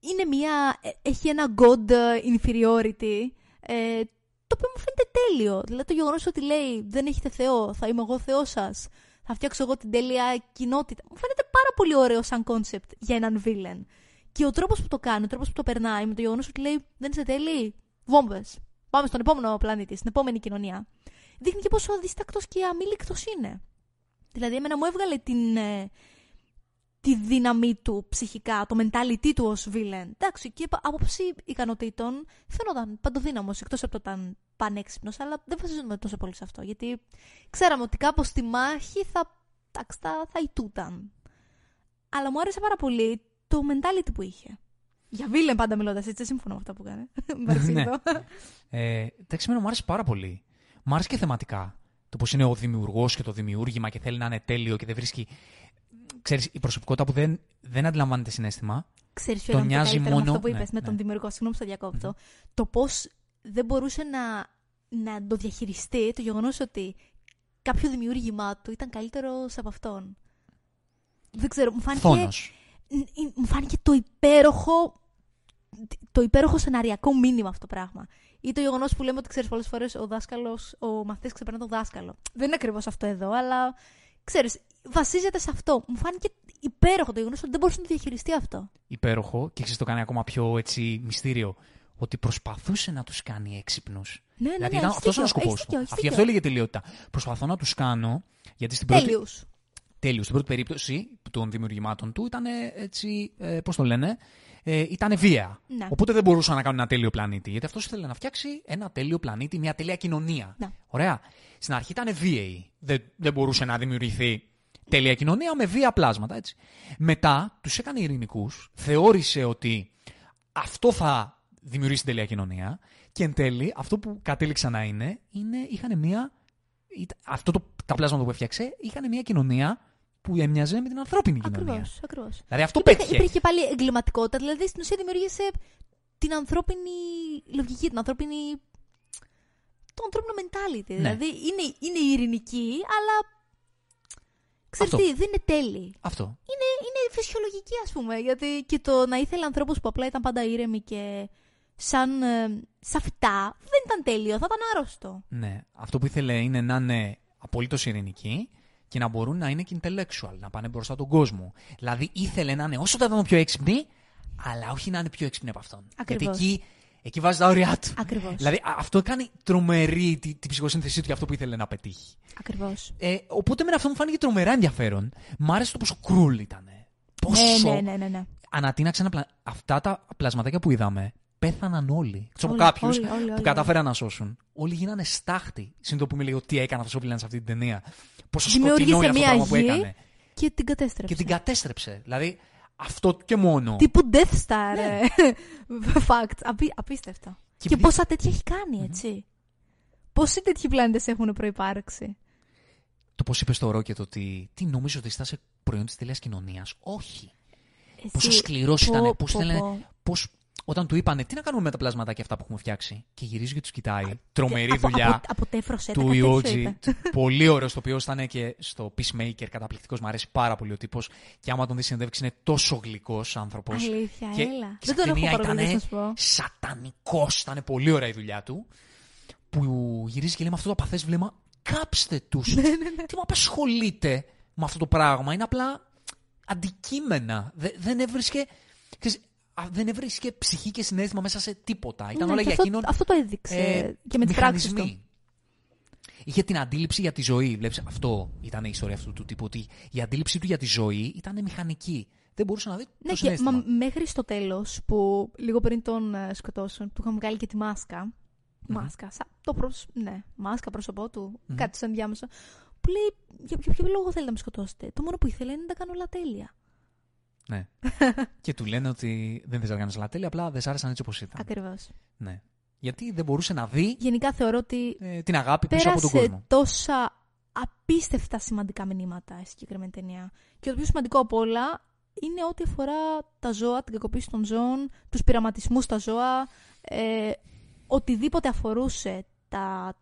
είναι μια. ε, έχει ένα god inferiority. Ε, το οποίο μου φαίνεται τέλειο. Δηλαδή, το γεγονός ότι λέει Δεν έχετε Θεό, θα είμαι εγώ Θεός σας. Θα φτιάξω εγώ την τέλεια κοινότητα. Μου φαίνεται πάρα πολύ ωραίο σαν concept για έναν villain. Και ο τρόπος που το κάνει, ο τρόπος που το περνάει, με το γεγονός ότι λέει Δεν είσαι τέλειοι, βόμβες. Πάμε στον επόμενο πλανήτη, στην επόμενη κοινωνία δείχνει και πόσο αδίστακτος και αμήλικτος είναι. Δηλαδή, εμένα μου έβγαλε την, ε, τη δύναμή του ψυχικά, το mentality του ως villain. Εντάξει, και από άποψη ικανοτήτων φαίνονταν παντοδύναμος, εκτός από το ήταν πανέξυπνος, αλλά δεν βασίζομαι τόσο πολύ σε αυτό, γιατί ξέραμε ότι κάπως στη μάχη θα, εντάξει, θα, θα ητούταν. Αλλά μου άρεσε πάρα πολύ το mentality που είχε. Για villain πάντα μιλώντας, έτσι, σύμφωνα με αυτά που κάνει. Παρεξηγητό. Ε, εντάξει, εμένα μου άρεσε πάρα πολύ. Μου άρεσε και θεματικά. Το πώς είναι ο δημιουργός και το δημιούργημα και θέλει να είναι τέλειο και δεν βρίσκει. Ξέρεις, η προσωπικότητα που δεν, δεν αντιλαμβάνεται συνέστημα. Ξέρεις ποιο Τον ήταν το νοιάζει καλύτερο με μόνο- αυτό που ναι, είπες με ναι. τον δημιουργό, συγγνώμη που στο διακόπτω. Το πώς δεν μπορούσε να, να το διαχειριστεί το γεγονός ότι κάποιο δημιούργημά του ήταν καλύτερος από αυτόν. Δεν ξέρω, μου φάνηκε, Φόνος. ν- ν- μου φάνηκε το υπέροχο το υπέροχο σεναριακό μήνυμα αυτό το πράγμα. Ή το γεγονός που λέμε ότι ξέρεις πολλές φορές ο δάσκαλος, ο μαθητής ξεπερνά τον δάσκαλο. Δεν είναι ακριβώς αυτό εδώ, αλλά ξέρεις, βασίζεται σε αυτό. Μου φάνηκε υπέροχο το γεγονός ότι δεν μπορούσε να το διαχειριστεί αυτό. Υπέροχο και ξέρεις το κάνει ακόμα πιο έτσι μυστήριο. Ότι προσπαθούσε να τους κάνει έξυπνους. Ναι, ναι, δηλαδή ναι, ήταν έχεις αυτός ο δίκιο, σκοπός έχεις δίκιο, του. έχεις Αυτή δίκιο. αυτό έλεγε τελειότητα. Προσπαθώ να τους κάνω. Γιατί στην πρώτη, Τέλειους. τέλειους, στην πρώτη περίπτωση των δημιουργημάτων του ήταν έτσι, ε, πώς το λένε, ε, ήταν βία. Ναι. Οπότε δεν μπορούσαν να κάνουν ένα τέλειο πλανήτη. Γιατί αυτός ήθελε να φτιάξει ένα τέλειο πλανήτη, μια τέλεια κοινωνία. Ναι. Ωραία. Στην αρχή ήταν βίαιη. Δεν, δεν μπορούσε να δημιουργηθεί τέλεια κοινωνία με βία πλάσματα. Έτσι. Μετά τους έκανε ειρηνικούς, θεώρησε ότι αυτό θα δημιουργήσει τέλεια κοινωνία και εν τέλει αυτό που κατέληξαν να είναι, είναι είχαν μια ήταν- αυτό το, τα πλάσματα που έφτιαξε είχαν μια κοινωνία που έμοιαζε με την ανθρώπινη κοινωνία. Ακριβώς, ακριβώς. Δηλαδή αυτό Υπήρχε, πέτυχε. υπήρχε και πάλι εγκληματικότητα, δηλαδή στην ουσία δημιουργήσε την ανθρώπινη λογική, την ανθρώπινη. το ανθρώπινο mentality. Ναι. Δηλαδή είναι, είναι ειρηνική, αλλά. Ξέρεις Αυτό. τι, δεν είναι τέλειη. Αυτό. Είναι, είναι φυσιολογική, ας πούμε. Γιατί και το να ήθελε ανθρώπους που απλά ήταν πάντα ήρεμοι και σαν, ε, σαν φυτά δεν ήταν τέλειο, θα ήταν άρρωστο. Ναι. Αυτό που ήθελε είναι να είναι απολύτως ειρηνικοί και να μπορούν να είναι και intellectual, να πάνε μπροστά τον κόσμο. Δηλαδή ήθελε να είναι όσο το δυνατόν πιο έξυπνοι, αλλά όχι να είναι πιο έξυπνοι από αυτόν. Ακριβώς. Γιατί εκεί, εκεί βάζει τα όρια του. Ακριβώς. Δηλαδή α- αυτό κάνει τρομερή τη, τη ψυχοσύνθεσή του για αυτό που ήθελε να πετύχει. Ακριβώς. Ε, οπότε με αυτό μου φάνηκε τρομερά ενδιαφέρον. Μ' άρεσε το πόσο κρούλ ήταν. Πόσο. Ναι, ναι, ναι, ναι, ναι. Ανατείναξε ένα πλα... Αυτά τα πλασματάκια που είδαμε πέθαναν όλοι. Ξέρω από Όλοι, κάποιους όλοι, όλοι, που όλοι, κατάφεραν να σώσουν. Όλοι γίνανε στάχτη. Συνήθω που μιλάει τι έκανε αυτό ο Βίλαν σε αυτή την ταινία. Πόσο Δημιούργησε σκοτεινό είναι αυτό το μια πράγμα που γη έκανε. Και την κατέστρεψε. Και την κατέστρεψε. Δηλαδή αυτό και μόνο. Τύπου Death Star. Ναι. ε, Fact. Απί, απίστευτο. Και, επειδή- πόσα τέτοια έχει κάνει, έτσι. Πόσοι τέτοιοι πλάνητες έχουν προπάρξει. Το πώς είπες στο Ρόκετ ότι τι νομίζω ότι είσαι προϊόν της τέλεια κοινωνίας. Όχι. Εσύ, Πόσο σκληρός πω, ήταν. Πώς πω, θέλανε. πω. Πώς, όταν του είπανε τι να κάνουμε με τα πλασματάκια αυτά που έχουμε φτιάξει. Και γυρίζει και τους κοιτάει. Τρομερή Από- δουλειά. Από, αποτέφρωσε του τα τέτοιο Ιότζι. είπε. πολύ ωραίος το οποίος ήταν και στο Peacemaker. Καταπληκτικός. Μου αρέσει πάρα πολύ ο τύπος. Και άμα τον δεις συνεντεύξεις είναι τόσο γλυκός άνθρωπος. Αλήθεια, Και, έλα. και Δεν τον έχω ήταν παρακολουθήσει, να σου πω. σατανικός. Ήταν πολύ ωραία η δουλειά του. Που γυρίζει και λέει με αυτό το απαθέ βλέμμα. Κάψτε τους. Ναι, Τι μου απασχολείτε με αυτό το πράγμα. Είναι απλά αντικείμενα. Δε- δεν έβρισκε. ξέρεις, α, δεν έβρισκε ψυχή και συνέστημα μέσα σε τίποτα. Ήταν Ναι, όλα και για αυτό, εκείνον αυτό το έδειξε ε, και με τι πράξει του. μηχανισμοί. Είχε την αντίληψη για τη ζωή. Βλέπεις, αυτό ήταν η ιστορία αυτού του τύπου. Ότι η αντίληψή του για τη ζωή ήταν μηχανική. Δεν μπορούσε να δει Ναι, το και συνέστημα. μα, μέχρι στο τέλος, που λίγο πριν τον ε, σκοτώσουν, του είχαν βγάλει και τη μάσκα. Μάσκα, σαν το προς... ναι, μάσκα πρόσωπό του, κάτι σαν διάμεσο. Που λέει, για, για ποιο λόγο θέλετε να με σκοτώσετε; Το μόνο που ήθελε είναι να τα κάνω όλα τέλεια. Ναι. και του λένε ότι δεν θες να κάνεις λατέλη, απλά δεν σ' άρεσαν έτσι όπως ήταν. Ακριβώς. Ναι. Γιατί δεν μπορούσε να δει Γενικά θεωρώ ότι ε, την αγάπη πίσω από τον κόσμο. πέρασε τόσα απίστευτα σημαντικά μηνύματα η συγκεκριμένη ταινία. Και το πιο σημαντικό από όλα είναι ό,τι αφορά τα ζώα, την κακοποίηση των ζώων, τους πειραματισμούς στα ζώα, ε, οτιδήποτε αφορούσε τα,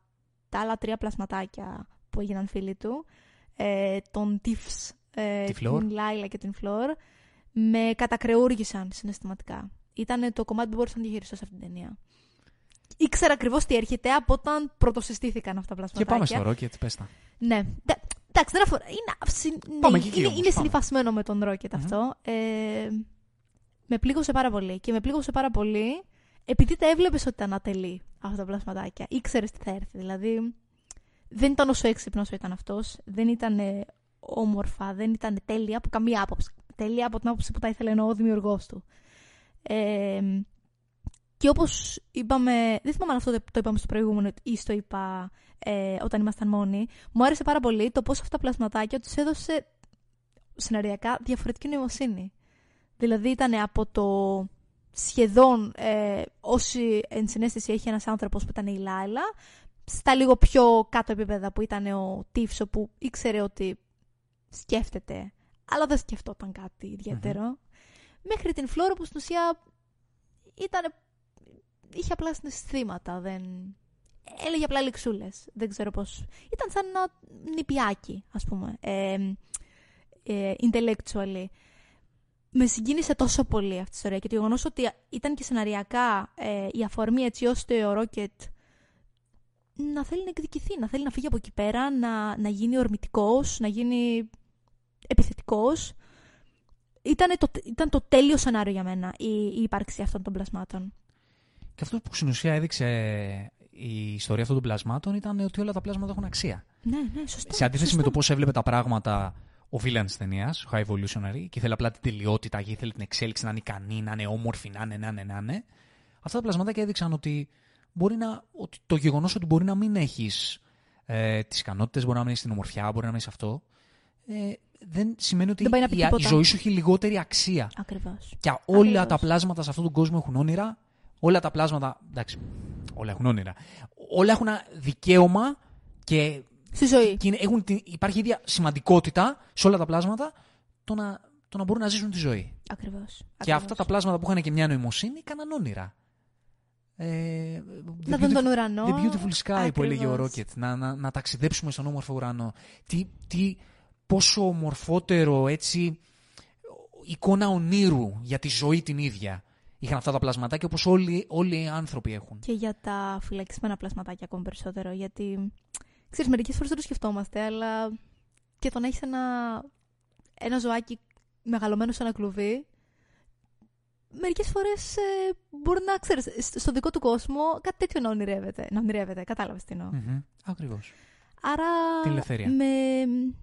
τα άλλα τρία πλασματάκια που έγιναν φίλοι του, ε, τον Tiffs, ε, Τη Φλόρ. την Λάιλα και την Φλόρ, με κατακρεούργησαν συναισθηματικά. Ήταν το κομμάτι που μπορούσα να διαχειριστώ σε αυτήν την ταινία. Ήξερα ακριβώς τι έρχεται από όταν πρωτοσυστήθηκαν αυτά τα Και πλασματάκια. πάμε στο Rocket, πες τα. Ναι. Ντα- Εντάξει, δεν αφορά. Είναι, συ- ναι, Πάμε και εκεί είναι, όμως, είναι πάμε. συνυφασμένο με τον Ρόκετ αυτό. Ε, με πλήγωσε πάρα πολύ. Και με πλήγωσε πάρα πολύ επειδή τα έβλεπες ότι ήταν ατελή αυτά τα πλασματάκια. Ήξερες τι θα έρθει. Δηλαδή, δεν ήταν όσο έξυπνος όσο ήταν αυτός. Δεν ήταν ε, όμορφα. Δεν ήταν τέλεια από καμία άποψη. Τέλεια από την άποψη που τα ήθελε εννοώ ο δημιουργός του. Ε, και όπως είπαμε. Δεν θυμάμαι αν αυτό το το είπαμε στο προηγούμενο ή στο είπα ε, όταν ήμασταν μόνοι. Μου άρεσε πάρα πολύ το πώς αυτά τα πλασματάκια τους έδωσε σεναριακά διαφορετική νοημοσύνη. Δηλαδή ήταν από το σχεδόν ε, όση ενσυναίσθηση έχει ένας άνθρωπος που ήταν η Λάιλα, στα λίγο πιο κάτω επίπεδα που ήταν ο Τίφσο που ήξερε ότι σκέφτεται, αλλά δεν σκεφτόταν κάτι ιδιαίτερο. Μέχρι την Φλόρο που στην ουσία ήταν, είχε απλά συναισθήματα, δεν... Έλεγε απλά λεξούλες, δεν ξέρω πώς. Ήταν σαν ένα νηπιάκι, ας πούμε, ε, ε, intellectually. Με συγκίνησε τόσο πολύ αυτή η ιστορία και το γεγονός ότι ήταν και σεναριακά ε, η αφορμή έτσι ώστε ο Ρόκετ να θέλει να εκδικηθεί, να θέλει να φύγει από εκεί πέρα, να, να γίνει ορμητικός, να γίνει επιθετικός. Ήταν το, ήταν το τέλειο σενάριο για μένα η, η ύπαρξη αυτών των πλασμάτων. Και αυτό που στην ουσία έδειξε η ιστορία αυτών των πλασμάτων ήταν ότι όλα τα πλάσματα έχουν αξία. Ναι, ναι, σωστά. Σε αντίθεση σωστά. με το πώς έβλεπε τα πράγματα ο villain της ταινίας, ο High Evolutionary, και ήθελε απλά την τελειότητα και ήθελε την εξέλιξη να είναι ικανή, να είναι όμορφη, να είναι, να είναι, να είναι. Αυτά τα πλασματάκια έδειξαν ότι, μπορεί να, ότι το γεγονός ότι μπορεί να μην έχεις ε, τις ικανότητες, μπορεί να μην έχεις την ομορφιά, μπορεί να μην έχεις αυτό, ε, δεν σημαίνει ότι Δεν πάει να πει η, η τίποτα. ζωή σου έχει λιγότερη αξία. Ακριβώς. Και όλα Ακριβώς. τα πλάσματα σε αυτόν τον κόσμο έχουν όνειρα. Όλα τα πλάσματα. Εντάξει, όλα έχουν όνειρα. Όλα έχουν ένα δικαίωμα και, Στη ζωή. και είναι- έχουν, την- υπάρχει ίδια σημαντικότητα σε όλα τα πλάσματα το να, το να μπορούν να ζήσουν τη ζωή. Ακριβώς. Και αυτά τα πλάσματα που είχαν και μια νοημοσύνη έκαναν όνειρα. Ε, the Να δουν τον beautiful- ουρανό. The beautiful sky που έλεγε ο Ακριβώς. Rocket. Να, να, να ταξιδέψουμε στον όμορφο ουρανό. Τι, τι, πόσο ομορφότερο έτσι εικόνα ονείρου για τη ζωή την ίδια. Είχαν αυτά τα πλασματάκια όπως όλοι, όλοι οι άνθρωποι έχουν. Και για τα φυλακισμένα πλασματάκια ακόμη περισσότερο. Γιατί, ξέρεις, μερικές φορές δεν το σκεφτόμαστε, αλλά και το να έχεις ένα, ένα ζωάκι μεγαλωμένο σε ένα κλουβί, μερικές φορές ε, μπορεί να, ξέρεις, σ- στο δικό του κόσμο κάτι τέτοιο να ονειρεύεται. Να ονειρεύεται, κατάλαβες τι εννοώ. Μμμ. Ακριβώς. Άρα, Την ελευθερία. με, μ,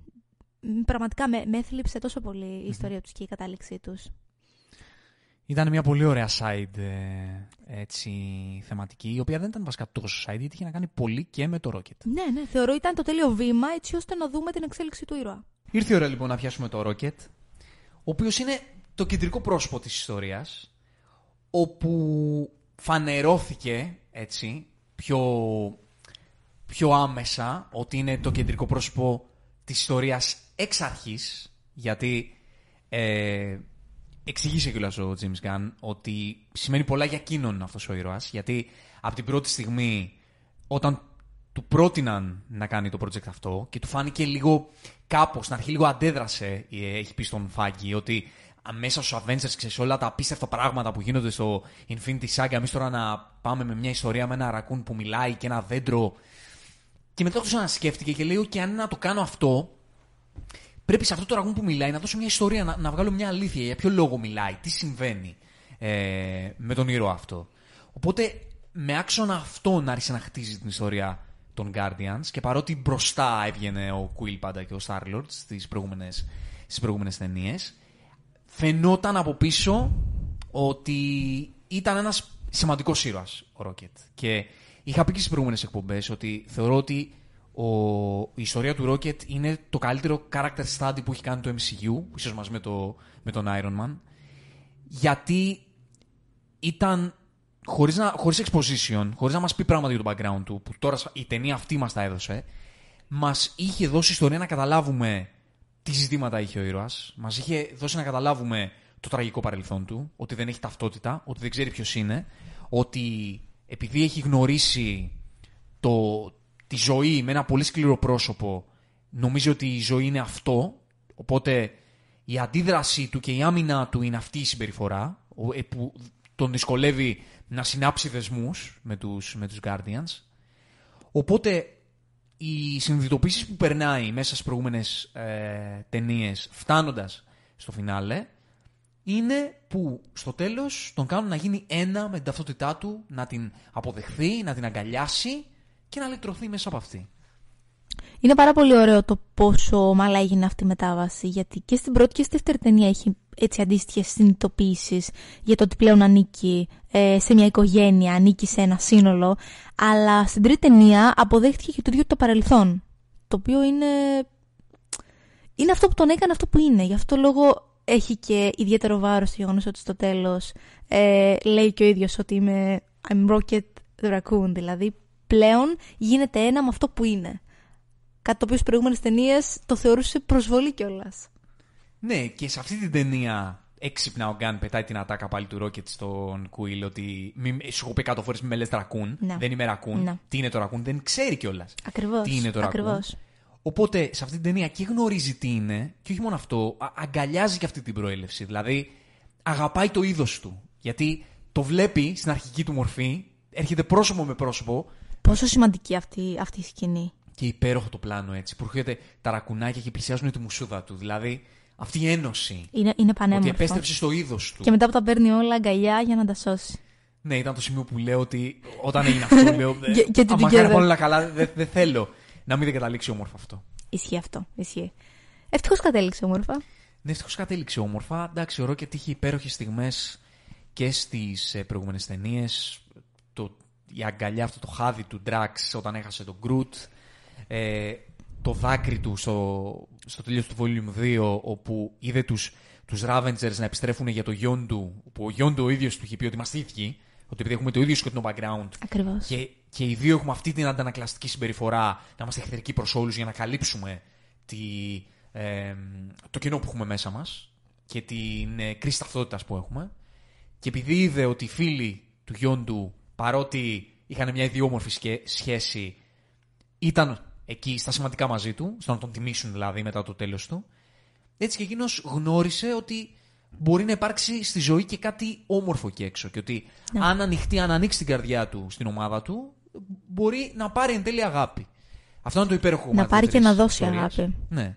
πραγματικά με, με έθλιψε τόσο πολύ η ιστορία τους και η κατάληξή τους. Ήταν μια πολύ ωραία side ε, έτσι, θεματική, η οποία δεν ήταν βασικά τόσο side, γιατί είχε να κάνει πολύ και με το Rocket. Ναι, ναι, θεωρώ ήταν το τέλειο βήμα έτσι ώστε να δούμε την εξέλιξη του ήρωα. Ήρθε η ώρα λοιπόν να πιάσουμε το Rocket, ο οποίος είναι το κεντρικό πρόσωπο της ιστορίας, όπου φανερώθηκε έτσι, πιο, πιο άμεσα ότι είναι το κεντρικό πρόσωπο της ιστορίας εξ αρχής, γιατί ε, εξηγήσε κιόλας ο James Gunn ότι σημαίνει πολλά για εκείνον αυτός ο ήρωας, γιατί από την πρώτη στιγμή όταν του πρότειναν να κάνει το project αυτό και του φάνηκε λίγο κάπως, στην αρχή λίγο αντέδρασε, ε, έχει πει στον Φάγκη, ότι α, μέσα στους Avengers, ξέρεις, όλα τα απίστευτα πράγματα που γίνονται στο Infinity Saga, εμείς τώρα να πάμε με μια ιστορία με ένα ρακούν που μιλάει και ένα δέντρο. Και μετά το ξανασκέφτηκε και λέει, και αν να το κάνω αυτό, πρέπει σε αυτό το ραγούν που μιλάει να δώσω μια ιστορία, να, να βγάλω μια αλήθεια. Για ποιο λόγο μιλάει, τι συμβαίνει ε, με τον ήρωα αυτό. Οπότε με άξονα αυτό να άρχισε να χτίζει την ιστορία των Guardians και παρότι μπροστά έβγαινε ο Quill πάντα και ο Star-Lord στις προηγούμενες, στις προηγούμενες ταινίες, φαινόταν από πίσω ότι ήταν ένας σημαντικός ήρωας ο Rocket. Και είχα πει και στις προηγούμενες εκπομπές ότι θεωρώ ότι ο, η ιστορία του Rocket είναι το καλύτερο character study που έχει κάνει το MCU, ίσως μαζί με, το, με τον Iron Man, γιατί ήταν χωρίς, να, χωρίς exposition, χωρίς να μας πει πράγματα για το background του, που τώρα η ταινία αυτή μας τα έδωσε, μας είχε δώσει ιστορία να καταλάβουμε τι ζητήματα είχε ο ήρωας, μας είχε δώσει να καταλάβουμε το τραγικό παρελθόν του, ότι δεν έχει ταυτότητα, ότι δεν ξέρει ποιος είναι, ότι επειδή έχει γνωρίσει το, τη ζωή με ένα πολύ σκληρό πρόσωπο, νομίζει ότι η ζωή είναι αυτό, οπότε η αντίδρασή του και η άμυνα του είναι αυτή η συμπεριφορά, ο- ε, που τον δυσκολεύει να συνάψει δεσμούς με τους, με τους Guardians. Οπότε οι συνειδητοποίησεις που περνάει μέσα στις προηγούμενες ε, ταινίες φτάνοντας στο φινάλε είναι που στο τέλος τον κάνουν να γίνει ένα με την ταυτότητά του, να την αποδεχθεί, να την αγκαλιάσει και να λυτρωθεί μέσα από αυτή. Είναι πάρα πολύ ωραίο το πόσο ομαλά έγινε αυτή η μετάβαση, γιατί και στην πρώτη και στη δεύτερη ταινία έχει έτσι αντίστοιχες συνειδητοποιήσει για το ότι πλέον ανήκει ε, σε μια οικογένεια, ανήκει σε ένα σύνολο. Αλλά στην τρίτη ταινία αποδέχτηκε και το ίδιο το παρελθόν. Το οποίο είναι. Είναι αυτό που τον έκανε αυτό που είναι. Γι' αυτό λόγο έχει και ιδιαίτερο βάρος το γεγονός ότι στο τέλος ε, λέει και ο ίδιος ότι είμαι I'm Rocket the Raccoon. Δηλαδή πλέον γίνεται ένα με αυτό που είναι. Κάτι το οποίο στις προηγούμενες ταινίες το θεωρούσε προσβολή κιόλας. Ναι, και σε αυτή την ταινία έξυπνα ο Γκάν πετάει την ατάκα πάλι του Ρόκετ στον Κουίλ ότι μη, σου έχω πει κάτω φορές μη με λες ρακούν. Ναι. Δεν είμαι ρακούν. Ναι. Τι είναι το ρακούν, δεν ξέρει κιόλας. Ακριβώς. Τι είναι το ρακούν. Ακριβώς. Οπότε σε αυτή την ταινία και γνωρίζει τι είναι, και όχι μόνο αυτό, α- αγκαλιάζει και αυτή την προέλευση. Δηλαδή, αγαπάει το είδος του. Γιατί το βλέπει στην αρχική του μορφή, έρχεται πρόσωπο με πρόσωπο Πόσο σημαντική αυτή, αυτή η σκηνή. και υπέροχο το πλάνο έτσι. Που έρχεται τα ρακουνάκια και πλησιάζουν τη μουσούδα του. Δηλαδή, αυτή η ένωση. Είναι, είναι Ότι πανέμορφο. επέστρεψε στο είδος του. Και μετά που τα παίρνει όλα αγκαλιά για να τα σώσει. Ναι, ήταν το σημείο που λέω ότι όταν έγινε αυτό, λέω. Get- get it Αν κάνει together. όλα καλά, δεν δεν θέλω να μην δεν καταλήξει όμορφα αυτό. Ισχύει αυτό. Ισχύει. Ευτυχώς κατέληξε όμορφα. Ναι, ευτυχώς κατέληξε όμορφα. Εντάξει, ο Ρόκετ είχε υπέροχες στιγμές και στις προηγούμενες ταινίες. Η αγκαλιά, αυτό το χάδι του Ντράξ όταν έχασε τον Γκρουτ. Ε, το δάκρυ του στο, στο τέλος του Volume 2, όπου είδε τους, τους Ravengers να επιστρέφουν για το Yondu, που ο Yondu ο ίδιος του είχε πει ότι είμαστε ίδιοι, ότι επειδή έχουμε το ίδιο σκοτεινό background, Ακριβώς. και, και οι δύο έχουμε αυτή την αντανακλαστική συμπεριφορά να είμαστε εχθρικοί προς όλους για να καλύψουμε τη, ε, το κενό που έχουμε μέσα μας και την ε, κρίση ταυτότητας που έχουμε. Και επειδή είδε ότι οι φίλοι του Γιόντου, παρότι είχαν μια ιδιόμορφη σκε- σχέση, ήταν εκεί στα σημαντικά μαζί του, στο να τον τιμήσουν δηλαδή μετά το τέλος του, έτσι και εκείνος γνώρισε ότι μπορεί να υπάρξει στη ζωή και κάτι όμορφο εκεί έξω. Και ότι Ναι. αν ανοιχτεί, αν ανοίξει την καρδιά του στην ομάδα του, μπορεί να πάρει εν τέλει αγάπη. Αυτό είναι το υπέροχο κομμάτι. Να πάρει της και να τρίτης δώσει ιστορίας. αγάπη. Ναι.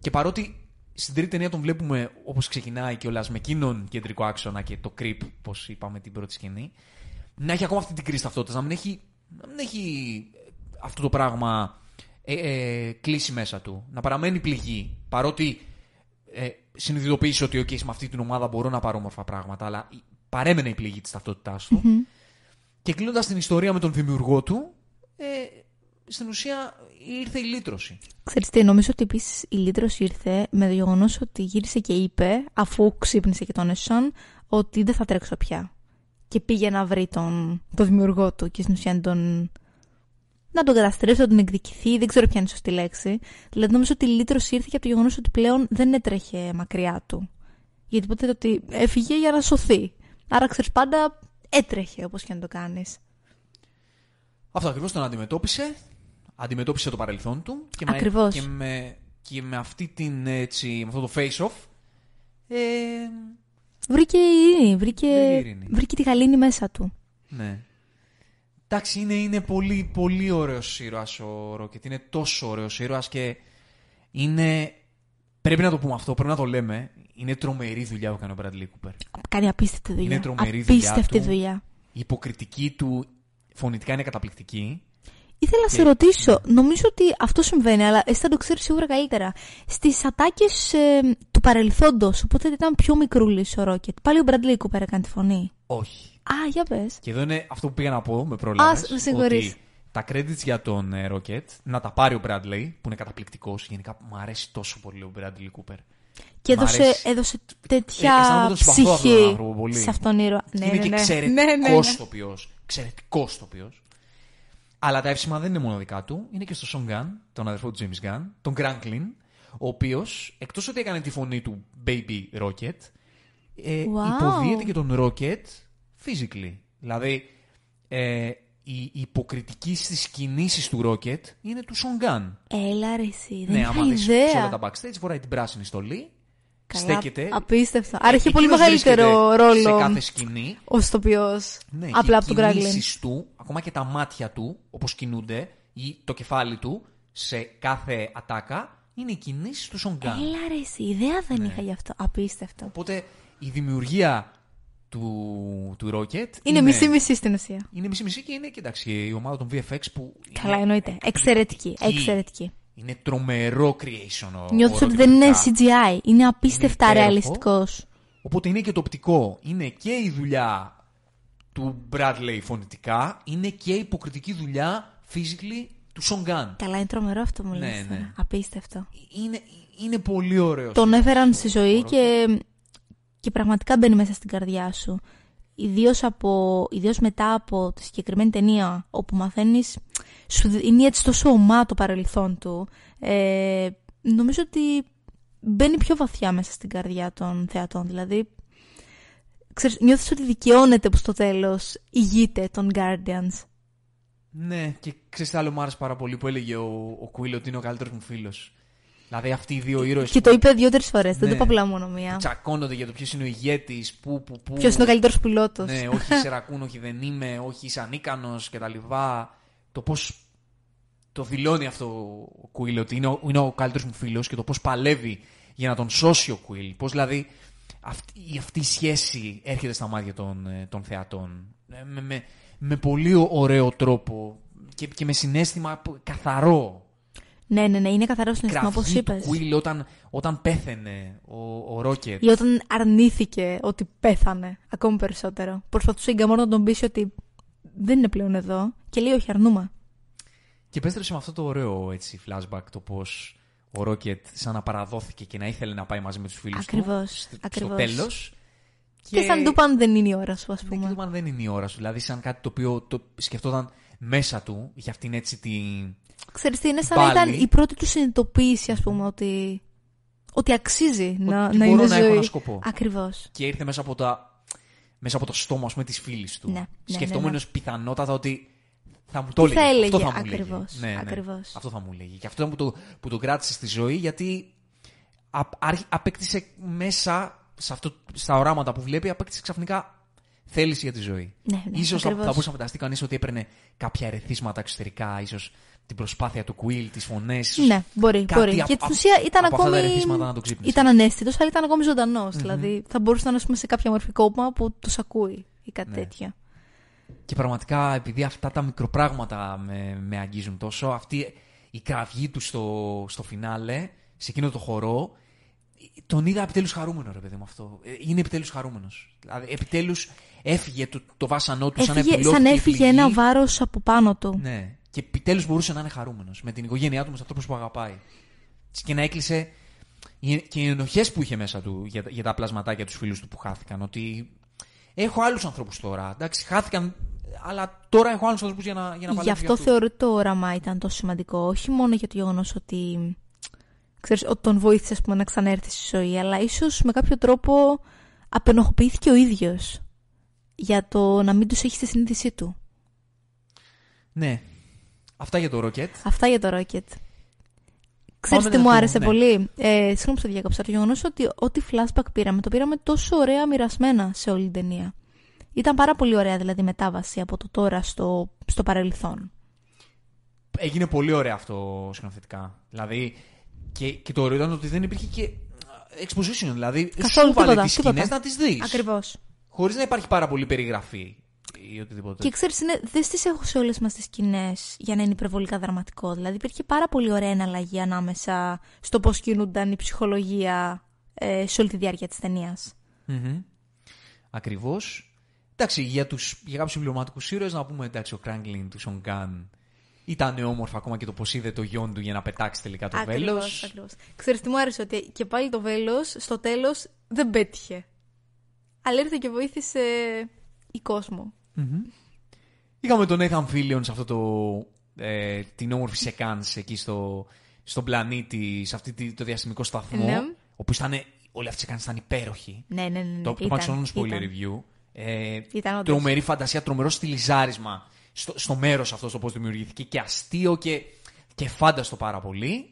Και παρότι στην τρίτη ταινία τον βλέπουμε όπως ξεκινάει κιόλας με εκείνον κεντρικό άξονα και το creep, όπως είπαμε την πρώτη σκηνή, να έχει ακόμα αυτή την κρίση ταυτότητας, να μην έχει, να μην έχει ε, αυτό το πράγμα ε, ε, κλείσει μέσα του. Να παραμένει πληγή. Παρότι ε, συνειδητοποίησε ότι okay, με αυτή την ομάδα μπορώ να πάρω όμορφα πράγματα, αλλά η- παρέμενε η πληγή της ταυτότητάς του. Και κλείνοντας την ιστορία με τον δημιουργό του, ε, στην ουσία ήρθε η λύτρωση. Ξέρεις τι, νομίζω ότι επίσης η λύτρωση ήρθε με το γεγονός ότι γύρισε και είπε, αφού ξύπνησε και τον έσωσαν, ότι δεν θα τρέξω πια. Και πήγε να βρει τον, τον δημιουργό του και στην ουσία να τον, να τον καταστρέψει, να τον εκδικηθεί, δεν ξέρω ποια είναι η σωστή λέξη. Δηλαδή νομίζω ότι η λύτρωση ήρθε και από το γεγονός ότι πλέον δεν έτρεχε μακριά του. Γιατί ποτέ ότι έφυγε για να σωθεί. Άρα ξέρεις πάντα έτρεχε όπως και να το κάνεις. Αυτό ακριβώς τον αντιμετώπισε. Αντιμετώπισε το παρελθόν του. Και με, Ακριβώς. και με, και με αυτή την έτσι, με αυτό το face-off. Ε, Βρήκε ειρήνη, βρήκε, Βρήκε ειρήνη. βρήκε τη γαλήνη μέσα του. ναι. Εντάξει, είναι, είναι πολύ, πολύ ωραίος ήρωας ο Ρόκετ. Είναι τόσο ωραίος ήρωας και είναι... Πρέπει να το πούμε αυτό, πρέπει να το λέμε. Είναι τρομερή δουλειά που κάνει ο Bradley Cooper. Κάνει απίστευτη δουλειά. Είναι τρομερή δουλειά απίστευτη του. δουλειά. Η υποκριτική του φωνητικά είναι καταπληκτική. Ήθελα να σε Και- ρωτήσω, νομίζω ότι αυτό συμβαίνει, αλλά εσύ θα το ξέρεις σίγουρα καλύτερα. Στις ατάκες του παρελθόντος, οπότε ήταν πιο μικρούλης ο Ρόκετ. Πάλι ο Bradley Cooper έκανε τη φωνή. Όχι. Α, για πες. Και εδώ είναι αυτό που πήγα να πω με πρόλαβες, Α, με συγχωρείς. ότι τα credits για τον ε, Rocket να τα πάρει ο Bradley, που είναι καταπληκτικός. Γενικά μου αρέσει τόσο πολύ ο Bradley Cooper. Και Μ' έδωσε, αρέσει. έδωσε Ε, αισθάνομαι τέτοια τον συμπαθώ αυτόν τον ψυχή άνθρωπο πολύ. σε αυτόν τον ήρωα. Ναι, είναι ναι, και ναι. εξαιρετικός Ναι, ναι, ναι. τοπιός. Εξαιρετικός τοπιός. Αλλά τα εύσημα δεν είναι μόνο δικά του. Είναι και στο Song Gun, τον αδερφό του James Gunn, τον Granklin, ο οποίος, εκτός ότι έκανε τη φωνή του Baby Rocket, ε, Wow. υποδίεται και τον Rocket physically. Δηλαδή, ε, η η υποκριτική στις κινήσεις του Rocket είναι του Song Gun. Έλα ρε εσύ, δεν ναι, είχα άμα δεις σε ιδέα. όλα τα backstage, φοράει την πράσινη στολή, Καλά, στέκεται. Απίστευτο. Άρα έχει Ε, πολύ εκείνος μεγαλύτερο βρίσκεται ρόλο Σε κάθε σκηνή. ο ηθοποιός. Ναι, Απλά και από τον οι Granglin. κινήσεις του, ακόμα και τα μάτια του, όπως κινούνται, ή το κεφάλι του, σε κάθε ατάκα, είναι οι κινήσεις του Σον Γκάν. Έλα ρε εσύ, ιδέα δεν Ναι. είχα γι' αυτό. Απίστευτο. Οπότε η δημιουργία του, του Rocket Είναι μισή-μισή στην ουσία. Είναι μισή-μισή και είναι και εντάξει, η ομάδα των VFX που. Καλά, είναι εννοείται. Εξαιρετική. εκπληκτική. Εξαιρετική. Είναι τρομερό creation ο Νιώθω ο ότι Rocket δεν είναι οπτικά. CGI. Είναι απίστευτα Είναι υπέροχο. ρεαλιστικός. Οπότε είναι και το οπτικό, είναι και η δουλειά του Bradley φωνητικά, είναι και η υποκριτική δουλειά physically του Σον Γκάν. Καλά, είναι τρομερό αυτό μου Ναι, λες. ναι. τώρα. Απίστευτο. Είναι, είναι πολύ ωραίο. Τον έφεραν στη ζωή Ο και, και πραγματικά μπαίνει μέσα στην καρδιά σου. Ιδίως, από, ιδίως μετά από τη συγκεκριμένη ταινία, όπου μαθαίνεις, σου δι- είναι έτσι τόσο ομά το παρελθόν του. Ε, νομίζω ότι μπαίνει πιο βαθιά μέσα στην καρδιά των θεατών. Δηλαδή, ξέρεις, νιώθεις ότι δικαιώνεται που στο τέλος ηγείται των Guardians. Ναι, και ξέρεις τι άλλο μου άρεσε πάρα πολύ που έλεγε ο, ο Κουίλ ότι είναι ο καλύτερος μου φίλος. Δηλαδή αυτοί οι δύο ήρωες Και το είπε δύο-τρεις φορές, δεν Ναι. το είπα απλά μόνο μία. τσακώνονται για το ποιος είναι ο ηγέτης, πού, πού, πού. Ποιος είναι ο καλύτερος πιλότος. Ναι, όχι είσαι ρακούν, όχι δεν είμαι, όχι είσαι ανίκανος κτλ. Το πώς το δηλώνει αυτό ο Κουίλ ότι είναι ο, είναι ο καλύτερος μου φίλος και το πώς παλεύει για να τον σώσει ο Κουίλ. Πώς δηλαδή αυτή, η- αυτή η σχέση έρχεται στα μάτια των, ε, των θεατών. Ε, Με, με, με πολύ ωραίο τρόπο και, και με συνέστημα που- καθαρό. Ναι, ναι, ναι, είναι καθαρός συναισθήμα, όπως Κραυγή είπες. του Κουίλ όταν, όταν πέθαινε ο, ο Ρόκετ. Ή όταν αρνήθηκε ότι πέθανε ακόμη περισσότερο. Προσπαθούσε η Γκαμόρ να τον πείσει ότι δεν είναι πλέον εδώ και λέει όχι, αρνούμε. Και επέστρεψε με αυτό το ωραίο έτσι, flashback το πώς ο Ρόκετ σαν να παραδόθηκε και να ήθελε να πάει μαζί με τους φίλους του. Ακριβώς, στο- ακριβώς. Στο τέλος. Και, σαν του πάνε δεν είναι η ώρα σου, ας Ναι, και πούμε. του είπαν δεν είναι η ώρα σου. Δηλαδή, σαν κάτι το οποίο το σκεφτόταν μέσα του, είχε αυτήν έτσι την. Ξέρεις τι, είναι σαν να Πάλι. ήταν η πρώτη του συνειδητοποίηση, ας πούμε, ότι, ότι αξίζει να, ότι να μπορώ είναι να ζωή. έχω ένα σκοπό. Ακριβώς. Και ήρθε μέσα από, τα, μέσα από το στόμα, ας πούμε, της φίλης του. Ναι, ναι, Σκεφτόμενος ναι, ναι. πιθανότατα ότι θα μου το Τι έλεγε. θα έλεγε, αυτό θα μου ακριβώς, λέγε. Ναι, ναι, ακριβώς. αυτό θα μου λέγε. Και αυτό ήταν που το, που το κράτησε στη ζωή γιατί α, άρχι- απέκτησε μέσα σε αυτό, στα οράματα που βλέπει, απέκτησε ξαφνικά θέληση για τη ζωή. Ναι, ναι, ίσως θα, ακριβώς. θα μπορούσε να φανταστεί κανείς ότι έπαιρνε κάποια ερεθίσματα εξωτερικά, ίσως την προσπάθεια του Quill, τις φωνές. Ναι, μπορεί. κάτι μπορεί. από- Και στην από- ουσία ήταν από αυτά τα ακόμη. ερεθίσματα να το ξύπνησε. Ήταν ανέστητος, αλλά ήταν ακόμη ζωντανός. Δηλαδή θα μπορούσε να είναι ας πούμε, σε κάποια μορφή κόμμα που τους ακούει ή κάτι Ναι. τέτοιο. Και πραγματικά, επειδή αυτά τα μικροπράγματα με, με αγγίζουν τόσο, αυτή η κραυγή του στο, στο φινάλε, σε εκείνο το χορό, τον είδα επιτέλους χαρούμενο, ρε παιδί μου αυτό. Ε, Είναι επιτέλους χαρούμενος. Δηλαδή, επιτέλους έφυγε το, το βάσανό του σαν Έφυγε, επιλόφιλη σαν έφυγε πληγή. ένα βάρος από πάνω του. Ναι. Και επιτέλους μπορούσε να είναι χαρούμενος με την οικογένειά του, με τους ανθρώπους που αγαπάει. Και να έκλεισε οι- και οι ενοχές που είχε μέσα του για, τα- για τα πλασματάκια τους φίλους του που χάθηκαν. Ότι έχω άλλους ανθρώπους τώρα. Εντάξει, χάθηκαν, αλλά τώρα έχω άλλους ανθρώπους για να, για να Γι' παλέψω αυτό για αυτούς. θεωρώ ότι το όραμα ήταν τόσο σημαντικό. Όχι μόνο για το γεγονός ότι, ξέρεις, ότι τον βοήθησε ας πούμε, να ξανέρθεις στη ζωή, αλλά ίσως με κάποιο τρόπο απενοχοποιήθηκε ο ίδιος για το να μην τους έχει στη συνείδησή του. Ναι. Αυτά για το Rocket. Αυτά για το Rocket. Ξέρεις Πάμε τι να μου το- άρεσε ναι. πολύ; Ε, Συγγνώμη που το διάκοψα. Το γεγονός ότι ό,τι flashback πήραμε, το πήραμε τόσο ωραία μοιρασμένα σε όλη την ταινία. Ήταν πάρα πολύ ωραία δηλαδή μετάβαση από το τώρα στο, στο παρελθόν. Έγινε πολύ ωραίο αυτό σκηνοθετικά. Δηλαδή, και, και το ωραίο ήταν ότι δεν υπήρχε και exposition. Δηλαδή, Καθόλου σου βάλε τίποτα, τις τίποτα. σκηνές να τις δεις. Ακριβώς. Χωρίς να υπάρχει πάρα πολύ περιγραφή ή οτιδήποτε. Και ξέρεις, δεν τις έχω σε όλες μας τις σκηνές για να είναι υπερβολικά δραματικό. Δηλαδή υπήρχε πάρα πολύ ωραία εναλλαγή ανάμεσα στο πώς κινούνταν η ψυχολογία ε, σε όλη τη διάρκεια της ταινίας. mm Ακριβώς. Εντάξει, για, τους, για κάποιους συμπληρωματικούς ήρωες να πούμε εντάξει, ο Κράγκλιν του Σον Γκάν ήταν όμορφο ακόμα και το πώς είδε το γιον του για να πετάξει τελικά το βέλος. Ακριβώς. Ξέρεις τι μου άρεσε, ότι και πάλι το βέλος στο τέλος δεν πέτυχε. Αλλά ήρθε και βοήθησε η κόσμο. Είχαμε τον Nathan Fillion σε αυτό το. Ε, την όμορφη σεκάνς εκεί στο, στον πλανήτη, σε αυτό το διαστημικό σταθμό. Ναι. Όπου ήταν. Όλη αυτή η σεκάνς ήταν υπέροχη. Ναι, ναι, ναι. ναι. Το, το ήταν, πάω στον spoiler ήταν. review. Ε, Ήταν όντως. τρομερή φαντασία, τρομερό στυλιζάρισμα στο, στο μέρος αυτό το πώς δημιουργήθηκε και αστείο και, και φάνταστο πάρα πολύ.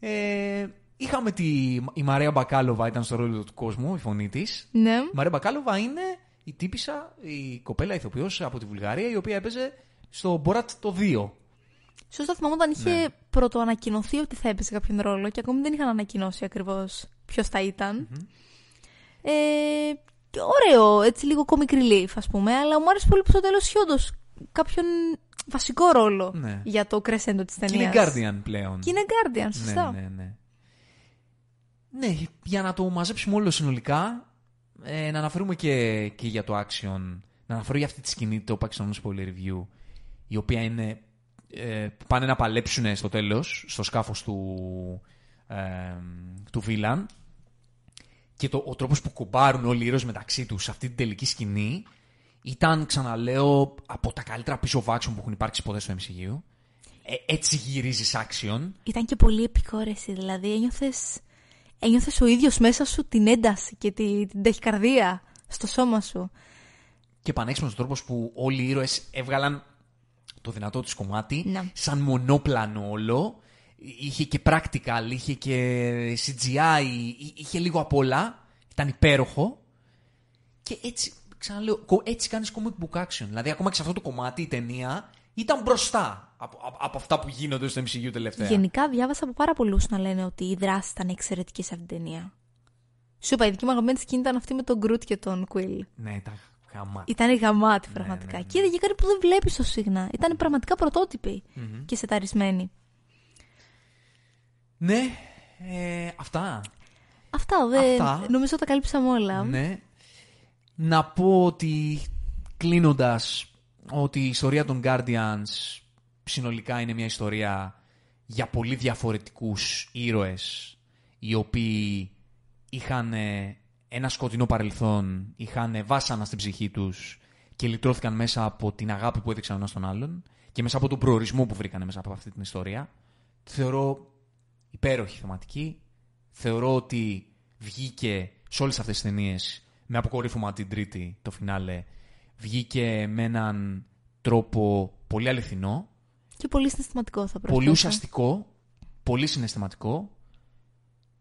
Ε, είχαμε τη. Η Μαρία Μπακάλοβα ήταν στο ρόλο του κόσμου, η φωνή της. Ναι. Η Μαρία Μπακάλοβα είναι η τύπησα, η κοπέλα ηθοποιός από τη Βουλγαρία, η οποία έπαιζε στο Borat το 2. Σωστά θυμάμαι όταν είχε Ναι. πρωτοανακοινωθεί ότι θα έπαιζε κάποιον ρόλο και ακόμη δεν είχαν ανακοινώσει ακριβώς ποιος θα ηταν Ε, και ωραίο, έτσι λίγο comic relief ας πούμε, αλλά μου άρεσε πολύ που στο τέλος είχε όντως κάποιον βασικό ρόλο Ναι. για το crescendo της Και ταινίας. είναι Guardian πλέον. Και είναι Guardian, σωστά. Ναι, ναι, ναι. Ναι, για να το μαζέψουμε όλο συνολικά, ε, να αναφέρουμε και, και για το action, να αναφέρω για αυτή τη σκηνή το Pakistan Spoiler Review, η οποία είναι, ε, πάνε να παλέψουν στο τέλος, στο σκάφος του, ε, του Villain, και το, ο τρόπος που κουμπάρουν όλοι οι ήρωες μεταξύ τους σε αυτή την τελική σκηνή ήταν, ξαναλέω, από τα καλύτερα piece of action που έχουν υπάρξει ποτέ στο MCU. Ε, έτσι γυρίζεις action. Ήταν και πολύ επικόρεση, δηλαδή ένιωθες, ένιωθες ο ίδιος μέσα σου την ένταση και τη, την ταχυκαρδία στο σώμα σου; και πανέξυπνος τρόπος που όλοι οι ήρωες έβγαλαν το δυνατό τους κομμάτι Ναι. σαν μονόπλανο όλο. Είχε και practical, είχε και CGI, εί- είχε λίγο απ' όλα. Ήταν υπέροχο. Και έτσι, ξαναλέω, κο- έτσι κάνεις comic book action. Δηλαδή ακόμα και σε αυτό το κομμάτι η ταινία ήταν μπροστά από, από, από αυτά που γίνονται στο MCU τελευταία. Γενικά διάβασα από πάρα πολλούς να λένε ότι οι δράσει ήταν εξαιρετικέ σε αυτήν την ταινία. Σου είπα, η δική μου αγαπημένη σκηνή ήταν αυτή με τον Γκρουτ και τον Quill. Ναι, ήταν γαμάτι. Ήταν γαμάτι πραγματικά. ναι, ναι. Και είδε και κάτι που δεν βλέπεις τόσο συχνά. Ήταν πραγματικά πρωτότυποι και σεταρισμένοι. Ναι, ε, αυτά. Αυτά, δεν... Αυτά. νομίζω τα καλύψαμε όλα. Ναι. Να πω ότι κλείνοντας ότι η ιστορία των Guardians συνολικά είναι μια ιστορία για πολύ διαφορετικούς ήρωες οι οποίοι είχαν ε, ένα σκοτεινό παρελθόν, είχαν βάσανα στην ψυχή τους και λυτρώθηκαν μέσα από την αγάπη που έδειξαν ο ένας τον άλλον και μέσα από τον προορισμό που βρήκαν μέσα από αυτή την ιστορία. Θεωρώ υπέροχη θεματική. Θεωρώ ότι βγήκε σε όλες αυτές τις ταινίες με αποκορύφωμα την τρίτη, το φινάλε, βγήκε με έναν τρόπο πολύ αληθινό, Και πολύ συναισθηματικό θα προσθέσω. πολύ ουσιαστικό, πολύ συναισθηματικό.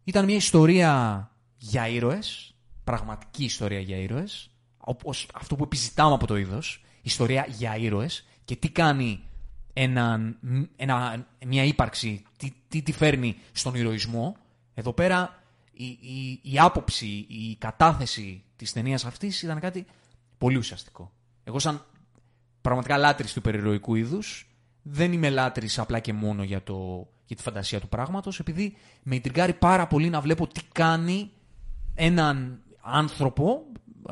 Ήταν μια ιστορία για ήρωες, πραγματική ιστορία για ήρωες, όπως αυτό που επιζητάμε από το είδος, ιστορία για ήρωες και τι κάνει ένα, ένα, μια ύπαρξη, τι, τι τη φέρνει στον ηρωισμό. Εδώ πέρα η, η, η άποψη, η κατάθεση της ταινίας αυτής ήταν κάτι πολύ ουσιαστικό. Εγώ σαν πραγματικά λάτρης του περιρροϊκού είδους δεν είμαι λάτρης απλά και μόνο για, το, για τη φαντασία του πράγματος επειδή με ιντριγκάρει πάρα πολύ να βλέπω τι κάνει έναν άνθρωπο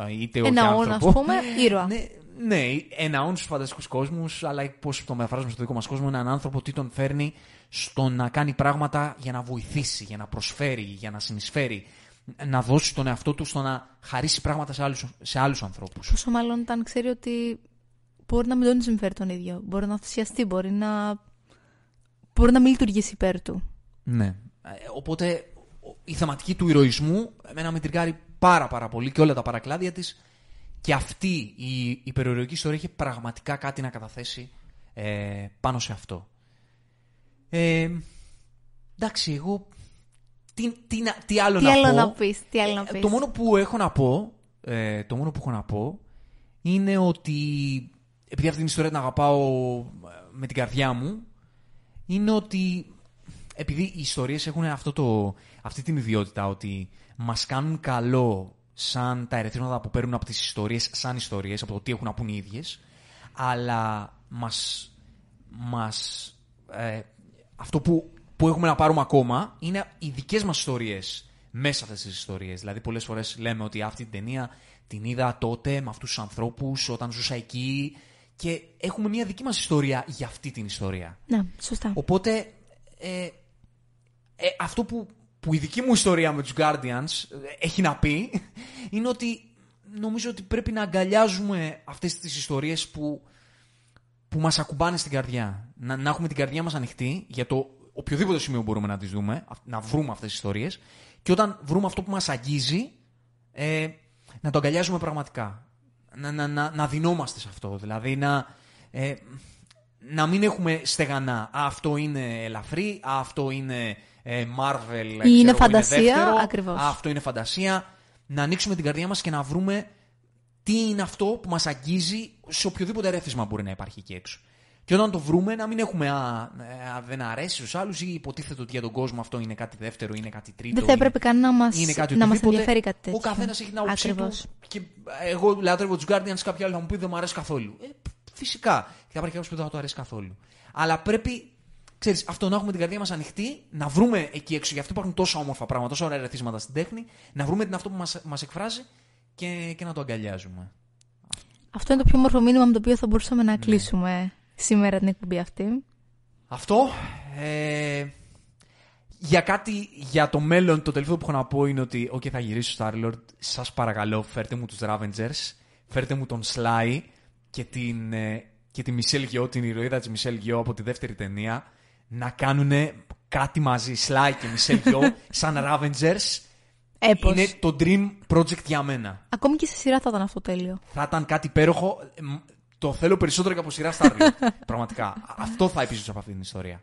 είτε όχι Ένα άνθρωπο. όν, ας πούμε, ήρωα. Ναι, ναι, ένα όν στους φανταστικούς κόσμους, αλλά πώς το μεταφράζουμε στο δικό μας κόσμο, έναν άνθρωπο τι τον φέρνει στο να κάνει πράγματα για να βοηθήσει, για να προσφέρει, για να συνεισφέρει. Να δώσει τον εαυτό του στο να χαρίσει πράγματα σε άλλους σε άλλους ανθρώπους. Πόσο μάλλον όταν ξέρει ότι μπορεί να μην τον συμφέρει τον ίδιο. Μπορεί να θυσιαστεί, μπορεί να. Μπορεί να μην λειτουργήσει υπέρ του. Ναι. Ε, Οπότε η θεματική του ηρωισμού εμένα με τριγκάρει πάρα πάρα πολύ και όλα τα παρακλάδια της και αυτή η, η περιοριστική ιστορία έχει πραγματικά κάτι να καταθέσει ε, πάνω σε αυτό. Ε, εντάξει, εγώ τι, τι, να- τι άλλο Τι να άλλο πω; να πεις, τι άλλο να Ε, πεις; Το μόνο που έχω να πω, ε, το μόνο που έχω να πω είναι ότι επειδή αυτή την ιστορία την αγαπάω ε, με την καρδιά μου, είναι ότι επειδή οι ιστορίες έχουν αυτό το, αυτή την ιδιότητα ότι μας κάνουν καλό σαν τα ερεθίσματα που παίρνουν από τις ιστορίες, σαν ιστορίες, από το τι έχουν να πούν οι ίδιες, αλλά μας, μας ε, αυτό που, που έχουμε να πάρουμε ακόμα είναι οι δικές μας ιστορίες μέσα σε αυτές τις ιστορίες. Δηλαδή πολλές φορές λέμε ότι αυτή την ταινία την είδα τότε με αυτούς τους ανθρώπους όταν ζούσα εκεί και έχουμε μια δική μας ιστορία για αυτή την ιστορία. Ναι, σωστά. Οπότε, ε, ε, αυτό που, που η δική μου ιστορία με τους Guardians ε, έχει να πει είναι ότι νομίζω ότι πρέπει να αγκαλιάζουμε αυτές τις ιστορίες που, που μας ακουμπάνε στην καρδιά. Να, να έχουμε την καρδιά μας ανοιχτή για το οποιοδήποτε σημείο μπορούμε να τις δούμε, αυ- να βρούμε αυτές τις ιστορίες και όταν βρούμε αυτό που μας αγγίζει, ε, να το αγκαλιάζουμε πραγματικά. Να, να, να, να δινόμαστε σε αυτό. Δηλαδή να, ε, να μην έχουμε στεγανά. Α, αυτό είναι ελαφρύ, α, αυτό είναι ε, Marvel, ξέρω είναι εγώ, φαντασία, δεύτερο, ακριβώς. Α, αυτό είναι φαντασία. Να ανοίξουμε την καρδιά μας και να βρούμε τι είναι αυτό που μας αγγίζει σε οποιοδήποτε ρέθισμα μπορεί να υπάρχει εκεί έξω. Και όταν το βρούμε, να μην έχουμε α, ε, α, δεν αρέσει στους άλλους ή υποτίθεται ότι για τον κόσμο αυτό είναι κάτι δεύτερο, είναι κάτι τρίτο. Δεν θα έπρεπε καν να μας, είναι κάτι να μας οτιδήποτε. ενδιαφέρει κάτι τέτοιο. Ο καθένας έχει την άποψή του. Ακριβώς. Και εγώ λατρεύω τους Guardians, κάποιοι άλλοι θα μου πει δεν μου αρέσει καθόλου. Ε, φυσικά. Και θα υπάρχει κάποιος που δεν θα το αρέσει καθόλου. Αλλά πρέπει, ξέρεις, αυτό να έχουμε την καρδιά μας ανοιχτή, να βρούμε εκεί έξω. Γι' αυτό υπάρχουν τόσα όμορφα πράγματα, τόσα ωραία ρεθίσματα στην τέχνη, να βρούμε την αυτό που μας μας εκφράζει και, και να το αγκαλιάζουμε. Αυτό είναι το πιο όμορφο μήνυμα με το οποίο θα μπορούσαμε Ναι. να κλείσουμε σήμερα την εκπομπή αυτή. Αυτό. Ε, για κάτι για το μέλλον, το τελευταίο που έχω να πω είναι ότι, OK, θα γυρίσω στο Star-Lord. Σας παρακαλώ, φέρτε μου τους Ravengers, φέρτε μου τον Sly και την, ε, και τη Michelle Yeoh, την ηρωίδα της Michelle Yeoh από τη δεύτερη ταινία, να κάνουν κάτι μαζί, Sly και Michelle Yeoh, σαν Ravengers. Έπως. Είναι το dream project για μένα. Ακόμη και σε σειρά θα ήταν αυτό τέλειο. Θα ήταν κάτι υπέροχο. Ε, μ, Το θέλω περισσότερο και από σειρά Star-Lord. Πραγματικά. Αυτό θα επίσης από αυτή την ιστορία.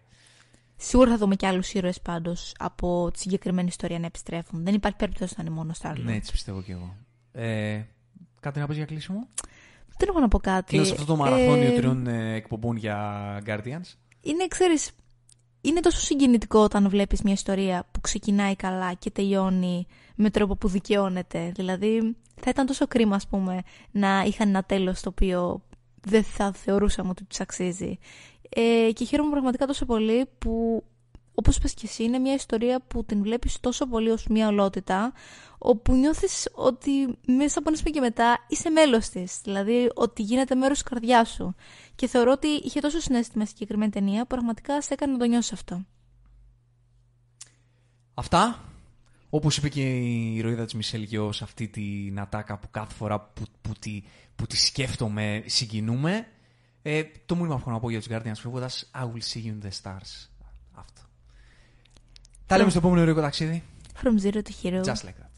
Σίγουρα θα δούμε και άλλους ήρωες πάντως από τη συγκεκριμένη ιστορία να επιστρέφουν. Δεν υπάρχει περίπτωση να είναι μόνο Star Ναι, έτσι πιστεύω κι εγώ. Ε, κάτι να πεις για κλείσιμο; Δεν έχω να πω κάτι. Κλείνω σε αυτό το μαραθώνιο Ε, τριών ε, εκπομπών για Guardians. είναι, ξέρεις, είναι τόσο συγκινητικό όταν βλέπεις μια ιστορία που ξεκινάει καλά και τελειώνει με τρόπο που δικαιώνεται. Δηλαδή, θα ήταν τόσο κρίμα, ας πούμε, να είχαν ένα τέλος το οποίο δεν θα θεωρούσαμε ότι τους αξίζει. Ε, και χαίρομαι πραγματικά τόσο πολύ που, όπως είπες και εσύ, είναι μια ιστορία που την βλέπεις τόσο πολύ ως μια ολότητα, όπου νιώθεις ότι μέσα από ένα σημείο και μετά είσαι μέλος της. Δηλαδή, ότι γίνεται μέρος της καρδιάς σου. Και θεωρώ ότι είχε τόσο συνέστημα στη συγκεκριμένη ταινία, που πραγματικά σε έκανε να το νιώσεις αυτό. Αυτά. Όπως είπε και η ηρωίδα της Μισελ Γιο σε αυτή την ατάκα που κάθε φορά που, που, τη, που τη σκέφτομαι συγκινούμε. Ε, το μήνυμα που έχω να πω για τους Guardians φεύγοντας I will see you in the stars. Αυτό. Τα λέμε στο επόμενο ηρωικό ταξίδι. From zero to hero. Just like that.